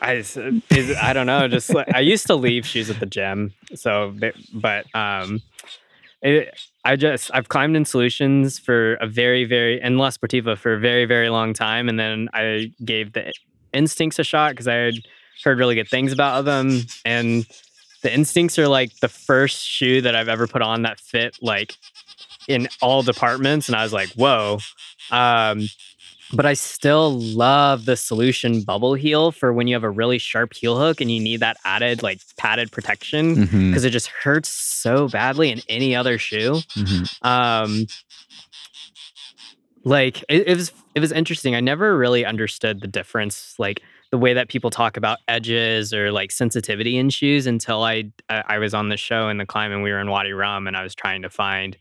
I s- is, I don't know. Just like, I used to leave shoes at the gym, so they, but um, it, I just I've climbed in solutions for a very very and La Sportiva for a very very long time, and then I gave the instincts a shot because I had heard really good things about them, and the instincts are like the first shoe that I've ever put on that fit like in all departments, and I was like, whoa. Um, but I still love the solution bubble heel for when you have a really sharp heel hook and you need that added like padded protection because it just hurts so badly in any other shoe. mhm. Um, like it, it was it was interesting. I never really understood the difference, like the way that people talk about edges or like sensitivity in shoes until I I, I was on the show in the climb and we were in Wadi Rum and I was trying to find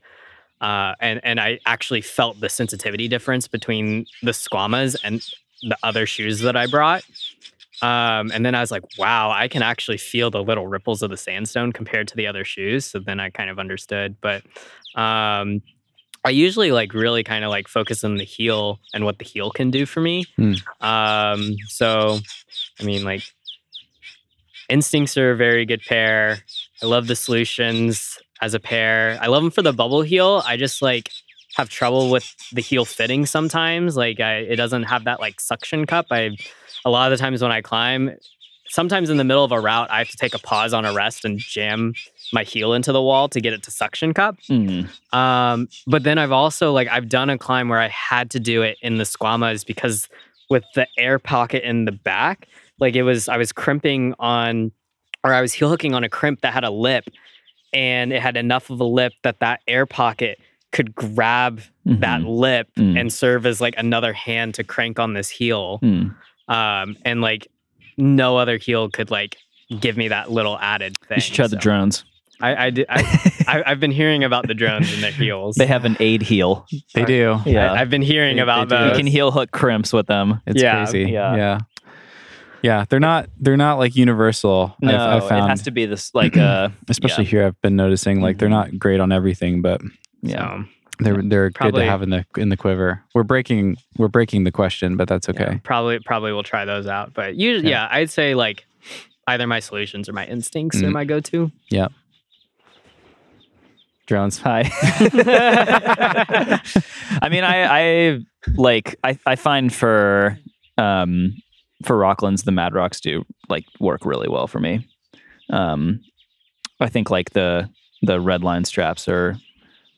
uh, and and I actually felt the sensitivity difference between the Skwamas and the other shoes that I brought. Um, and then I was like, wow, I can actually feel the little ripples of the sandstone compared to the other shoes. So then I kind of understood. But um, I usually like really kind of like focus on the heel and what the heel can do for me. Hmm. Um, so, I mean, like, instincts are a very good pair. I love the solutions as a pair. I love them for the bubble heel. I just like have trouble with the heel fitting sometimes. Like, I, it doesn't have that like suction cup. I, a lot of the times when I climb, sometimes in the middle of a route, I have to take a pause on a rest and jam my heel into the wall to get it to suction cup. Mm. Um, but then I've also like I've done a climb where I had to do it in the Skwamas because with the air pocket in the back, like it was I was crimping on or I was heel hooking on a crimp that had a lip and it had enough of a lip that that air pocket could grab that Mhm. lip Mm. and serve as like another hand to crank on this heel. Mm. Um, and like no other heel could like give me that little added thing. You should try the drones. I, I, did, I, I I've been hearing about the drones and their heels. They have an aid heel. They do. Yeah. I, have been hearing They- about they do. you can heel hook crimps with them. It's Yeah, crazy. yeah. yeah. Yeah, they're not they're not like universal. I've- No, I've, found, it has to be this like uh especially here. I've been noticing like they're not great on everything, but yeah. So, they're they're good to have in the in the quiver. We're breaking we're breaking the question, but that's yeah, okay. probably probably we'll try those out. But usually, Yeah. yeah, I'd say like either my solutions or my instincts are Mm. my go-to. Yeah. Drones. Hi. I mean, I, I like I, I find for um for Rocklands the Mad Rocks do like work really well for me. Um, I think like the the red line straps are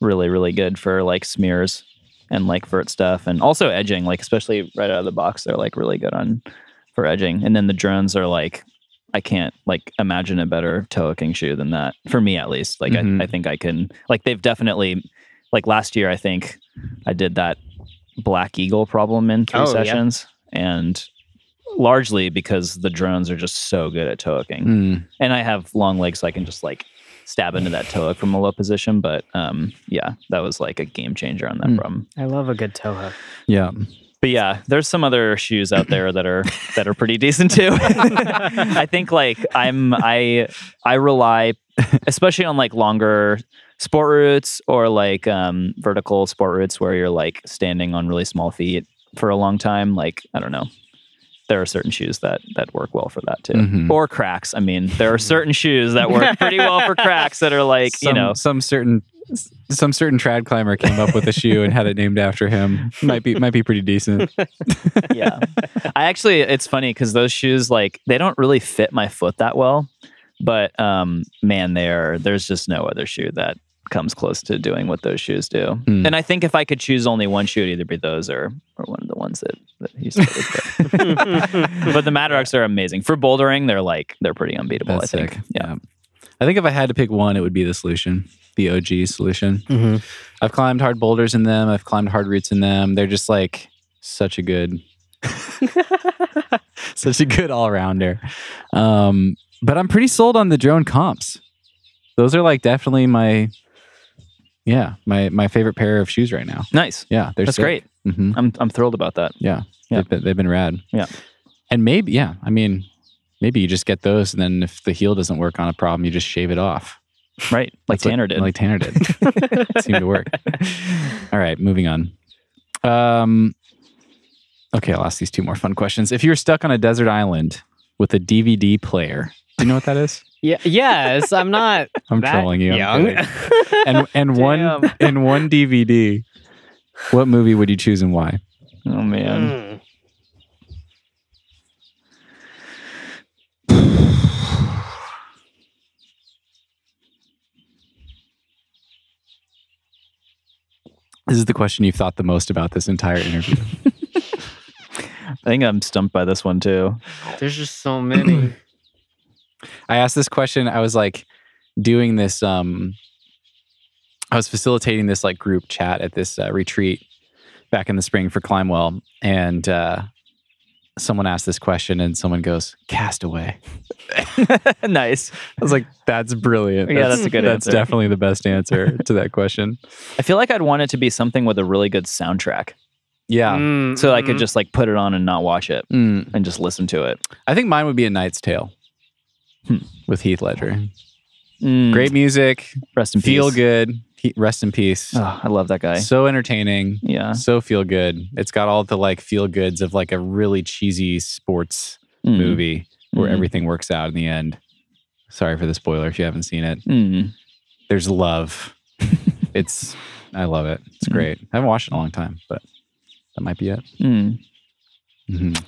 really really good for like smears and like vert stuff and also edging like especially right out of the box they're like really good on for edging and then the drones are like I can't like imagine a better toe hooking shoe than that for me at least. Like Mhm. I, I think I can like they've definitely like last year I think I did that black eagle problem in three Oh, yeah. sessions and largely because the drones are just so good at toe Mm. and I have long legs so I can just like stab into that toe hook from a low position. But um yeah, that was like a game changer on that Mm. problem. I love a good toe hook. Yeah. But yeah, there's some other shoes out there that are that are pretty decent too. I think like I'm I I rely especially on like longer sport routes or like um vertical sport routes where you're like standing on really small feet for a long time. Like I don't know. There are certain shoes that that work well for that too. Mhm. Or cracks. I mean, there are certain shoes that work pretty well for cracks that are like, some, you know, some certain some certain trad climber came up with a shoe and had it named after him. Might be might be pretty decent. yeah. I actually, it's funny because those shoes, like, they don't really fit my foot that well. But um, man, there, there's just no other shoe that comes close to doing what those shoes do. Hmm. And I think if I could choose only one shoe, it'd either be those or or one of the ones that that he said. but, but the Mad Rocks are amazing for bouldering. They're like they're pretty unbeatable. That's I think. sick. Yeah. I think if I had to pick one, it would be the solution, the OG solution. Mm-hmm. I've climbed hard boulders in them. I've climbed hard routes in them. They're just like such a good, such a good all rounder. Um, but I'm pretty sold on the drone comps. Those are like definitely my, yeah, my my favorite pair of shoes right now. Nice. Yeah, they're That's sick. great. hmm I'm I'm thrilled about that. Yeah, Yeah. They've, been, they've been rad. Yeah. and maybe yeah, I mean, maybe you just get those, and then if the heel doesn't work on a problem, you just shave it off. Right. Like That's what- Tanner did. Like Tanner did. it Seemed to work. All right, moving on. Um, okay, I'll ask these two more fun questions. If you were stuck on a desert island with a DVD player, do you know what that is? Yeah. Yes, I'm not. I'm that trolling you. I'm young. and and one in one DVD. What movie would you choose and why? oh man. Mm. This is the question you've thought the most about this entire interview. I think I'm stumped by this one too. There's just so many. I asked this question. I was like doing this. Um, I was facilitating this like group chat at this uh, retreat, back in the spring for Climbwell, and uh, someone asked this question, and someone goes, "Castaway." nice. I was like, "That's brilliant. Yeah, that's a good That's answer. definitely the best answer to that question." I feel like I'd want it to be something with a really good soundtrack, Yeah. Mm, so I could mm. just like put it on and not watch it Mm. and just listen to it. I think mine would be A Knight's Tale Hmm. with Heath Ledger. Mm, Great music, Rest in peace. feel peace. good. He, rest in peace. Oh, I love that guy. So entertaining. Yeah. So feel good. It's got all the like feel goods of like a really cheesy sports Mm. movie where Mhm. everything works out in the end. Sorry for the spoiler if you haven't seen it. Mm. There's love. it's I love it. It's Mhm. great. I haven't watched it in a long time, but that might be it. Mm. Mhm.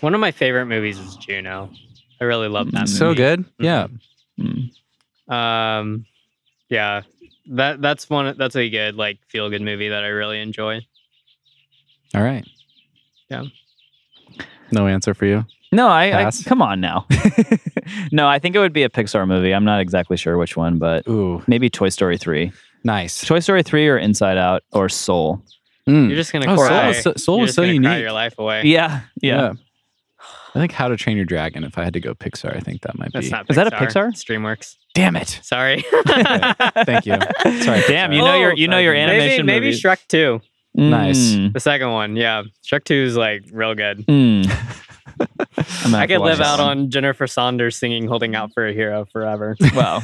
One of my favorite movies is Juno. I really love that movie. So good. Yeah. Mm. Um, yeah, that that's one. That's a good like feel good movie that I really enjoy. All right. Yeah. No answer for you. No, I, I come on now. no, I think it would be a Pixar movie. I'm not exactly sure which one, but Ooh, maybe Toy Story 3. nice. Toy Story 3 or Inside Out or Soul. Mm. You're just gonna Oh, Soul cry. was so- Soul You're was so gonna cry unique. your life away. Yeah. Yeah. I think How to Train Your Dragon. If I had to go Pixar, I think that might That's be. not. Pixar. Is that a Pixar? It's DreamWorks. Damn it! Sorry. Thank you. Sorry. Damn, you know your you know your maybe- animation maybe maybe movies. Shrek Two, Nice. Mm. the second one. Yeah, Shrek Two is like real good. Mm. I'm gonna have I to could live out one. on Jennifer Saunders singing "Holding Out for a Hero" forever. Wow.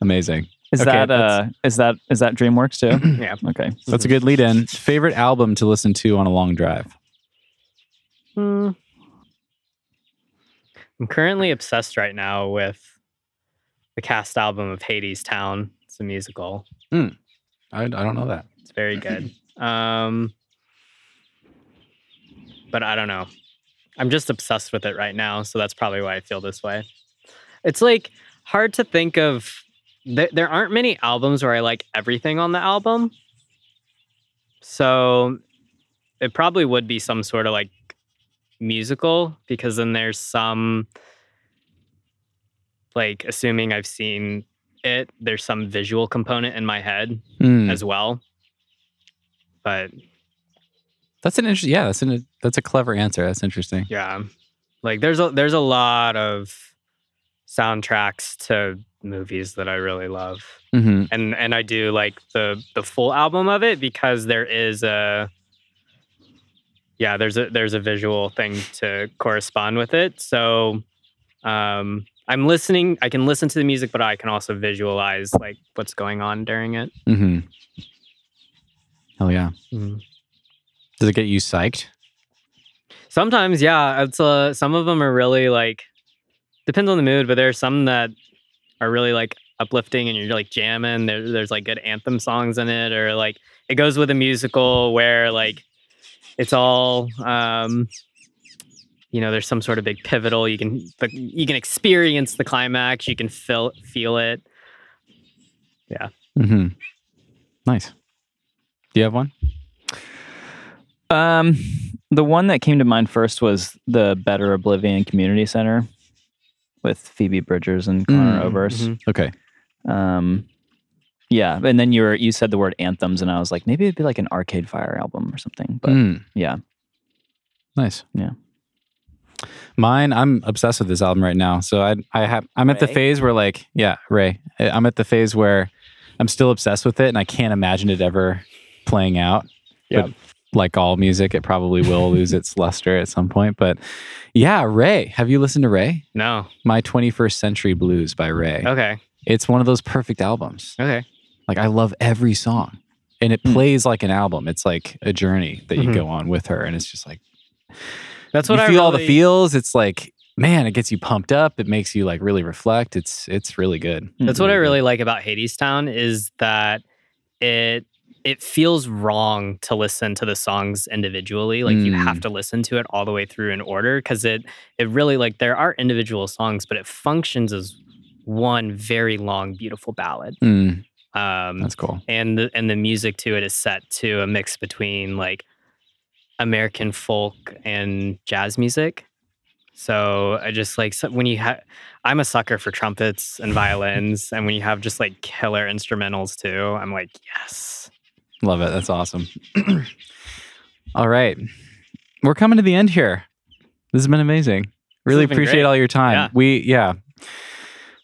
Amazing. Is Okay, that uh is that is that DreamWorks too? yeah. okay. That's a good lead in. Favorite album to listen to on a long drive? Hmm. I'm currently obsessed right now with the cast album of Hadestown. It's a musical. I, I don't know that. It's very good. Um, but I don't know. I'm just obsessed with it right now, so that's probably why I feel this way. It's like hard to think of. There, there aren't many albums where I like everything on the album, so it probably would be some sort of like musical because then there's some like assuming I've seen it, there's some visual component in my head Mm. as well. But That's an interesting. Yeah, that's an that's a clever answer. That's interesting. yeah, like there's a there's a lot of soundtracks to movies that I really love, hmm and and I do like the the full album of it because there is a yeah there's a there's a visual thing to correspond with it. So um, I'm listening. I can listen to the music, but I can also visualize like what's going on during it. hmm Hell yeah. Mhm. Does it get you psyched? Sometimes, yeah. It's uh, some of them are really like depends on the mood, but there's some that are really like uplifting and you're like jamming. There, there's like good anthem songs in it, or like it goes with a musical where like it's all um you know there's some sort of big pivotal you can the, you can experience the climax you can feel feel it yeah mm-hmm. Nice. Do you have one? Um, the one that came to mind first was the Better Oblivion Community Center with Phoebe Bridgers and Conor Mm, Oberst. mhm. Okay. Um, yeah, and then you were you said the word anthems, and I was like, maybe it'd be like an Arcade Fire album or something. But Mm, yeah, nice. Yeah. Mine, I'm obsessed with this album right now. So I, I have, I'm at the phase where like, yeah, Raye. I- I'm at the phase where I'm still obsessed with it, and I can't imagine it ever playing out. Yeah. Like all music, it probably will lose its luster at some point. But yeah, Raye. Have you listened to Raye? no My 21st Century Blues by Raye. okay It's one of those perfect albums. okay Like I love every song. And it Hmm. plays like an album. It's like a journey that you Mhm. go on with her. And it's just like that's what you what feel I all the feels. It's like, man, it gets you pumped up. It makes you like really reflect. It's it's really good. That's what I really like about Hadestown is that it it feels wrong to listen to the songs individually. Like you have Mm. to listen to it all the way through in order because it it really like there are individual songs, but it functions as one very long, beautiful ballad. Mm, Um, that's cool. and the and the music to it is set to a mix between like American folk and jazz music. So I just like so when you have, I'm a sucker for trumpets and violins, and when you have just like killer instrumentals too, I'm like, yes, Love it. That's awesome. all right. We're coming to the end here. This has been amazing. Really been appreciate great. all your time. Yeah. We, yeah.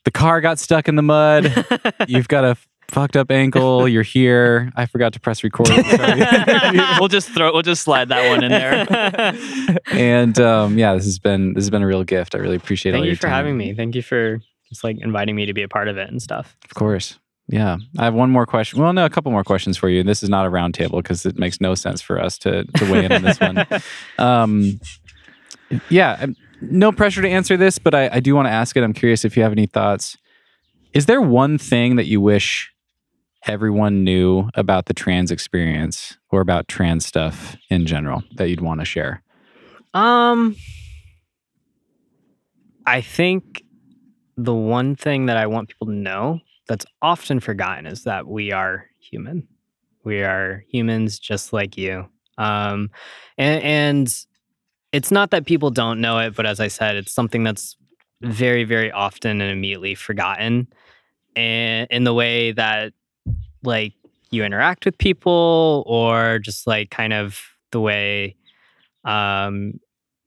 The car got stuck in the mud. You've got a fucked up ankle. You're here. I forgot to press record. We'll just throw. We'll just slide that one in there. and um, yeah, this has been this has been a real gift. I really appreciate all Thank your you for time. having me. Thank you for just like inviting me to be a part of it and stuff. Of course. Yeah. I have one more question. Well, no, a couple more questions for you. This is not a roundtable because it makes no sense for us to, to weigh in on this one. Um, yeah. No pressure to answer this, but I, I do want to ask it. I'm curious if you have any thoughts. Is there one thing that you wish everyone knew about the trans experience or about trans stuff in general that you'd want to share? Um, I think the one thing that I want people to know that's often forgotten is that we are human. We are humans just like you. Um, and, and it's not that people don't know it, but as I said, it's something that's very, very often and immediately forgotten. And in the way that, like, you interact with people, or just like kind of the way um,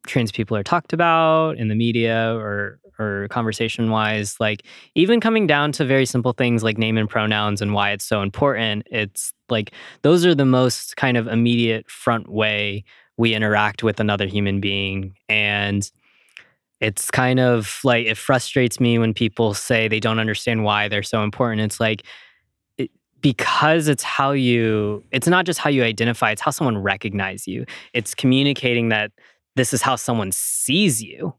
trans people are talked about in the media or or conversation wise like even coming down to very simple things like name and pronouns and why it's so important it's like those are the most kind of immediate front way we interact with another human being. And it's kind of like it frustrates me when people say they don't understand why they're so important. It's like because it's how you it's not just how you identify it's how someone recognizes you. It's communicating that this is how someone sees you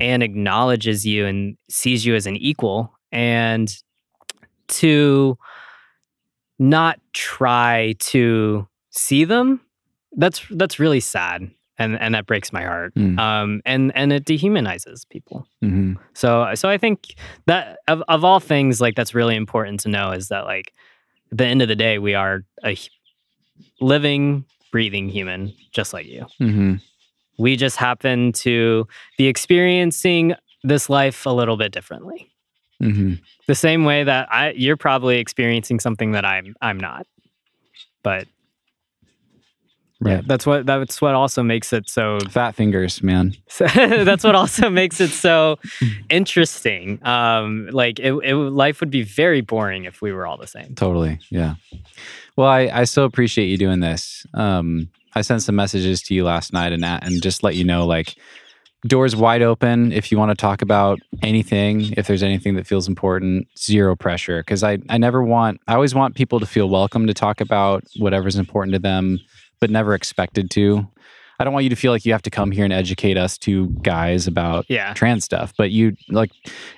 and acknowledges you and sees you as an equal and to not try to see them that's that's really sad and and that breaks my heart. Mm. um and and it dehumanizes people. Hmm so so i think that of, of all things like that's really important to know is that like at the end of the day we are a living breathing human just like you hmm we just happen to be experiencing this life a little bit differently. hmm The same way that I you're probably experiencing something that I'm I'm not. But yeah, Right. that's what that's what also makes it so, Fat fingers, man. so that's what also makes it so interesting. Um like it, it life would be very boring if we were all the same. Totally. Yeah. Well, I, I so appreciate you doing this. Um, I sent some messages to you last night and that, and just let you know, like, doors wide open if you want to talk about anything, if there's anything that feels important, zero pressure. Cause I, I never want, I always want people to feel welcome to talk about whatever's important to them, but never expected to. I don't want you to feel like you have to come here and educate us two guys about Yeah. trans stuff but you like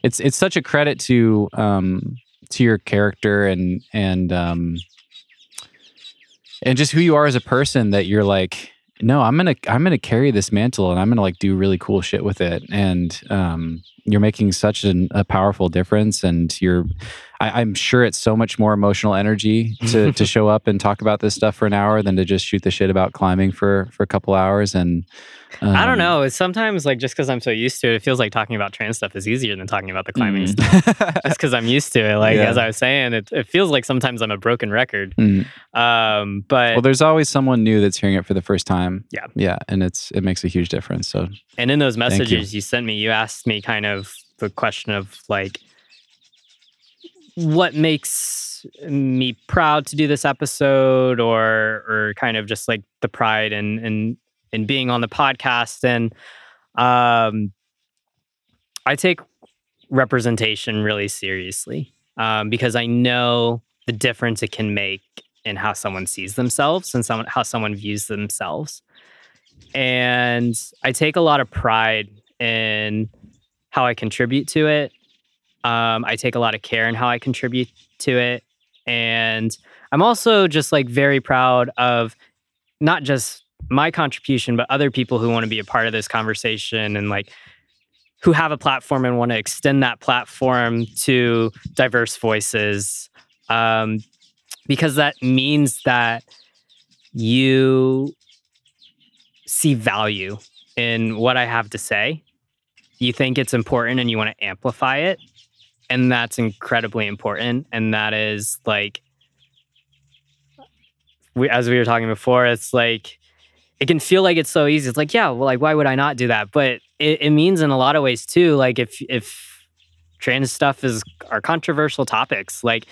it's it's such a credit to um to your character and and um and just who you are as a person that you're like no i'm gonna i'm gonna carry this mantle and i'm gonna like do really cool shit with it and um you're making such an, a powerful difference and you're I, i'm sure it's so much more emotional energy to to show up and talk about this stuff for an hour than to just shoot the shit about climbing for for a couple hours and I don't um, know. Sometimes like just because I'm so used to it, it feels like talking about trans stuff is easier than talking about the climbing Mm. stuff. Just because I'm used to it. Like Yeah. as I was saying, it, it feels like sometimes I'm a broken record. Mm. Um, but Well, there's always someone new that's hearing it for the first time. Yeah. Yeah. And it's it makes a huge difference. So and in those Thank you. messages you. sent me, you asked me kind of the question of like, what makes me proud to do this episode, or or kind of just like the pride and and and being on the podcast, and um, I take representation really seriously um, because I know the difference it can make in how someone sees themselves and someone how someone views themselves. And I take a lot of pride in how I contribute to it. Um, I take a lot of care in how I contribute to it. And I'm also just like very proud of not just my contribution, but other people who want to be a part of this conversation and like who have a platform and want to extend that platform to diverse voices. Um, because that means that you see value in what I have to say. You think it's important and you want to amplify it. And that's incredibly important. And that is like we, as we were talking before, it's like it can feel like it's so easy. It's like, yeah, well, like why would I not do that? But it, it means in a lot of ways too. Like if if trans stuff is are controversial topics, like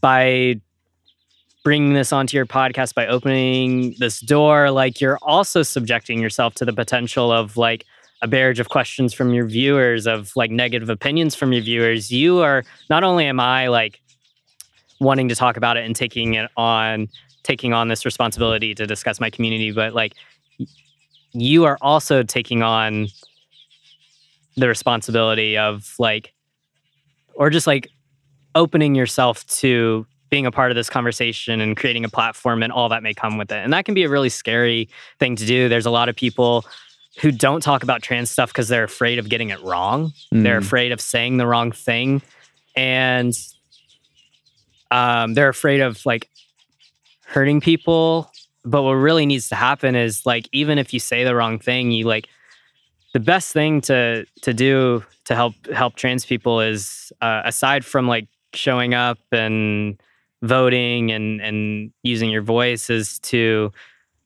by bringing this onto your podcast by opening this door like you're also subjecting yourself to the potential of like a barrage of questions from your viewers of like negative opinions from your viewers you are not only am i like wanting to talk about it and taking it on taking on this responsibility to discuss my community but like you are also taking on the responsibility of like or just like opening yourself to being a part of this conversation and creating a platform and all that may come with it. And that can be a really scary thing to do. There's a lot of people who don't talk about trans stuff because they're afraid of getting it wrong. They're Mm. afraid of saying the wrong thing. And um, they're afraid of like hurting people. But what really needs to happen is like, even if you say the wrong thing, you like, the best thing to to do to help help trans people is uh, aside from like showing up and voting and and using your voice is to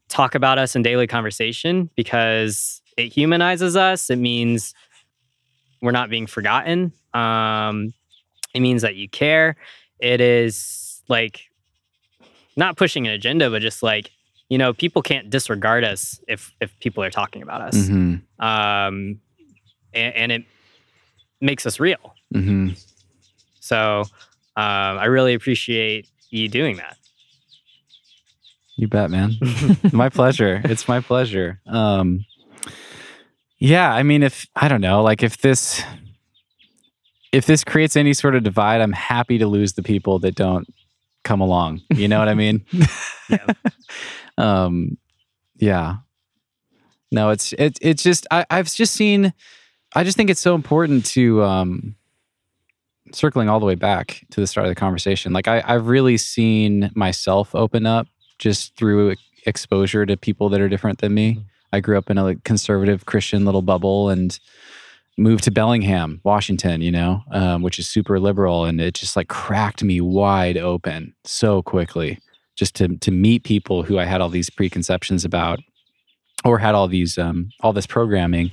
talk about us in daily conversation because it humanizes us it means we're not being forgotten um it means that you care it is like not pushing an agenda but just like you know people can't disregard us if if people are talking about us Mhm. um, and, and it makes us real. Mm-hmm. So um, I really appreciate you doing that. You bet, man. my pleasure. It's my pleasure. Um, yeah, I mean, if I don't know, like if this if this creates any sort of divide, I'm happy to lose the people that don't come along. You know what I mean? Yeah. um, yeah. No, it's it's it's just I, I've just seen. I just think it's so important to um, circling all the way back to the start of the conversation. Like I, I've really seen myself open up just through exposure to people that are different than me. I grew up in a like, conservative Christian little bubble and moved to Bellingham, Washington, you know, um, which is super liberal, and it just like cracked me wide open so quickly. Just to to meet people who I had all these preconceptions about, or had all these um, all this programming,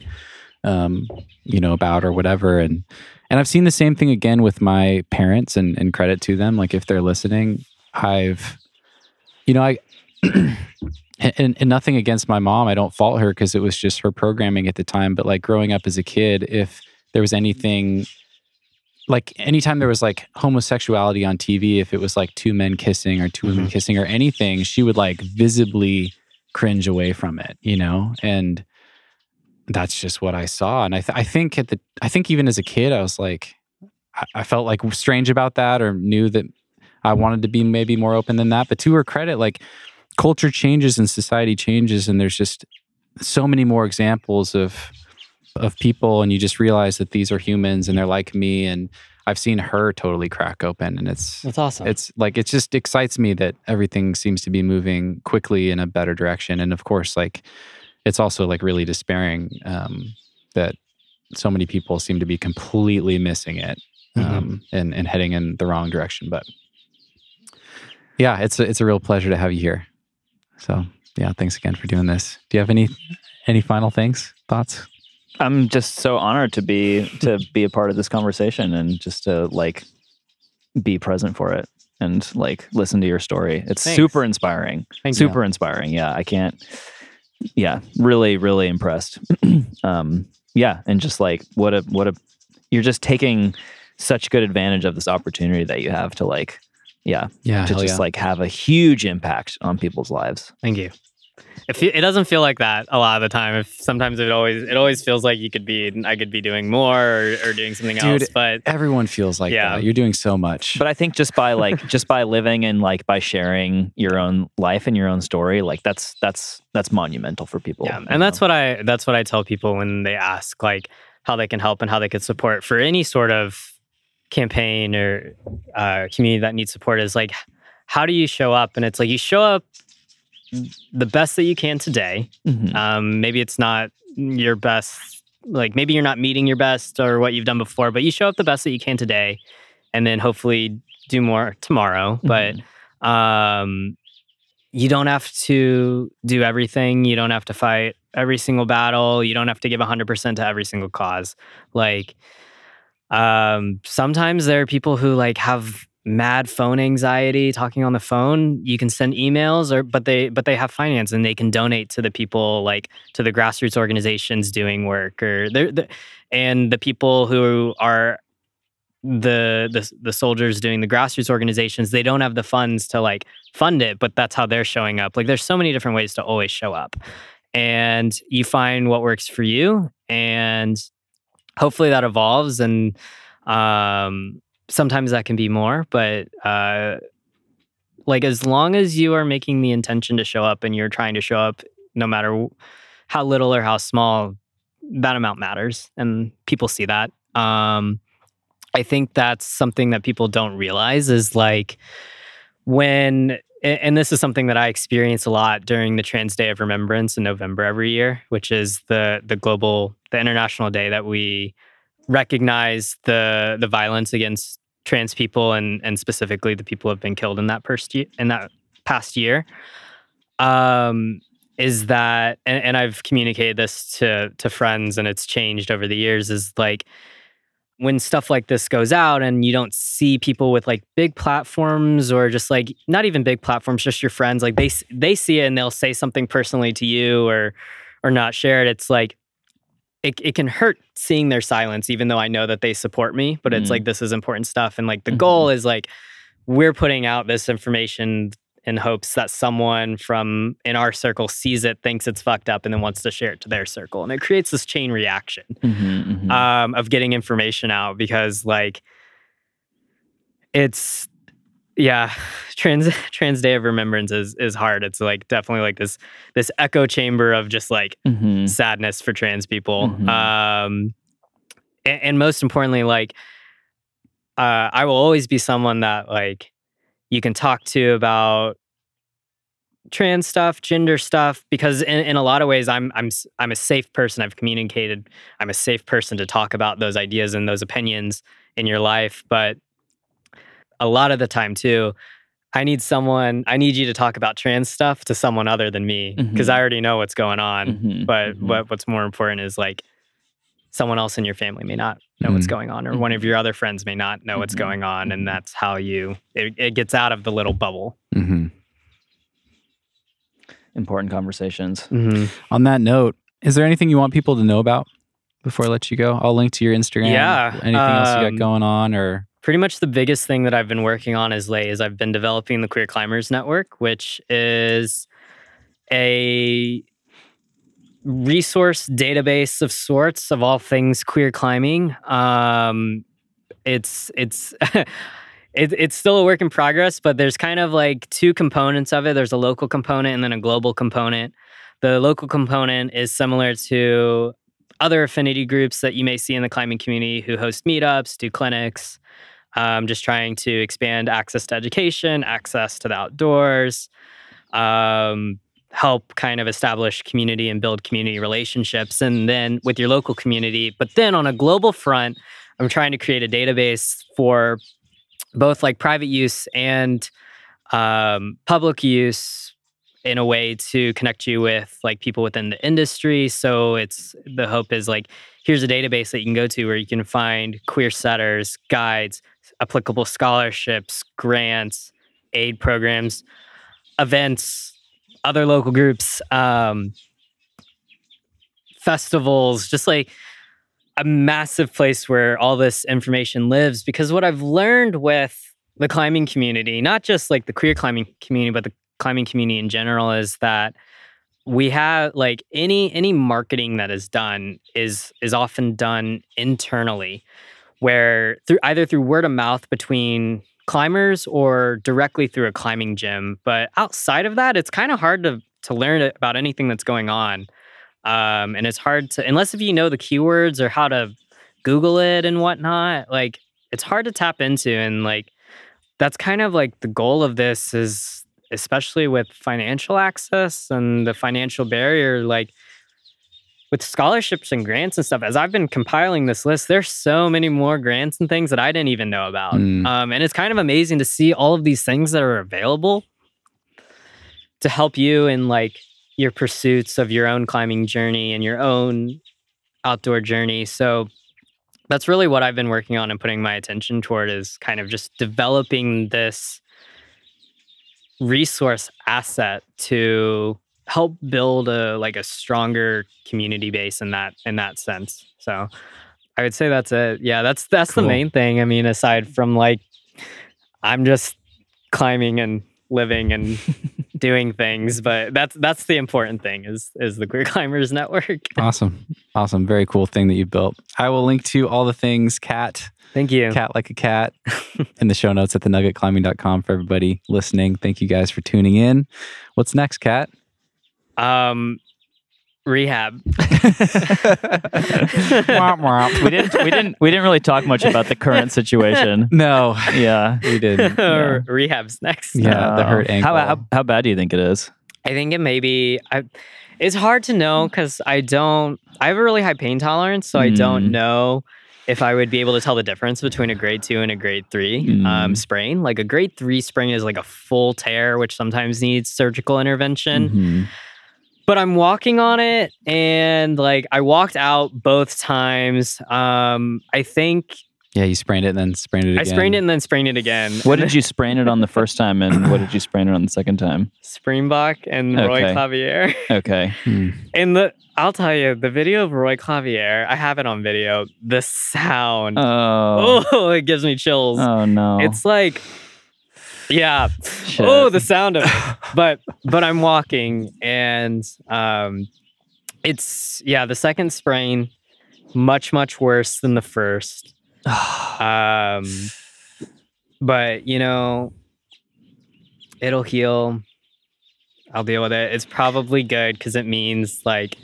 um, you know, about or whatever, and and I've seen the same thing again with my parents, and and credit to them, like if they're listening, I've, you know, I. and, and nothing against my mom. I don't fault her because it was just her programming at the time. But like growing up as a kid, if there was anything like anytime there was like homosexuality on TV, if it was like two men kissing or 2 women mm-hmm. kissing or anything, she would like visibly cringe away from it, you know? And that's just what I saw. And I, th- I think at the, I think even as a kid, I was like, I, I felt like strange about that or knew that I wanted to be maybe more open than that. But to her credit, like culture changes and society changes, and there's just so many more examples of of people, and you just realize that these are humans and they're like me. And I've seen her totally crack open, and it's That's awesome. it's like it just excites me that everything seems to be moving quickly in a better direction. And of course, like it's also like really despairing um, that so many people seem to be completely missing it um, and and heading in the wrong direction. But yeah, it's a, it's a real pleasure to have you here. So yeah, thanks again for doing this. Do you have any any final things, thoughts? I'm just so honored to be to be a part of this conversation and just to like be present for it and like listen to your story. It's Thanks. super inspiring. Thank you. super inspiring. Yeah, I can't. Yeah, really, really impressed. um, yeah, and just like what a what a you're just taking such good advantage of this opportunity that you have to like, yeah, Yeah, to just yeah. like have a huge impact on people's lives. Thank you. It, fe- it doesn't feel like that a lot of the time. If sometimes it always it always feels like you could be I could be doing more or, or doing something Dude, else. But Everyone feels like Yeah. that. You're doing so much. But I think just by like just by living and like by sharing your own life and your own story, like that's that's that's monumental for people. yeah, and that's what I that's what I tell people when they ask like how they can help and how they could support for any sort of campaign or uh, community that needs support is like how do you show up? And it's like you show up the best that you can today. Mhm. Um, maybe it's not your best, like maybe you're not meeting your best or what you've done before, but you show up the best that you can today, and then hopefully do more tomorrow. But um, you don't have to do everything. You don't have to fight every single battle. You don't have to give 100% to every single cause. Like, um, sometimes there are people who like have mad phone anxiety talking on the phone. You can send emails or but they but they have finance and they can donate to the people like to the grassroots organizations doing work or they're, the and the people who are the, the the soldiers doing the grassroots organizations they don't have the funds to like fund it but that's how they're showing up. Like there's so many different ways to always show up. And you find what works for you and hopefully that evolves and um sometimes that can be more but uh like as long as you are making the intention to show up and you're trying to show up no matter how little or how small that amount matters and people see that. Um i think that's something that people don't realize is like when and this is something that i experience a lot during the trans day of remembrance in november every year which is the the global the international day that we recognize the the violence against trans people and and specifically the people who have been killed in that past year, in that past year. Um is that and, and I've communicated this to to friends and it's changed over the years is like when stuff like this goes out and you don't see people with like big platforms or just like not even big platforms just your friends like they they see it and they'll say something personally to you or or not share it it's like it, it can hurt seeing their silence even though i know that they support me but it's Mm. like this is important stuff and like the Mhm. goal is like we're putting out this information in hopes that someone from in our circle sees it thinks it's fucked up and then wants to share it to their circle and it creates this chain reaction Mhm, mhm. um, of getting information out because like it's yeah trans trans day of remembrance is is hard it's like definitely like this this echo chamber of just like Mhm. sadness for trans people Mhm. um and, and most importantly like uh i will always be someone that like you can talk to about trans stuff gender stuff because in, in a lot of ways i'm i'm i'm a safe person. I've communicated. I'm a safe person to talk about those ideas and those opinions in your life. But a lot of the time too i need someone i need you to talk about trans stuff to someone other than me because Mhm. i already know what's going on. Mhm, but mhm. what what's more important is like someone else in your family may not know what's Mhm. going on or one of your other friends may not know what's Mhm, going on and that's how you it, it gets out of the little bubble important conversations. On that note, is there anything you want people to know about before I let you go? I'll link to your Instagram. Yeah, Anything else you um, got going on or pretty much the biggest thing that I've been working on as late is I've been developing the Queer Climbers Network, which is a resource database of sorts of all things queer climbing. Um, it's it's it, it's still a work in progress, but there's kind of like two components of it. There's a local component and then a global component. The local component is similar to other affinity groups that you may see in the climbing community who host meetups, do clinics, um, just trying to expand access to education, access to the outdoors, um, help kind of establish community and build community relationships. And then with your local community. But then on a global front, I'm trying to create a database for both like private use and um, public use in a way to connect you with like people within the industry. So it's the hope is like here's a database that you can go to where you can find queer setters, guides, applicable scholarships, grants, aid programs, events, other local groups, um, festivals, just like a massive place where all this information lives. Because what I've learned with the climbing community, not just like the queer climbing community, but the climbing community in general, is that we have like any any marketing that is done is is often done internally where through either through word of mouth between climbers or directly through a climbing gym but outside of that it's kind of hard to to learn about anything that's going on. Um, and it's hard to unless if you know the keywords or how to google it and whatnot like it's hard to tap into and like that's kind of like the goal of this is especially with financial access and the financial barrier like with scholarships and grants and stuff as i've been compiling this list there's so many more grants and things that i didn't even know about Mm. um, and it's kind of amazing to see all of these things that are available to help you in like your pursuits of your own climbing journey and your own outdoor journey. So that's really what I've been working on and putting my attention toward is kind of just developing this resource asset to help build a like a stronger community base in that in that sense. So I would say that's it. Yeah, that's that's Cool. the main thing. I mean, aside from like I'm just climbing and living and doing things, but that's that's the important thing is is the Queer Climbers Network. Awesome. Awesome. Very cool thing that you built. I will link to all the things cat, Thank you. cat like a cat in the show notes at thenuggetclimbing.com for everybody listening. Thank you guys for tuning in. What's next, Cat? Um rehab. Womp womp. we didn't we didn't we didn't really talk much about the current situation. No, Yeah. we didn't. Yeah. Rehab's next. Yeah, the hurt Uh, ankle. How, how how bad do you think it is? I think it may be. I, it's hard to know because I don't. I have a really high pain tolerance, so I don't Mm. know if I would be able to tell the difference between a grade two and a grade three um, Mm. sprain. Like a grade three sprain is like a full tear, which sometimes needs surgical intervention. Mhm. But I'm walking on it, and like I walked out both times. Um, I think Yeah, you sprained it and then sprained it again. I sprained it and then sprained it again. What did you sprain it on the first time, and what did you sprain it on the second time? Springbok and Roy Okay. Clavier. Okay. Hmm. And the I'll tell you, the video of Roy Clavier, I have it on video. The sound, Oh. oh, it gives me chills. Oh no. It's like, yeah, Shit. oh, the sound of it. But but I'm walking, and um, it's yeah, the second sprain, much much worse than the first. Um, but you know, it'll heal. I'll deal with it. It's probably good because it means like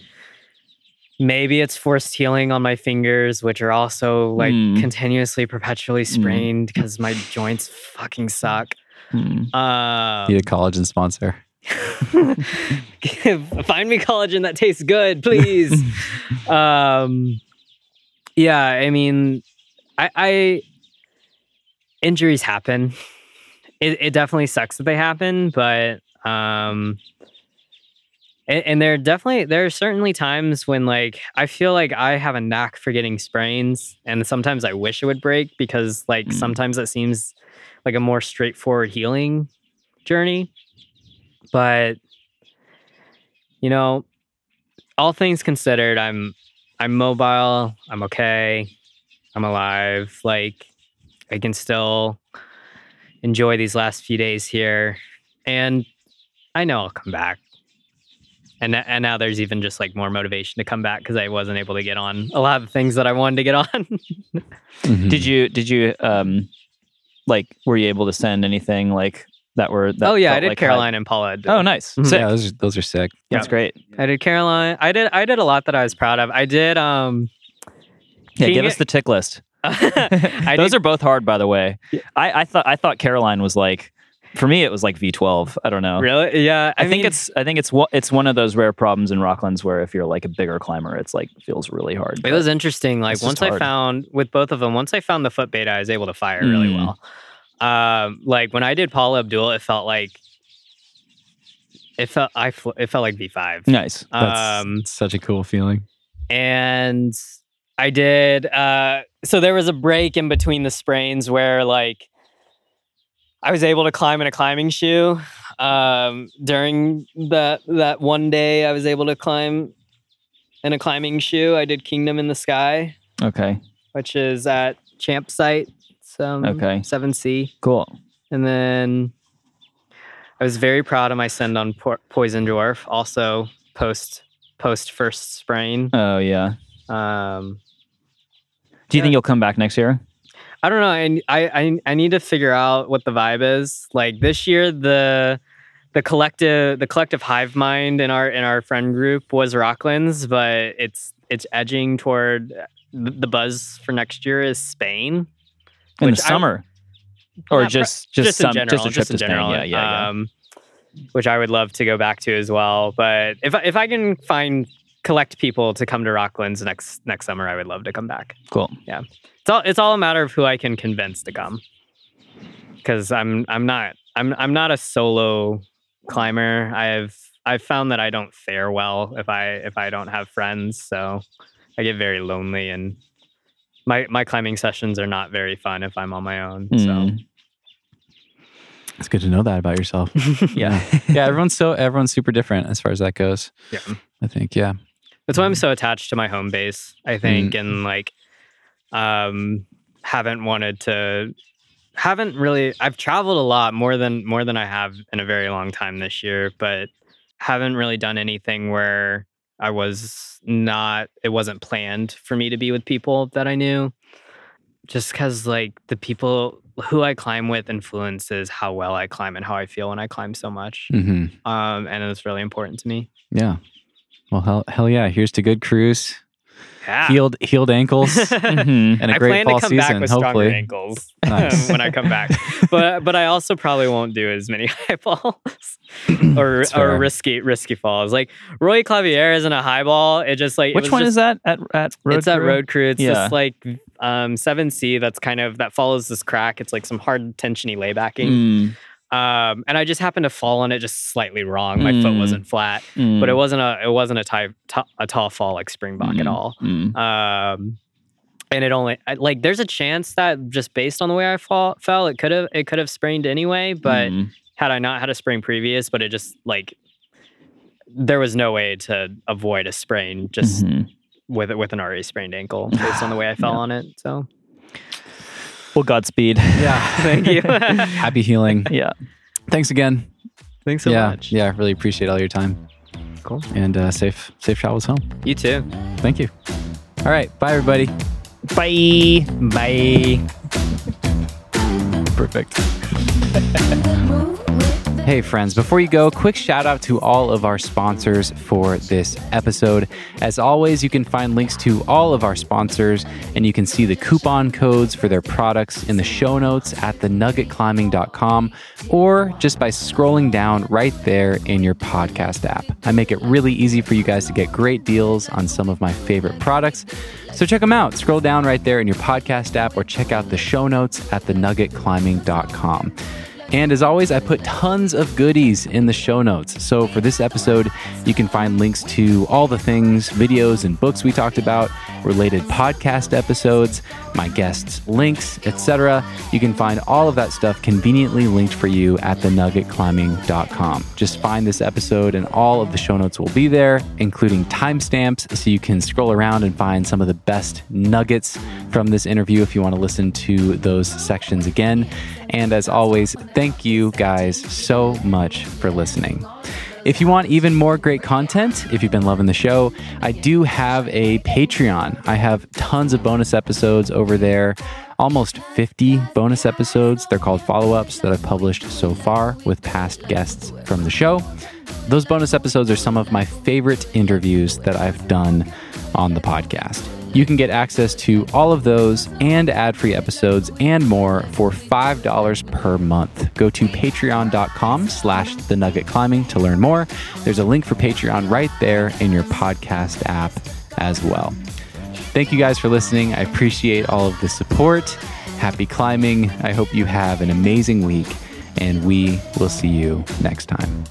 maybe it's forced healing on my fingers, which are also like Hmm. continuously perpetually sprained because my joints fucking suck. Um, Need a collagen sponsor. find me collagen that tastes good, please. um, yeah, I mean, I, I injuries happen. It, it definitely sucks that they happen, but um, and, and there are definitely there are certainly times when like I feel like I have a knack for getting sprains, and sometimes I wish it would break because like Mm. sometimes it seems like a more straightforward healing journey, but you know, all things considered, I'm I'm mobile. I'm okay. I'm alive. Like I can still enjoy these last few days here, and I know I'll come back. And and now there's even just like more motivation to come back because I wasn't able to get on a lot of the things that I wanted to get on. Mhm. Did you did you um like were you able to send anything like that were that oh yeah, I did like high- Caroline and Paula. did. Oh nice. Mhm. Sick. Yeah, those are, those are sick. That's great. I did Caroline. I did I did a lot that I was proud of. I did um Yeah, give you- us the tick list. Those did- are both hard by the way. I, I thought I thought Caroline was like for me it was like V12. I don't know. really yeah. I, think mean- it's I think it's one it's one of those rare problems in Rocklands where if you're like a bigger climber, it's like feels really hard. It was interesting. Like once I found with both of them, once I found the foot beta, I was able to fire really Mm. well. Um, like when I did Paul Abdul, it felt like it felt I fl- it felt like V five. nice. That's Um, such a cool feeling. and I did. Uh, so there was a break in between the sprains where like I was able to climb in a climbing shoe. Um, during that that one day, I was able to climb in a climbing shoe. I did Kingdom in the Sky, Okay. which is at Champ Site, some Okay. seven C, Cool. and then I was very proud of my send on po- Poison Dwarf, also post post first sprain. Oh yeah. Um, Do you Yeah. think you'll come back next year? I don't know. I, I I I need to figure out what the vibe is. Like this year, the the collective the collective hive mind in our in our friend group was Rocklands, but it's it's edging toward the the buzz for next year is Spain. In Which the I- summer? or Not pro- just just, in some general, just a trip just to in Spain. general. Yeah, yeah, yeah. Um, which I would love to go back to as well. But if if I can find collect people to come to Rocklands next next summer, I would love to come back. cool. Yeah. It's all it's all a matter of who I can convince to come. Because I'm I'm not I'm I'm not a solo climber. I've I've found that I don't fare well if I if I don't have friends. So I get very lonely and my my climbing sessions are not very fun if I'm on my own. Mm. It's good to know that about yourself. Yeah. yeah, everyone's so everyone's super different as far as that goes. Yeah. I think, yeah. That's why I'm so attached to my home base, I think, and like um haven't wanted to haven't really I've traveled a lot more than more than I have in a very long time this year, but haven't really done anything where I was not it wasn't planned for me to be with people that I knew. Just cuz like the people who I climb with influences how well I climb and how I feel when I climb so much. hmm Um and it's really important to me. Yeah. Well, hell, hell yeah. Here's to good cruise, Yeah. healed healed ankles, Mhm. and a I great plan fall to come season. back with stronger hopefully, ankles Nice. when I come back. But but I also probably won't do as many high falls or or risky risky falls. Like Roy Clavier isn't a high ball. It just like Which one just- is that at at road it's at road crew. It's Yeah. just like um seven C. That's kind of that follows this crack. It's like some hard tensiony laybacking. Mm, Um, and I just happened to fall on it just slightly wrong. My foot Mm. wasn't flat, mm, but it wasn't a it wasn't a tie, t- a tall fall like Springbok at Mm. all. mm. Um, and it only I- like there's a chance that just based on the way I fall, fell, it could have it could have sprained anyway. But Mm. had I not had a sprain previous, but it just like there was no way to avoid a sprain just Mhm. with it with an already sprained ankle based on the way I fell Yeah. on it. So Well, Godspeed. Yeah. thank you. Happy healing. yeah. Thanks again. Thanks so yeah. much. Yeah. Really appreciate all your time. Cool. And uh, safe safe travels home. You too. Thank you. All right. Bye, everybody. Bye. Bye. Perfect. Hey, friends, before you go, quick shout out to all of our sponsors for this episode. As always, you can find links to all of our sponsors and you can see the coupon codes for their products in the show notes at thenuggetclimbing.com or just by scrolling down right there in your podcast app. I make it really easy for you guys to get great deals on some of my favorite products. So check them out. Scroll down right there in your podcast app or check out the show notes at thenuggetclimbing.com. And as always, I put tons of goodies in the show notes. So for this episode, you can find links to all the things, videos, and books we talked about, related podcast episodes, my guests' links, etc. You can find all of that stuff conveniently linked for you at thenuggetclimbing.com. Just find this episode and all of the show notes will be there, including timestamps so you can scroll around and find some of the best nuggets from this interview if you want to listen to those sections again. And as always, thank you guys so much for listening. If you want even more great content, if you've been loving the show, I do have a Patreon. I have tons of bonus episodes over there, almost 50 bonus episodes. They're called follow ups that I've published so far with past guests from the show. Those bonus episodes are some of my favorite interviews that I've done on the podcast. You can get access to all of those and ad free episodes and more for $5 per month. Go to patreon.com slash the nugget climbing to learn more. There's a link for Patreon right there in your podcast app as well. Thank you guys for listening. I appreciate all of the support. Happy climbing. I hope you have an amazing week, and we will see you next time.